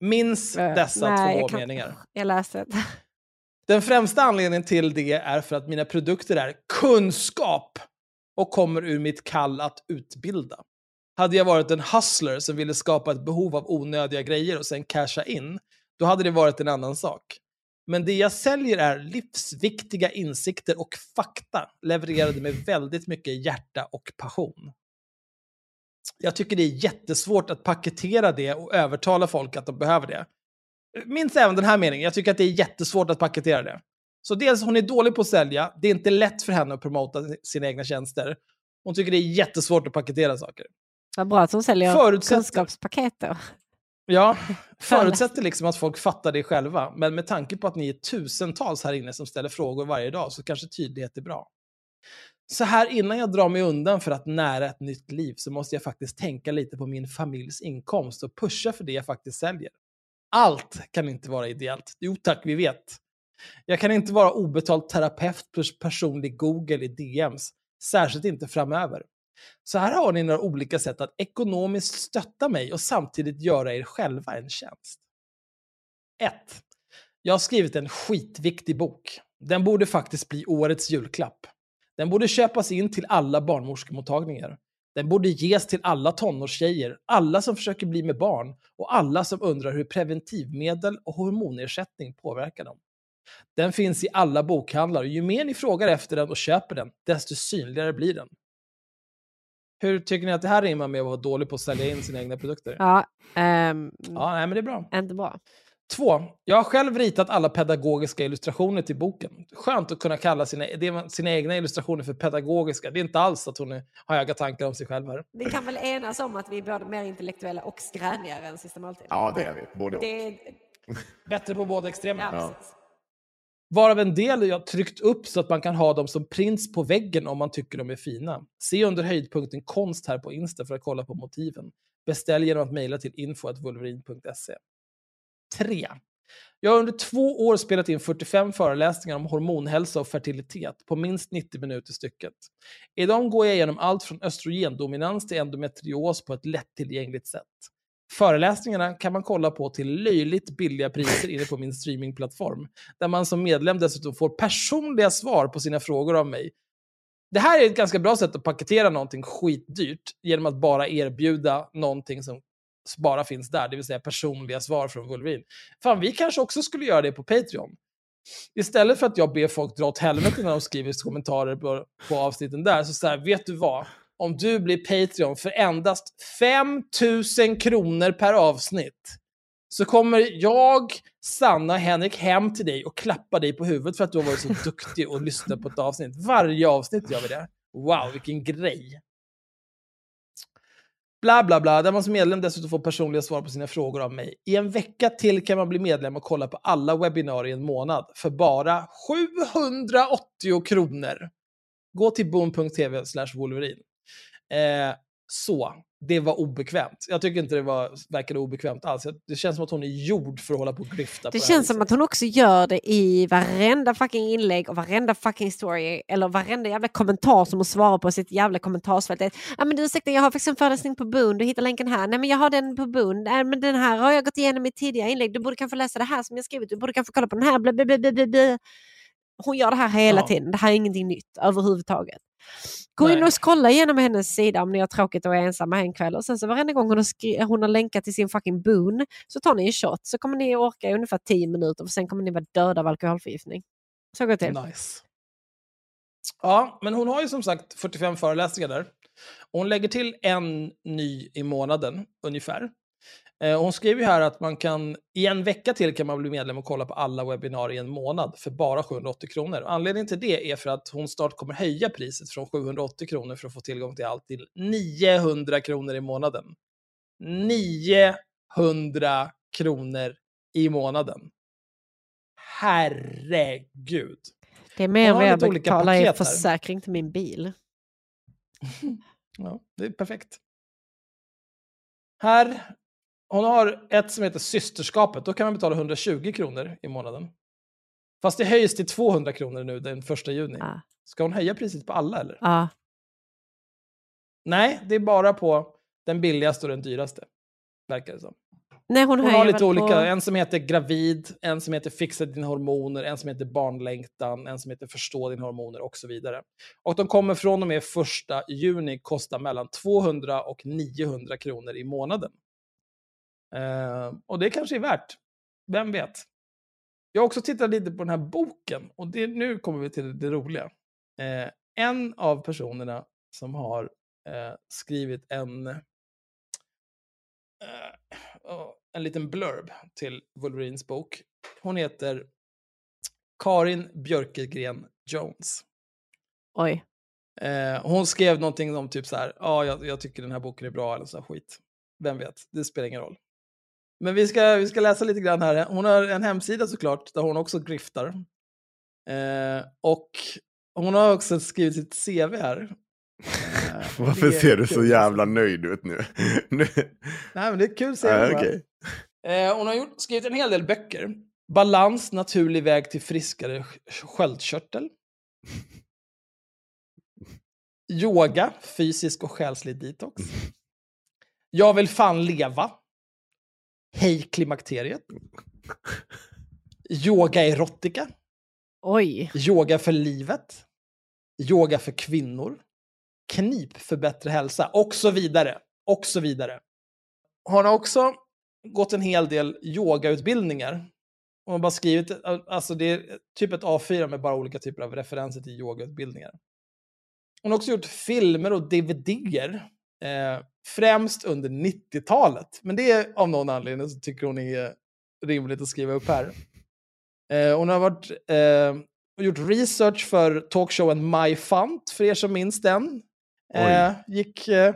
Minns Eh, dessa nej, två jag kan- meningar. jag läste det. Den främsta anledningen till det är för att mina produkter är kunskap och kommer ur mitt kall att utbilda. Hade jag varit en hustler som ville skapa ett behov av onödiga grejer och sen casha in, då hade det varit en annan sak. Men det jag säljer är livsviktiga insikter och fakta levererade med väldigt mycket hjärta och passion. Jag tycker det är jättesvårt att paketera det och övertala folk att de behöver det. Minns även den här meningen, jag tycker att det är jättesvårt att paketera det. Så dels hon är dålig på att sälja, det är inte lätt för henne att promota sina egna tjänster. Hon tycker det är jättesvårt att paketera saker. Vad bra att hon säljer Förutsätter- kunskapspaket då. Ja, förutsätter liksom att folk fattar det själva. Men med tanke på att ni är tusentals här inne som ställer frågor varje dag så kanske tydlighet är bra. Så här innan jag drar mig undan för att nära ett nytt liv så måste jag faktiskt tänka lite på min familjs inkomst och pusha för det jag faktiskt säljer. Allt kan inte vara ideellt. Jo tack, vi vet. Jag kan inte vara obetald terapeut plus personlig Google i DMs. Särskilt inte framöver. Så här har ni några olika sätt att ekonomiskt stötta mig och samtidigt göra er själva en tjänst. 1. Jag har skrivit en skitviktig bok. Den borde faktiskt bli årets julklapp. Den borde köpas in till alla barnmorskemottagningar. Den borde ges till alla tonårstjejer, alla som försöker bli med barn och alla som undrar hur preventivmedel och hormonersättning påverkar dem. Den finns i alla bokhandlar och ju mer ni frågar efter den och köper den, desto synligare blir den. Hur tycker ni att det här rimmar med att vara dålig på att sälja in sina egna produkter? Ja, ehm, Ja, nej, men det är bra. inte bra. Två, jag har själv ritat alla pedagogiska illustrationer till boken. Skönt att kunna kalla sina, sina egna illustrationer för pedagogiska. Det är inte alls att hon är, har höga tankar om sig själv här. Vi kan väl enas om att vi är både mer intellektuella och skränigare än Sista måltiden? Ja, det är vi. Både och. Det, Bättre på båda extremerna. ja, precis. Varav en del jag tryckt upp så att man kan ha dem som prints på väggen om man tycker de är fina. Se under höjdpunkten konst här på Insta för att kolla på motiven. Beställ genom att mejla till info.wolverine.se. 3. Jag har under två år spelat in 45 föreläsningar om hormonhälsa och fertilitet på minst 90 minuter stycket. I dem går jag igenom allt från östrogendominans till endometrios på ett lättillgängligt sätt. Föreläsningarna kan man kolla på till löjligt billiga priser inne på min streamingplattform, där man som medlem dessutom får personliga svar på sina frågor av mig. Det här är ett ganska bra sätt att paketera någonting skitdyrt genom att bara erbjuda någonting som bara finns där, det vill säga personliga svar från Wolverine. Fan, vi kanske också skulle göra det på Patreon. Istället för att jag ber folk dra åt helvete när de skriver kommentarer på, på avsnitten där, så, så här, vet du vad? Om du blir Patreon för endast 5000 kronor per avsnitt, så kommer jag, Sanna och Henrik hem till dig och klappa dig på huvudet för att du har varit så duktig och lyssnat på ett avsnitt. Varje avsnitt gör vi det. Wow, vilken grej. Bla bla bla, där man som medlem dessutom får personliga svar på sina frågor av mig. I en vecka till kan man bli medlem och kolla på alla webbinarier i en månad för bara 780 kronor. Gå till boom.tv wolverine. Eh, så, det var obekvämt. Jag tycker inte det var, verkade obekvämt alls. Det känns som att hon är gjord för att hålla på och grifta Det här känns som att hon också gör det i varenda fucking inlägg och varenda fucking story eller varenda jävla kommentar som hon svarar på sitt jävla kommentarsfält. Ja ah, men du ursäkta, jag har faktiskt en föreläsning på Boon, du hittar länken här. Nej men jag har den på Boon, Nej men den här har jag gått igenom i tidigare inlägg. Du borde kanske läsa det här som jag skrivit, du borde kanske kolla på den här. Bla, bla, bla, bla, bla. Hon gör det här hela Ja. tiden, det här är ingenting nytt överhuvudtaget. Gå in och scrolla igenom hennes sida om ni har tråkigt och är ensamma en kväll och sen så varenda gång hon har, hon har länkat till sin fucking boon så tar ni en shot så kommer ni orka i ungefär 10 minuter och sen kommer ni vara döda av alkoholförgiftning. Så går det till. Nice. Ja, men hon har ju som sagt 45 föreläsningar där. Och hon lägger till en ny i månaden, ungefär. Eh, Hon skriver ju här att man kan, i en vecka till kan man bli medlem och kolla på alla webbinarier i en månad för bara 780 kronor. Anledningen till det är för att hon snart kommer höja priset från 780 kronor för att få tillgång till allt till 900 kronor i månaden. 900 kronor i månaden. Herregud. Det är mer än vad jag betalar i försäkring till min bil. Ja, det är perfekt. Här, hon har ett som heter Systerskapet. Då kan man betala 120 kronor i månaden. Fast det höjs till 200 kronor nu den första juni. Ja. Ska hon höja priset på alla eller? Ja. Nej, det är bara på den billigaste och den dyraste. Verkar det som. Nej, hon, Hon har lite olika. På... En som heter Gravid, en som heter Fixa dina hormoner, en som heter Barnlängtan, en som heter Förstå dina hormoner och så vidare. Och de kommer från och med första juni kosta mellan 200 och 900 kronor i månaden. Eh, och det kanske är värt. Vem vet? Jag har också tittat lite på den här boken och det, nu kommer vi till det roliga. Eh, en av personerna som har eh, skrivit en eh, oh, en liten blurb till Wolverines bok. Hon heter Karin Björkegren Jones. Oj. Eh, hon skrev någonting om typ så här, ja, jag, jag tycker den här boken är bra eller så skit. Vem vet, det spelar ingen roll. Men vi ska, vi ska läsa lite grann här. Hon har en hemsida såklart, där hon också griftar. Eh, och hon har också skrivit sitt CV här. Eh, Varför ser du så jävla nöjd ut nu? nu. Nej, men det är kul CV. Bara. okej. Eh, hon har gjort, skrivit en hel del böcker. Balans, naturlig väg till friskare sk- sköldkörtel. Yoga, fysisk och själslig detox. Jag vill fan leva. Hej klimakteriet. Yoga erotica. Oj. Yoga för livet. Yoga för kvinnor. Knip för bättre hälsa. Och så vidare. Och så vidare. Hon har också gått en hel del yogautbildningar. Hon har bara skrivit, alltså det är typ ett A4 med bara olika typer av referenser till yogautbildningar. Hon har också gjort filmer och DVD-er. Eh, främst under 90-talet. Men det är av någon anledning så tycker hon är rimligt att skriva upp här. Eh, hon har varit, eh, gjort research för talkshowen My Fant, för er som minns den. Eh, gick eh,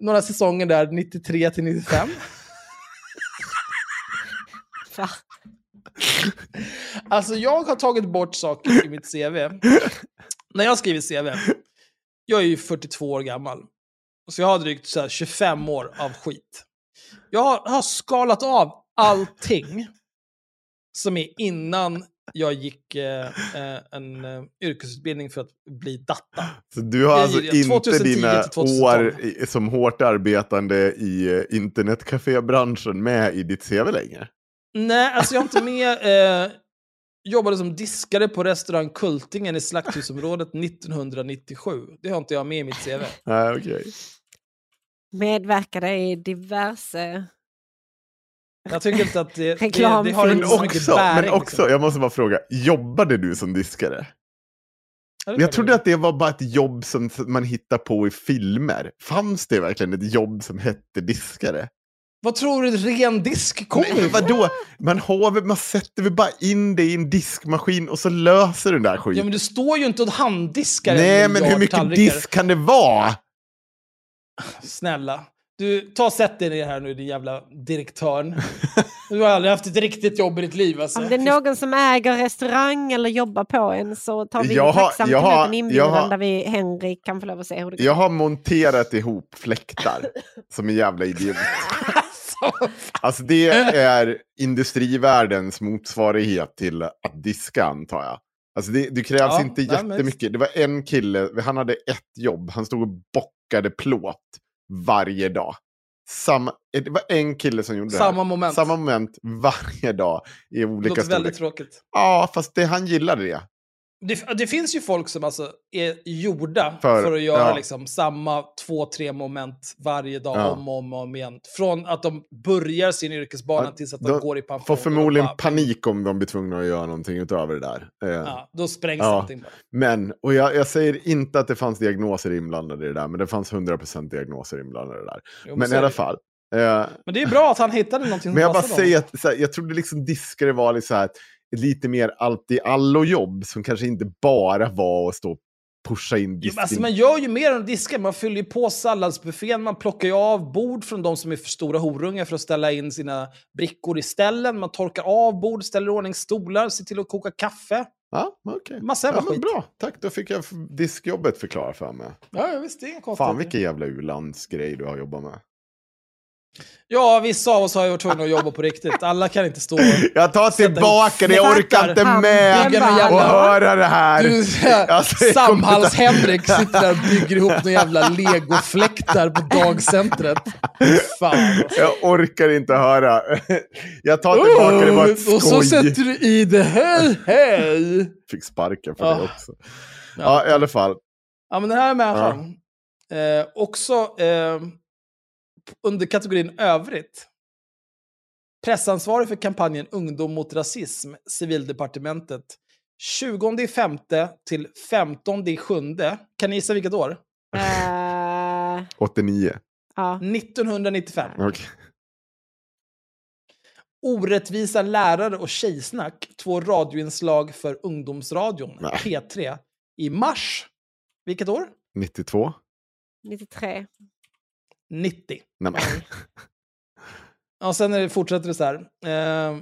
några säsonger där, 93 till 95. Va? Alltså jag har tagit bort saker i mitt CV. När jag skriver CV, jag är ju 42 år gammal. Så jag har drygt så här 25 år av skit. Jag har, har skalat av allting som är innan jag gick eh, eh, en eh, yrkesutbildning för att bli datta. Så du har alltså inte 2010 dina till 2012. år i- som hårt arbetande i eh, internetcafébranschen med i ditt CV längre? Nej, alltså jag har inte med... Eh, jobbade som diskare på restaurang Kultingen i Slakthusområdet 1997. Det har inte jag med i mitt CV. Nej, okej. Medverkade i diverse... Jag tycker inte att det, det, Reklam det har mycket också, bäring. men också, jag måste bara fråga, jobbade du som diskare? liksom. Ja, Jag trodde att det var bara ett jobb som man hittar på i filmer. Fanns det verkligen ett jobb som hette diskare? Vad tror du ren disk kommer Nej, ifrån? vadå? Man, har, man sätter väl bara in det i en diskmaskin och så löser den där skiten. Ja, men du står ju inte och handdiskar en Nej, men hur mycket tallrikar. disk kan det vara? Snälla. Du, ta och sätt dig ner här nu, din jävla direktörn. Du har aldrig haft ett riktigt jobb i ditt liv alltså. Om det är någon som äger restaurang eller jobbar på en så tar vi Jag har- tacksamt jag har- en inbjudan jag har- där vi, Henrik kan få lov att se hur det går. Jag har monterat ihop fläktar som en jävla idiot. Alltså det är industrivärldens motsvarighet till att diska antar jag. Alltså det, det krävs Ja, inte men- jättemycket. Det var en kille, han hade ett jobb, han stod och bockade plåt varje dag. Samma, det var en kille som gjorde det Samma här. moment. Samma moment varje dag i Det olika låter väldigt storlek. tråkigt. Ja, fast det, han gillade det. Det, det finns ju folk som alltså är gjorda för, För- att göra ja. liksom samma två, tre moment varje dag Ja. om och om, om igen. Från att de börjar sin yrkesbana Ja, tills att de, de går i pension. Får förmodligen bara- panik om de blir tvungna att göra någonting utöver det där. Eh, Ja, då sprängs Ja. allting bara. Men, och jag, jag säger inte att det fanns diagnoser inblandade i det där, men det fanns 100% diagnoser inblandade där. Jo, men men i alla det. fall. Eh, Men det är bra att han hittade någonting men jag som bara säger att så här, jag trodde liksom diskare var liksom så här, lite mer allt-i-allo-jobb som kanske inte bara var att stå och pusha in disken. Alltså, man gör ju mer än diskar. Man fyller ju på salladsbuffén, man plockar ju av bord från de som är för stora horungar för att ställa in sina brickor i ställen. Man torkar av bord, ställer i ordning stolar, ser till att koka kaffe. Ja, okej. Massa ja, jävla men skit. Bra, tack. Då fick jag diskjobbet förklarat för mig. Ja, ja, visst, det är. Fan vilken jävla u-landsgrej du har jobbat med. Ja, vissa av oss har ju varit tvungna att jobba på riktigt. Alla kan inte stå... Jag tar tillbaka det, jag orkar inte Han med att höra det här. Du, Alltså, inte- Samhalls-Henrik sitter där och bygger ihop några jävla legofläktar på dagcentret. Fan. Jag orkar inte höra. Jag tar tillbaka det, var ett skoj. Och så sätter du i det här. Hej! Fick sparken för Ah. det också. Ja, i alla fall. Ja, men den här människan. Eh, också eh, under kategorin övrigt. Pressansvarig för kampanjen Ungdom mot rasism, Civildepartementet. 20 i femte till 15 i sjunde. Kan ni gissa vilket år? Eh, 89. ja. 1995. Okej. Orättvisa lärare och tjejsnack, två radioinslag för Ungdomsradion, Nej. P3, i mars. Vilket år? 92. 93. 90. Nej, men. Ja, sen är det, fortsätter det så här. Eh,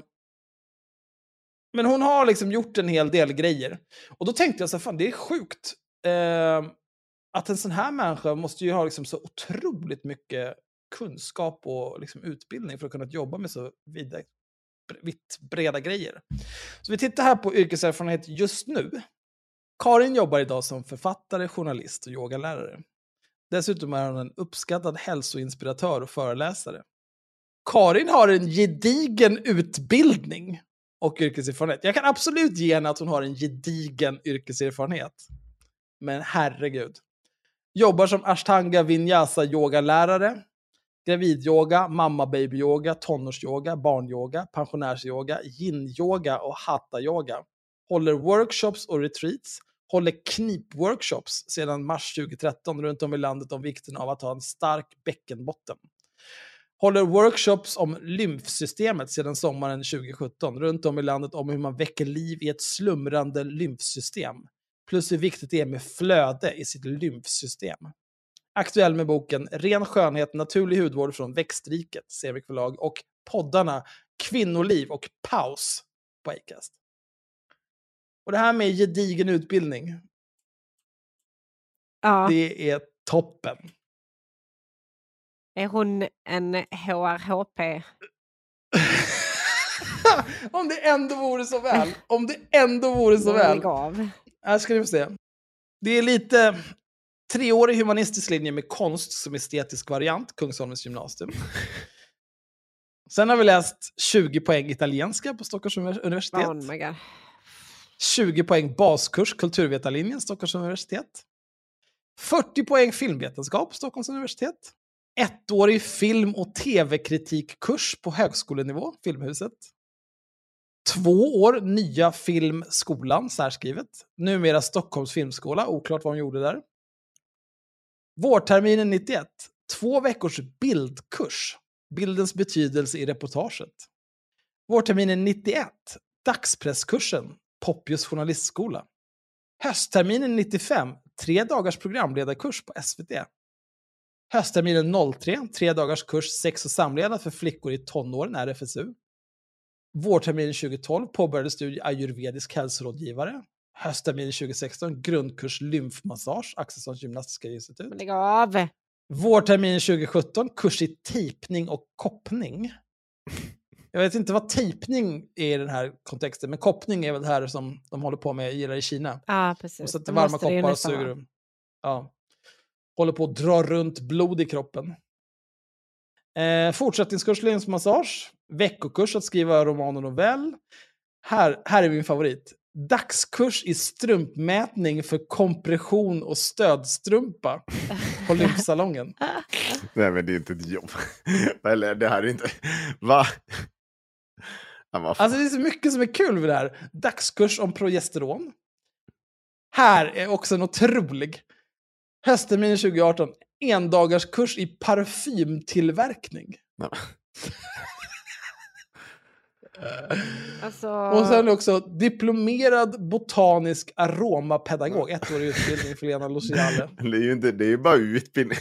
men hon har liksom gjort en hel del grejer. Och då tänkte jag så här, fan det är sjukt. Eh, att en sån här människa måste ju ha liksom så otroligt mycket kunskap och liksom utbildning för att kunna jobba med så vida, vitt breda grejer. Så vi tittar här på yrkeserfarenhet just nu. Karin jobbar idag som författare, journalist och yogalärare. Dessutom är hon en uppskattad hälsoinspiratör och föreläsare. Karin har en gedigen utbildning och yrkeserfarenhet. Jag kan absolut ge henne att hon har en gedigen yrkeserfarenhet. Men herregud. Jobbar som ashtanga vinyasa yogalärare, gravidyoga, mamma baby yoga, tonårsyoga, barnyoga, pensionärsyoga, yin-yoga och hatta-yoga. Håller workshops och retreats. Håller knipworkshops sedan mars 2013 runt om i landet om vikten av att ha en stark bäckenbotten. håller workshops om lymfsystemet sedan sommaren 2017 runt om i landet om hur man väcker liv i ett slumrande lymfsystem. Plus hur viktigt det är med flöde i sitt lymfsystem. Aktuell med boken Ren skönhet, naturlig hudvård från växtriket, Sevik förlag, och poddarna Kvinnoliv och Paus på Acast. Och det här med gedigen utbildning, Ja. det är toppen. Är hon en HRHP? Om det ändå vore så väl. Om det ändå vore så väl. Här ska ni få se. Det är lite treårig humanistisk linje med konst som estetisk variant, Kungsholmens gymnasium. Sen har vi läst 20 poäng italienska på Stockholms univers- universitet. Oh. 20 poäng baskurs kulturvetarlinjen, Stockholms universitet. 40 poäng filmvetenskap, Stockholms universitet. Ettårig film och tv-kritikkurs på högskolenivå, Filmhuset. Två år nya filmskolan, särskrivet. Numera Stockholms filmskola, oklart vad hon gjorde där. Vårterminen 91. Två veckors bildkurs. Bildens betydelse i reportaget. Vårterminen 91. Dagspresskursen. Poppius journalistskola. Höstterminen 95. Tre dagars programledarkurs på SVT. Höstterminen 03. Tre dagars kurs sex och samlevnad för flickor i tonåren, RFSU. Vårterminen 2012 påbörjade studie ayurvedisk hälsorådgivare. Höstterminen 2016 grundkurs lymfmassage, Axelssons gymnastiska institut. Lägg av. Vårterminen 2017 kurs i tejpning och koppning. Jag vet inte vad tejpning är i den här kontexten, men koppning är väl det här som de håller på med gillar i Kina. Ja, precis. Och sätter Det varma koppar och suger vara. Ja. Håller på att dra runt blod i kroppen. Eh, fortsättningskurs lymfmassage. Veckokurs att skriva roman och novell. Här, här är min favorit. Dagskurs i strumpmätning för kompression och stödstrumpa på lymfsalongen. Nej men det är inte ett jobb. Eller det här är inte... Va? Alltså det är så mycket som är kul med det här. Dagskurs om progesteron. Här är också en otrolig. Höstterminen 2018. Endagarskurs i parfymtillverkning. Nej. Alltså, Och sen också diplomerad botanisk aromapedagog. Ettårig utbildning för Lena Luciale. Det är ju inte, det är bara utbildning.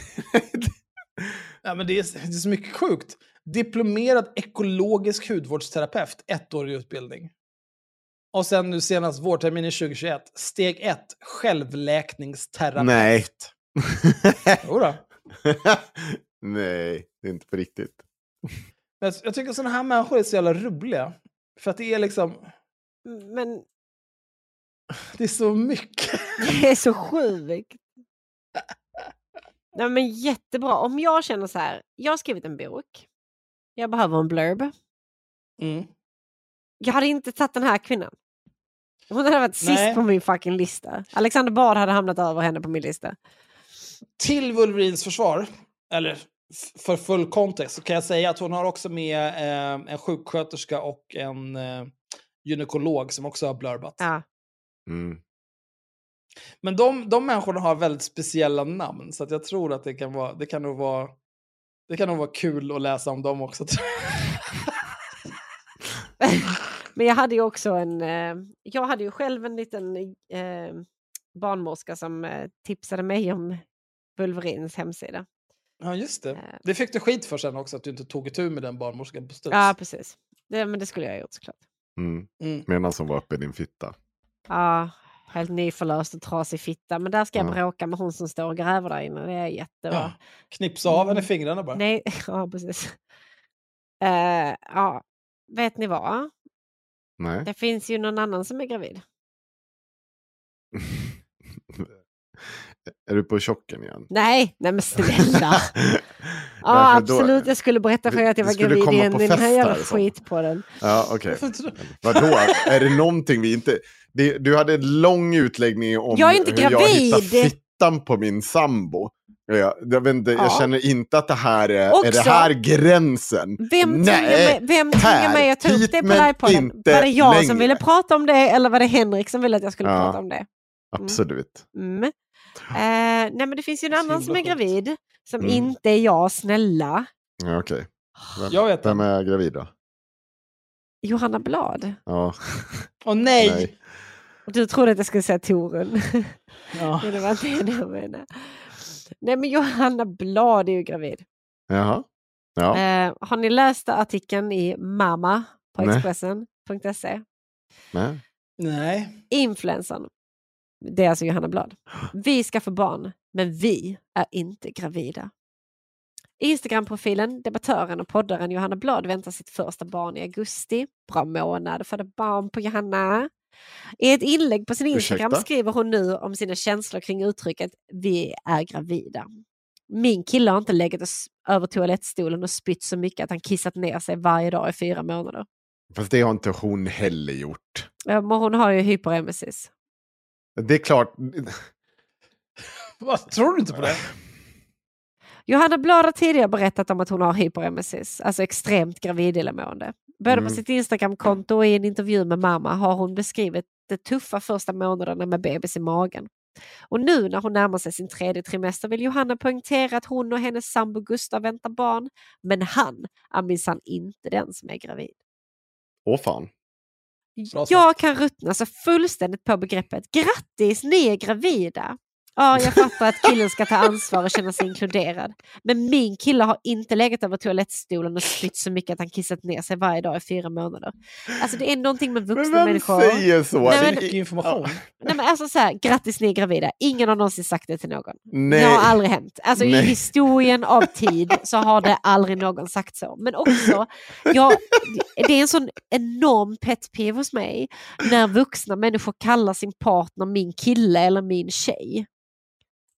Ja, men det, är, det är så mycket sjukt. Diplomerad ekologisk hudvårdsterapeut. Ettårig utbildning. Och sen nu senast vårterminen 2021. Steg 1. Självläkningsterapeut. Nej. Jodå. Nej, det är inte på riktigt. Men jag, jag tycker sådana här människor är så jävla roliga. För att det är liksom, Men det är så mycket. det är så sjukt. Nej, men jättebra. Om jag känner så här, jag har skrivit en bok. Jag behöver en blurb. Mm. Jag hade inte tagit den här kvinnan. Hon hade varit Nej. sist på min fucking lista. Alexander Bard hade hamnat över henne på min lista. Till Wolverines försvar, eller för full kontext, så kan jag säga att hon har också med eh, en sjuksköterska och en eh, gynekolog som också har blurbat. Ja. Mm. Men de, de människorna har väldigt speciella namn, så att jag tror att det kan, vara, det, kan nog vara, det kan nog vara kul att läsa om dem också. Men jag hade ju också en... Eh, jag hade ju själv en liten eh, barnmorska som eh, tipsade mig om Wolverines hemsida. Ja, just det. Det fick du skit för sen också, att du inte tog itu med den barnmorskan på studs. Ja, precis. Det, men det skulle jag ha gjort såklart. Mm. Mm. Medan som var uppe i din fitta. Ja, helt nyförlöst och trasig fitta. Men där ska jag Ja. bråka med hon som står och gräver där inne. Det är jättebra. Ja. Knipsa av henne fingrarna bara. Nej, ja precis. Eh, ja, vet ni vad? Nej. Det finns ju någon annan som är gravid. är du på chocken igen? Nej, nej men snälla. Ja, för då- absolut. Jag skulle berätta för er att jag var gravid igen på den här fest jävla alltså. skitpodden. Ja, okej. Då? Vadå? är det någonting vi inte... Det, du hade en lång utläggning om Jag är inte hur jag gravid! hittade fittan på min sambo. Jag, jag, vet inte, jag Ja. känner inte att det här är... Också- är det här gränsen? Vem tvingar mig, att ta upp det på livepodden? Var det jag som längre. ville prata om det eller var det Henrik som ville att jag skulle Ja. prata om det? Absolut. Mm. Eh, nej men det finns ju en annan som är gravid som Mm. inte är jag, snälla. Ja, okej. Vem, Jag vet vem är gravid då? Johanna Blad. Ja. Åh nej! Nej. Och Du trodde att jag skulle säga Torun. Ja. Men det var inte det jag menade. Nej men Johanna Blad är ju gravid. Jaha. Ja. Eh, har ni läst artikeln i Mamma på Nej. Expressen.se? Nej. Nej. Influensen. Det är alltså Johanna Blad. Vi ska få barn, men vi är inte gravida. Instagram-profilen, debattören och poddaren Johanna Blad väntar sitt första barn i augusti. Bra månad för det barn på Johanna. I ett inlägg på sin Instagram Ursäkta? skriver hon nu om sina känslor kring uttrycket vi är gravida. Min kille har inte legat oss över toalettstolen och spytt så mycket att han kissat ner sig varje dag i fyra månader. Fast det har inte hon heller gjort. Ja, men hon har ju hyperemesis. Det är klart. Vad, tror du inte på det? Johanna Blad har tidigare berättat om att hon har hyperemesis, alltså extremt gravidillamående. Både Mm. på sitt Instagramkonto och i en intervju med mamma har hon beskrivit de tuffa första månaderna med bebis i magen. Och nu när hon närmar sig sin tredje trimester vill Johanna poängtera att hon och hennes sambo Gustav väntar barn. Men han är minsann inte den som är gravid. Åh fan. Bra sagt. Jag kan ruttna så fullständigt på begreppet. Grattis, ni är gravida! Ja, jag fattar att killen ska ta ansvar och känna sig inkluderad. Men min kille har inte legat över toalettstolen och spytt så mycket att han kissat ner sig varje dag i fyra månader. Alltså det är någonting med vuxna Men vem människor. säger så? Nej, Det- men- Mycket information. Nej, men alltså så här, grattis ni är gravida. Ingen har någonsin sagt det till någon. Nej. Det har aldrig hänt. Alltså i Nej. historien av tid så har det aldrig någon sagt så. Men också, jag, det är en sån enorm pet peeve hos mig när vuxna människor kallar sin partner min kille eller min tjej.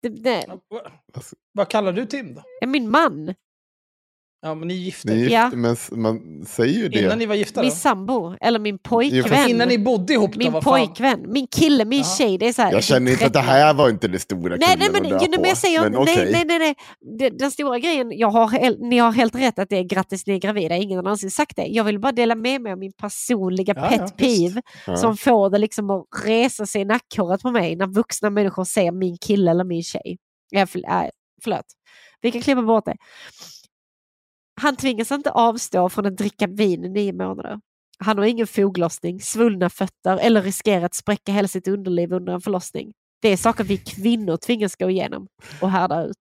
Det, det, Va- Vad kallar du Tim då? är min man, Ja, men ni är gifta. Ni är gift, Ja. men man säger ju det. Innan ni var gifta min då? sambo eller min pojkvän. Innan ni bodde ihop då? min vad fan? pojkvän, min kille, min Jaha. tjej. Det är så här, Jag känner inte att det här var inte det stora Nej, nej, men, att nej, men jag säger Men nej, okej. nej, nej, nej. Den, den stora grejen, jag har, ni har helt rätt att det är grattis ni är gravida, ingen har någonsin sagt det. Jag vill bara dela med mig av min personliga Ja, pet ja, peeve Ja. som får det liksom att resa sig i nackhåret på mig när vuxna människor säger min kille eller min tjej. Ja, för, äh, förlåt, vi kan klippa bort det. Han tvingas inte avstå från att dricka vin i nio månader. Han har ingen foglossning, svullna fötter eller riskerar att spräcka hela sitt underliv under en förlossning. Det är saker vi kvinnor tvingas gå igenom och härda ut.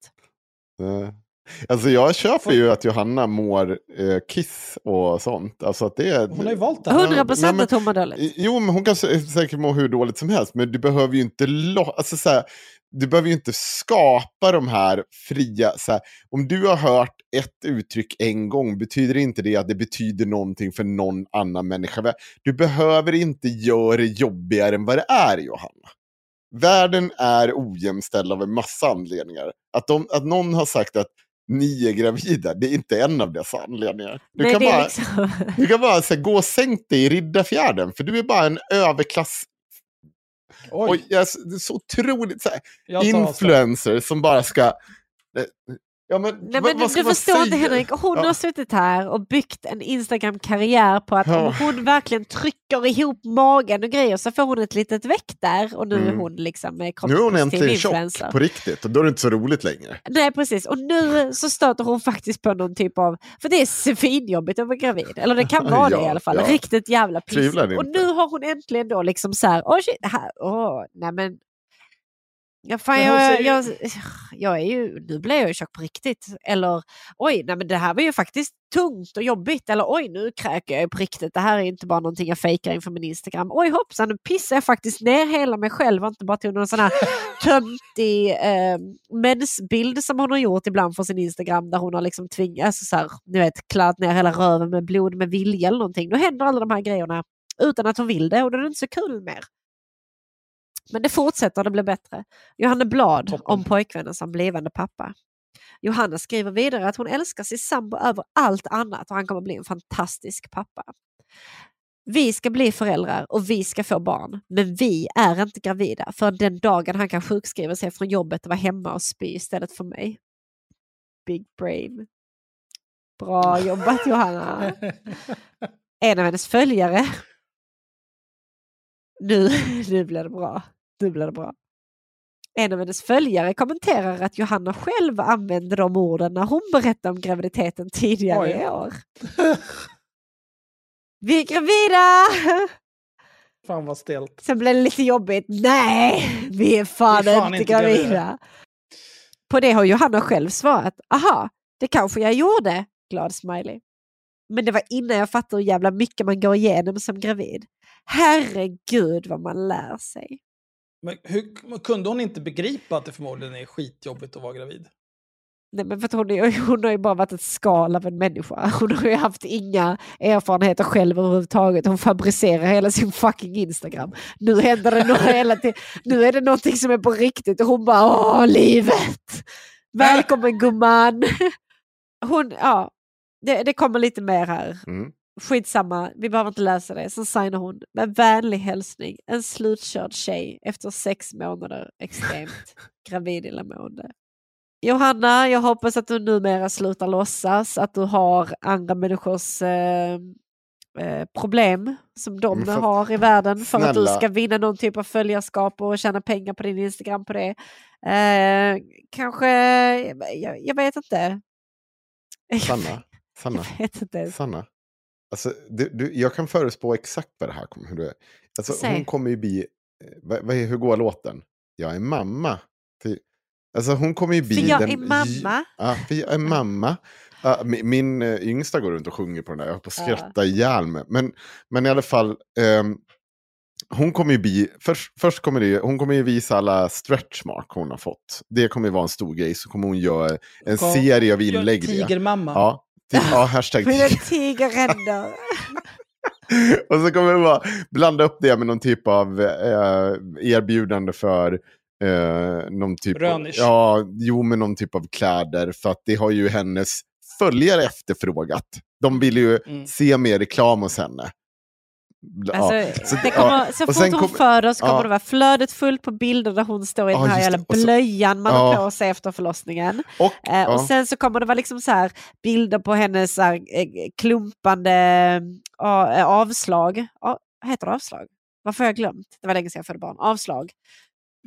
Alltså jag köper ju att Johanna mår eh, kiss och sånt. Alltså att det är... Hon har ju valt det. 100 Nej, procent att hon mår dåligt. Jo, men hon kan sä- säkert må hur dåligt som helst. Men du behöver ju inte, lo- alltså, så här, du behöver ju inte skapa de här fria... Så här, om du har hört ett uttryck en gång betyder inte det att det betyder någonting för någon annan människa. Du behöver inte göra det jobbigare än vad det är, Johanna. Världen är ojämställd av en massa anledningar. Att, de, att någon har sagt att ni är gravida, det är inte en av dessa anledningar. Du Nej, kan bara, liksom... du kan bara så här, gå och sänk dig i Riddarfjärden, för du är bara en överklass... Oj, Oj, jag, det är så otroligt... Så här, influencer som bara ska... eh, Ja, men, Nej, men du man förstår inte? Henrik, hon Ja. har suttit här och byggt en Instagram-karriär på att Ja. om hon verkligen trycker ihop magen och grejer så får hon ett litet väck där och nu är Mm. hon liksom med Nu är hon äntligen tjock på riktigt och då är det inte så roligt längre. Nej precis, och nu så stöter hon faktiskt på någon typ av, för det är svinjobbigt att vara gravid, eller det kan vara det Ja, i alla fall, riktigt jävla pissigt. Och nu har hon äntligen då liksom så här, åh shit, det här, åh, nej men Ja, fan, jag, jag, jag är ju, nu blir jag ju tjock på riktigt. Eller oj, nej men det här var ju faktiskt tungt och jobbigt. Eller oj, nu kräker jag ju på riktigt. Det här är inte bara någonting jag fejkar inför min Instagram. Oj hoppsan, nu pissar jag faktiskt ner hela mig själv och inte bara tog någon sån här töntig eh, mensbild som hon har gjort ibland för sin Instagram där hon har liksom tvingats, alltså så här, ni vet, kladdat ner hela röven med blod med vilja eller någonting. Då händer alla de här grejerna utan att hon vill det och då är det inte så kul mer. Men det fortsätter, det blir bättre. Johanna Blad Toppen. om pojkvännen som blivande pappa. Johanna skriver vidare att hon älskar sin sambo över allt annat och han kommer bli en fantastisk pappa. Vi ska bli föräldrar och vi ska få barn, men vi är inte gravida för den dagen han kan sjukskriva sig från jobbet och vara hemma och spy istället för mig. Big brain. Bra jobbat Johanna. En av hennes följare. Nu, nu blir det bra. Nu blir det bra. en av hennes följare kommenterar att Johanna själv använde de orden när hon berättade om graviditeten tidigare Oj. i år. Vi är gravida! Fan vad stelt. Sen blev det lite jobbigt. Nej, vi är fan, Vi är fan inte, gravida. gravida. På det har Johanna själv svarat. Aha, det kanske jag gjorde. Glad smiley. Men det var innan jag fattade hur jävla mycket man går igenom som gravid. Herregud vad man lär sig. Men hur, kunde hon inte begripa att det förmodligen är skitjobbigt att vara gravid? Nej, men för att hon, är, hon har ju bara varit ett skal av en människa. Hon har ju haft inga erfarenheter själv överhuvudtaget. Hon fabricerar hela sin fucking Instagram. Nu händer det något hela tiden. Nu är det någonting som är på riktigt och hon bara åh livet! Välkommen gumman! Hon, ja, det, det kommer lite mer här. Mm. Skitsamma, vi behöver inte läsa det. Så signar hon med vänlig hälsning. En slutkörd tjej efter sex månader extremt gravid illamående. Johanna, jag hoppas att du numera slutar låtsas att du har andra människors eh, eh, problem som de fast- har i världen för att du snälla. ska vinna någon typ av följarskap och tjäna pengar på din Instagram på det. Eh, kanske, jag, jag vet inte. Sanna, Sanna. Sanna. Alltså, du, du, jag kan förutspå exakt vad det här kommer. Hur är. Alltså, Säg. hon kommer ju bli... eh, Vad, vad är, hur går låten? Jag är mamma. Till, alltså hon kommer ju bli... För jag den, är mamma. Ja, för jag är mamma. Ja, min, min eh, yngsta går runt och sjunger på den där. Jag höll på att skratta ihjäl mig. Men, men i alla fall. ehm, hon kommer ju bli, först, först kommer det, hon kommer ju visa alla stretch mark hon har fått. Det kommer ju vara en stor grej. Så kommer hon göra en Kom, serie av inlägg. Tigermamma. Ja, ja hashtag tiger. tigerränder. Och så kommer vi bara blanda upp det med någon typ av eh, erbjudande för eh, någon typ Rönisch. Ja, jo, med någon typ av kläder. För att det har ju hennes följare efterfrågat. De vill ju Mm. se mer reklam hos henne. Ja, Alltså, så- det kommer, ja, så fort hon kom- föder så kommer ja. det vara flödet fullt på bilder där hon står i den Ja, här just jävla blöjan man Ja. har på sig efter förlossningen. Och, Eh, och ja. sen så kommer det vara liksom så här bilder på hennes så här, eh, klumpande eh, avslag. Ja, heter det avslag? Varför har jag glömt? Det var länge sedan jag födde barn. Avslag.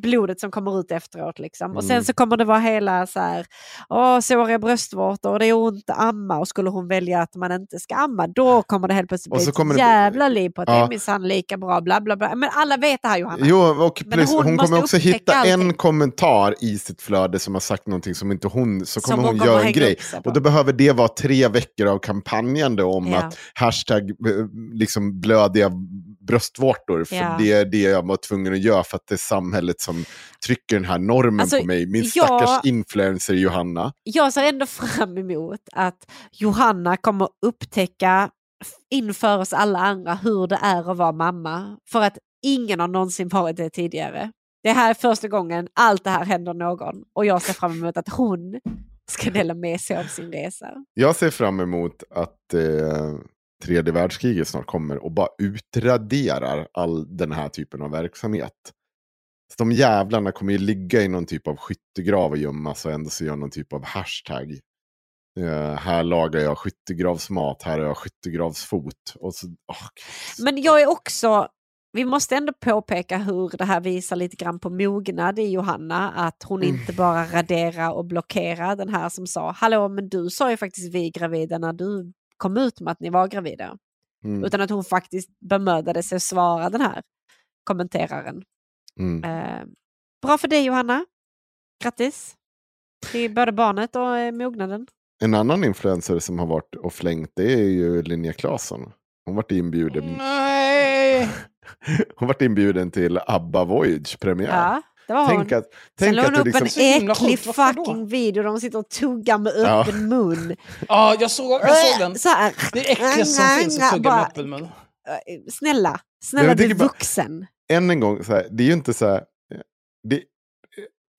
Blodet som kommer ut efteråt. Liksom. Och sen Mm. så kommer det vara hela så här, åh, såriga bröstvårtor och det är ont att amma. Och skulle hon välja att man inte ska amma, då kommer det helt plötsligt bli ett det- jävla liv på att det Ja. är minsann lika bra. Bla, bla, bla. Men alla vet det här Johanna. Jo, och plus, hon hon, kommer också hitta en allting. kommentar i sitt flöde som har sagt någonting som inte hon, så Som kommer hon hon, kommer göra en grej. Och då behöver det vara tre veckor av kampanjande om Ja. att hashtag eh, liksom blödiga bröstvårtor. För Ja. det är det jag var tvungen att göra för att det är samhället som trycker den här normen Alltså, på mig. Min jag- stackars influencer Johanna. jag ser ändå fram emot att Johanna kommer upptäcka inför oss alla andra hur det är att vara mamma. För att ingen har någonsin varit det tidigare. Det här är första gången allt det här händer någon och jag ser fram emot att hon ska dela med sig av sin resa. Jag ser fram emot att eh, tredje världskriget snart kommer och bara utraderar all den här typen av verksamhet. Så de jävlarna kommer ju ligga i någon typ av skyttegrav och gömmas och ändå så gör någon typ av hashtag. Eh, här lagar jag skyttegravsmat, här har jag skyttegravsfot. Och så, gud. Men jag är också, vi måste ändå påpeka hur det här visar lite grann på mognad i Johanna. Att hon Mm. inte bara raderar och blockerar den här som sa, hallå men du sa ju faktiskt vi gravida när du kom ut med att ni var gravida. Mm, Utan att hon faktiskt bemödade sig att svara den här kommenteraren. mm. Eh, bra för dig Johanna. Grattis till både barnet och eh, mognaden. En annan influencer som har varit och flängt det är ju Linnea Claesson. Hon varit inbjuden, Nej! hon varit inbjuden till ABBA Voyage premiär. Ja, det var Tänk hon. att, Sen tänk la att hon upp liksom... en äcklig fucking video där de sitter och tuggar med Ja. öppen mun. Ja, jag såg, jag såg den. Så här. Det är äckligaste som finns att tugga Bara- med öppen mun. Eh, Snälla, Nej, snälla jag du är tycker bara- vuxen. än en gång, så här, det är ju inte så här... Det,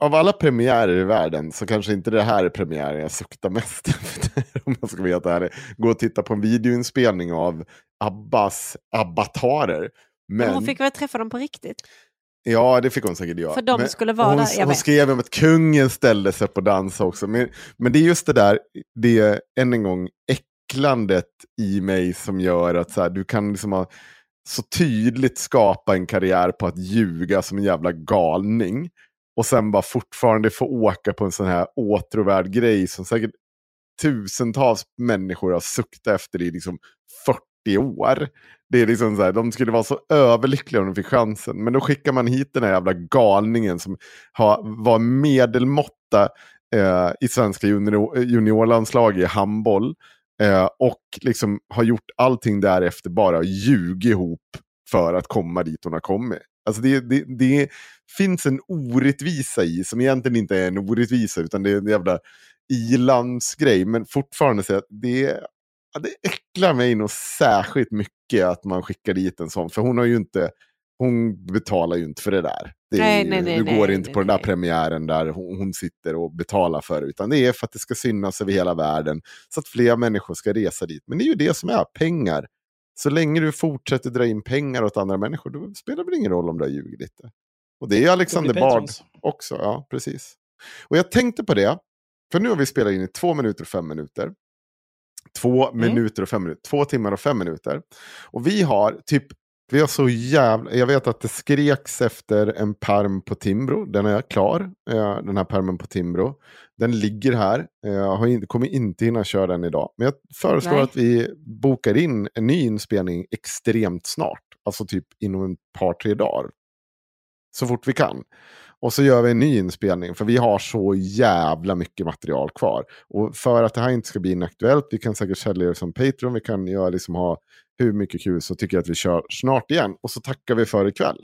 av alla premiärer i världen så kanske inte det här är premiären jag suktar mest efter. Om jag ska veta ärlig. Gå och titta på en videoinspelning av Abbas avatarer. Men Men, hon fick väl träffa dem på riktigt? Ja, det fick hon säkert göra. För de Men skulle vara hon, där, Hon vet. skrev om att kungen ställde sig på dansa också. Men, men det är just det där, det är än en gång äcklandet i mig som gör att så här, du kan liksom ha, så tydligt skapa en karriär på att ljuga som en jävla galning. Och sen bara fortfarande få åka på en sån här åtråvärd grej som säkert tusentals människor har suktat efter i liksom 40 år. Det är liksom så här, de skulle vara så överlyckliga om de fick chansen. Men då skickar man hit den här jävla galningen som har, var medelmåtta eh, i svenska junior, juniorlandslag i handboll. Eh, och liksom har gjort allting därefter bara ljug ihop för att komma dit hon har kommit. Alltså det, det, det finns en orättvisa i, som egentligen inte är en orättvisa, utan det är en jävla ilandsgrej. Men fortfarande så att det, ja, det äcklar mig nog särskilt mycket att man skickar dit en sån. För hon har ju inte, hon betalar ju inte för det där. Det är, Nej, nej, nej, du går nej, inte på den där premiären där hon, hon sitter och betalar för det. Utan det är för att det ska synas över hela världen. Så att fler människor ska resa dit. Men det är ju det som är pengar. Så länge du fortsätter dra in pengar åt andra människor, då spelar det väl ingen roll om du har ljugit lite. Och det är ju Alexander Bard också. Ja, precis. Och jag tänkte på det, för nu har vi spelat in i två minuter och fem minuter. Två Mm. minuter och fem minuter. Två timmar och fem minuter. Och vi har typ, vi har så jävla, jag vet att det skreks efter en perm på Timbro. Den är klar, eh, den här permen på Timbro. Den ligger här. Jag har in, kommer inte hinna köra den idag. Men jag föreslår Nej. att vi bokar in en ny inspelning extremt snart. Alltså typ inom ett par, tre dagar. Så fort vi kan. Och så gör vi en ny inspelning, för vi har så jävla mycket material kvar. Och för att det här inte ska bli inaktuellt, vi kan säkert sälja det som Patreon, vi kan göra liksom ha hur mycket kul, så tycker jag att vi kör snart igen. Och så tackar vi för ikväll.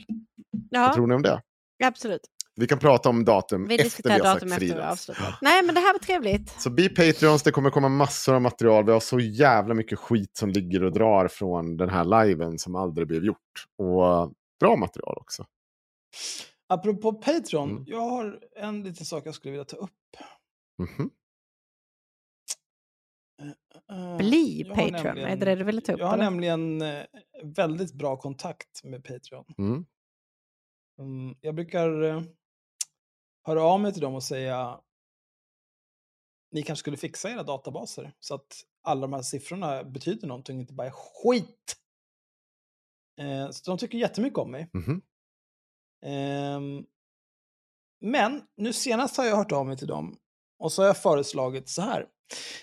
Vad Ja, tror ni om det? absolut. Vi kan prata om datum Vi efter vi har datum sagt frilans. Nej, men det här var trevligt. Så bli Patreons, det kommer komma massor av material. Vi har så jävla mycket skit som ligger och drar från den här liven som aldrig blev gjort. Och bra material också. Apropå Patreon, Mm. jag har en liten sak jag skulle vilja ta upp. Mhm. Eh, Bli jag har Patreon, nämligen- är det det du ville ta upp? Jag har eller? nämligen eh, väldigt bra kontakt med Patreon. Mm. Mm, jag brukar eh, höra av mig till dem och säga ni kanske skulle fixa era databaser så att alla de här siffrorna betyder någonting, inte bara är skit. Eh, så de tycker jättemycket om mig. Mhm. Ehm, men nu senast har jag hört av mig till dem och så har jag föreslagit så här.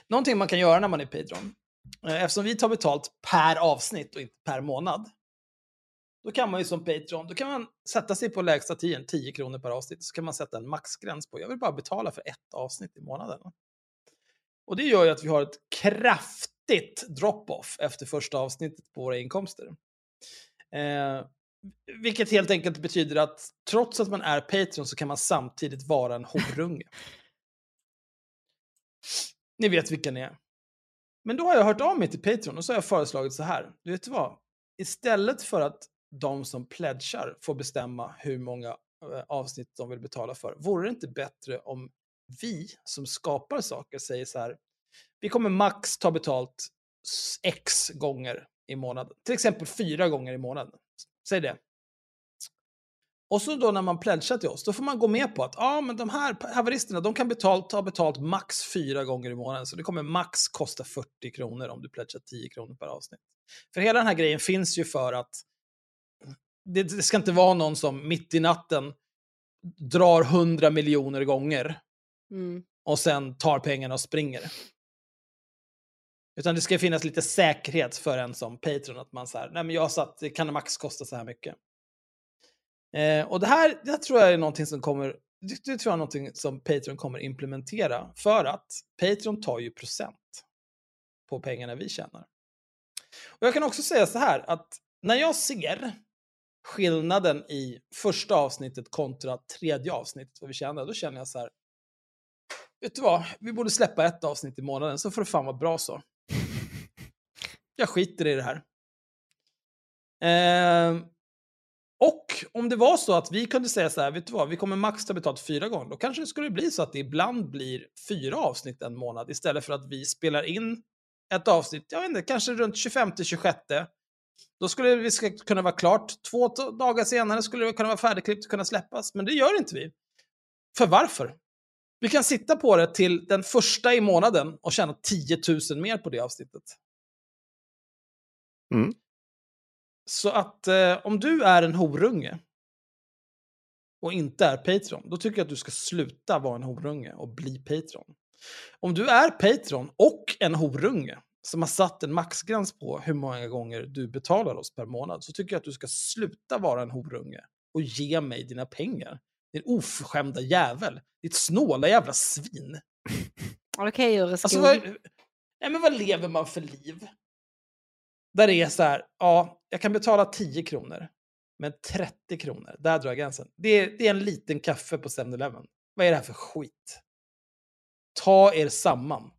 Någonting man kan göra när man är Patreon. Eh, eftersom vi tar betalt per avsnitt och inte per månad. Då kan man ju som Patreon, då kan man sätta sig på lägsta tiden, 10 kronor per avsnitt, så kan man sätta en maxgräns på, jag vill bara betala för ett avsnitt i månaden. Och det gör ju att vi har ett kraftigt drop-off efter första avsnittet på våra inkomster. Eh, vilket helt enkelt betyder att trots att man är Patreon så kan man samtidigt vara en horunge. Ni vet vilka ni är. Men då har jag hört av mig till Patreon och så har jag föreslagit så här. Du vet vad? Istället för att de som pledgar får bestämma hur många eh, avsnitt de vill betala för, vore det inte bättre om vi som skapar saker säger så här. Vi kommer max ta betalt x gånger i månaden. Till exempel fyra gånger i månaden. Säg det. Och så då när man pledgar till oss, då får man gå med på att ja, men de här haveristerna, de kan betalt, ta betalt max fyra gånger i månaden. Så det kommer max kosta 40 kronor om du pledgar 10 kronor per avsnitt. För hela den här grejen finns ju för att det, det ska inte vara någon som mitt i natten drar 100 miljoner gånger Mm. och sen tar pengarna och springer. Utan det ska finnas lite säkerhet för en som Patreon, att man säger, nej men jag har satt, det kan max kosta så här mycket. Eh, och det här, det här tror jag är någonting som kommer, det, det tror jag är någonting som Patreon kommer implementera, för att Patreon tar ju procent på pengarna vi tjänar. Och jag kan också säga så här, att när jag ser skillnaden i första avsnittet kontra tredje avsnittet, vad vi tjänar, då känner jag så här, vet du vad, vi borde släppa ett avsnitt i månaden, så får det fan vara bra så. Jag skiter i det här. Eh, och om det var så att vi kunde säga så här, vet du vad, vi kommer max ta betalt fyra gånger, då kanske det skulle bli så att det ibland blir fyra avsnitt en månad istället för att vi spelar in ett avsnitt, jag vet inte, kanske runt 25-26. Då skulle vi kunna vara klart. Två dagar senare skulle det kunna vara färdigklippt och kunna släppas, men det gör inte vi. För varför? Vi kan sitta på det till den första i månaden och tjäna 10 000 mer på det avsnittet. Mm. Så att eh, om du är en horunge och inte är Patreon, då tycker jag att du ska sluta vara en horunge och bli Patreon. Om du är Patreon och en horunge som har satt en maxgräns på hur många gånger du betalar oss per månad så tycker jag att du ska sluta vara en horunge och ge mig dina pengar. Din oförskämda jävel. Ditt snåla jävla svin. Okej, okay, alltså, vad, ja, men vad lever man för liv? Där det är så här, ja, jag kan betala 10 kronor. Men 30 kronor, där drar jag gränsen. Det är, det är en liten kaffe på 7-Eleven. Vad är det här för skit? Ta er samman.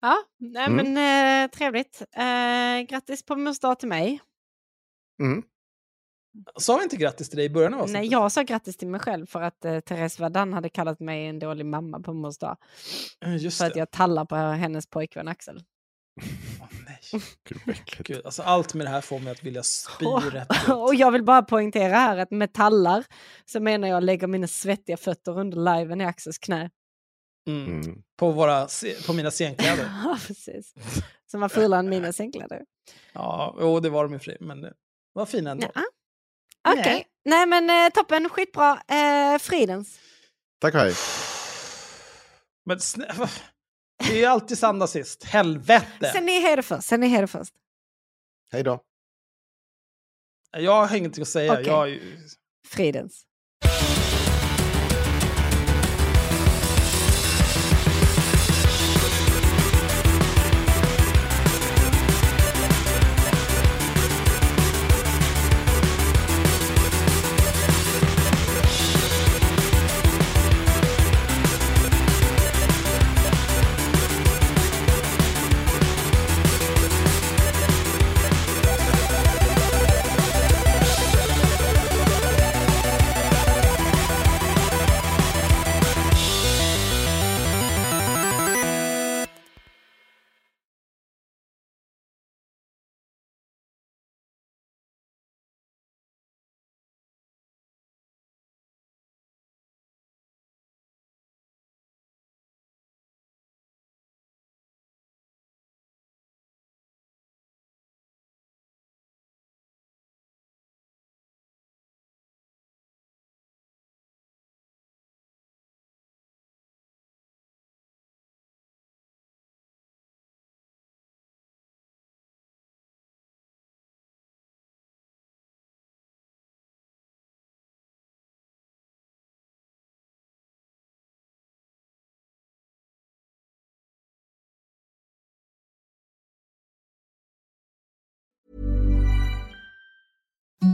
Ja, nej, mm. men eh, trevligt. Eh, grattis på mors dag till mig. Mm. Sa vi inte grattis till dig i början av Nej, jag sa grattis till mig själv för att eh, Therese Vardan hade kallat mig en dålig mamma på mors dag. Just för det. att jag tallar på hennes pojkvän Axel. Oh, nej. Gud, alltså allt med det här får mig att vilja spy och, rätt och jag vill bara poängtera här att med tallar så menar jag lägga mina svettiga fötter under liven i Axels knä. Mm. Mm. På, våra, på mina scenkläder. ja, precis. Som var fulare än mina scenkläder. Ja, jo, det var de i fri, men det var fina ändå. Ja. Okej, okay. nej men eh, toppen, skitbra. Eh, fridens. Tack hej. Men det är alltid Sanda sist, helvete! Sen är det först, sen är det först. Hej då. Jag har ingenting att säga. Okay. Jag... Fridens.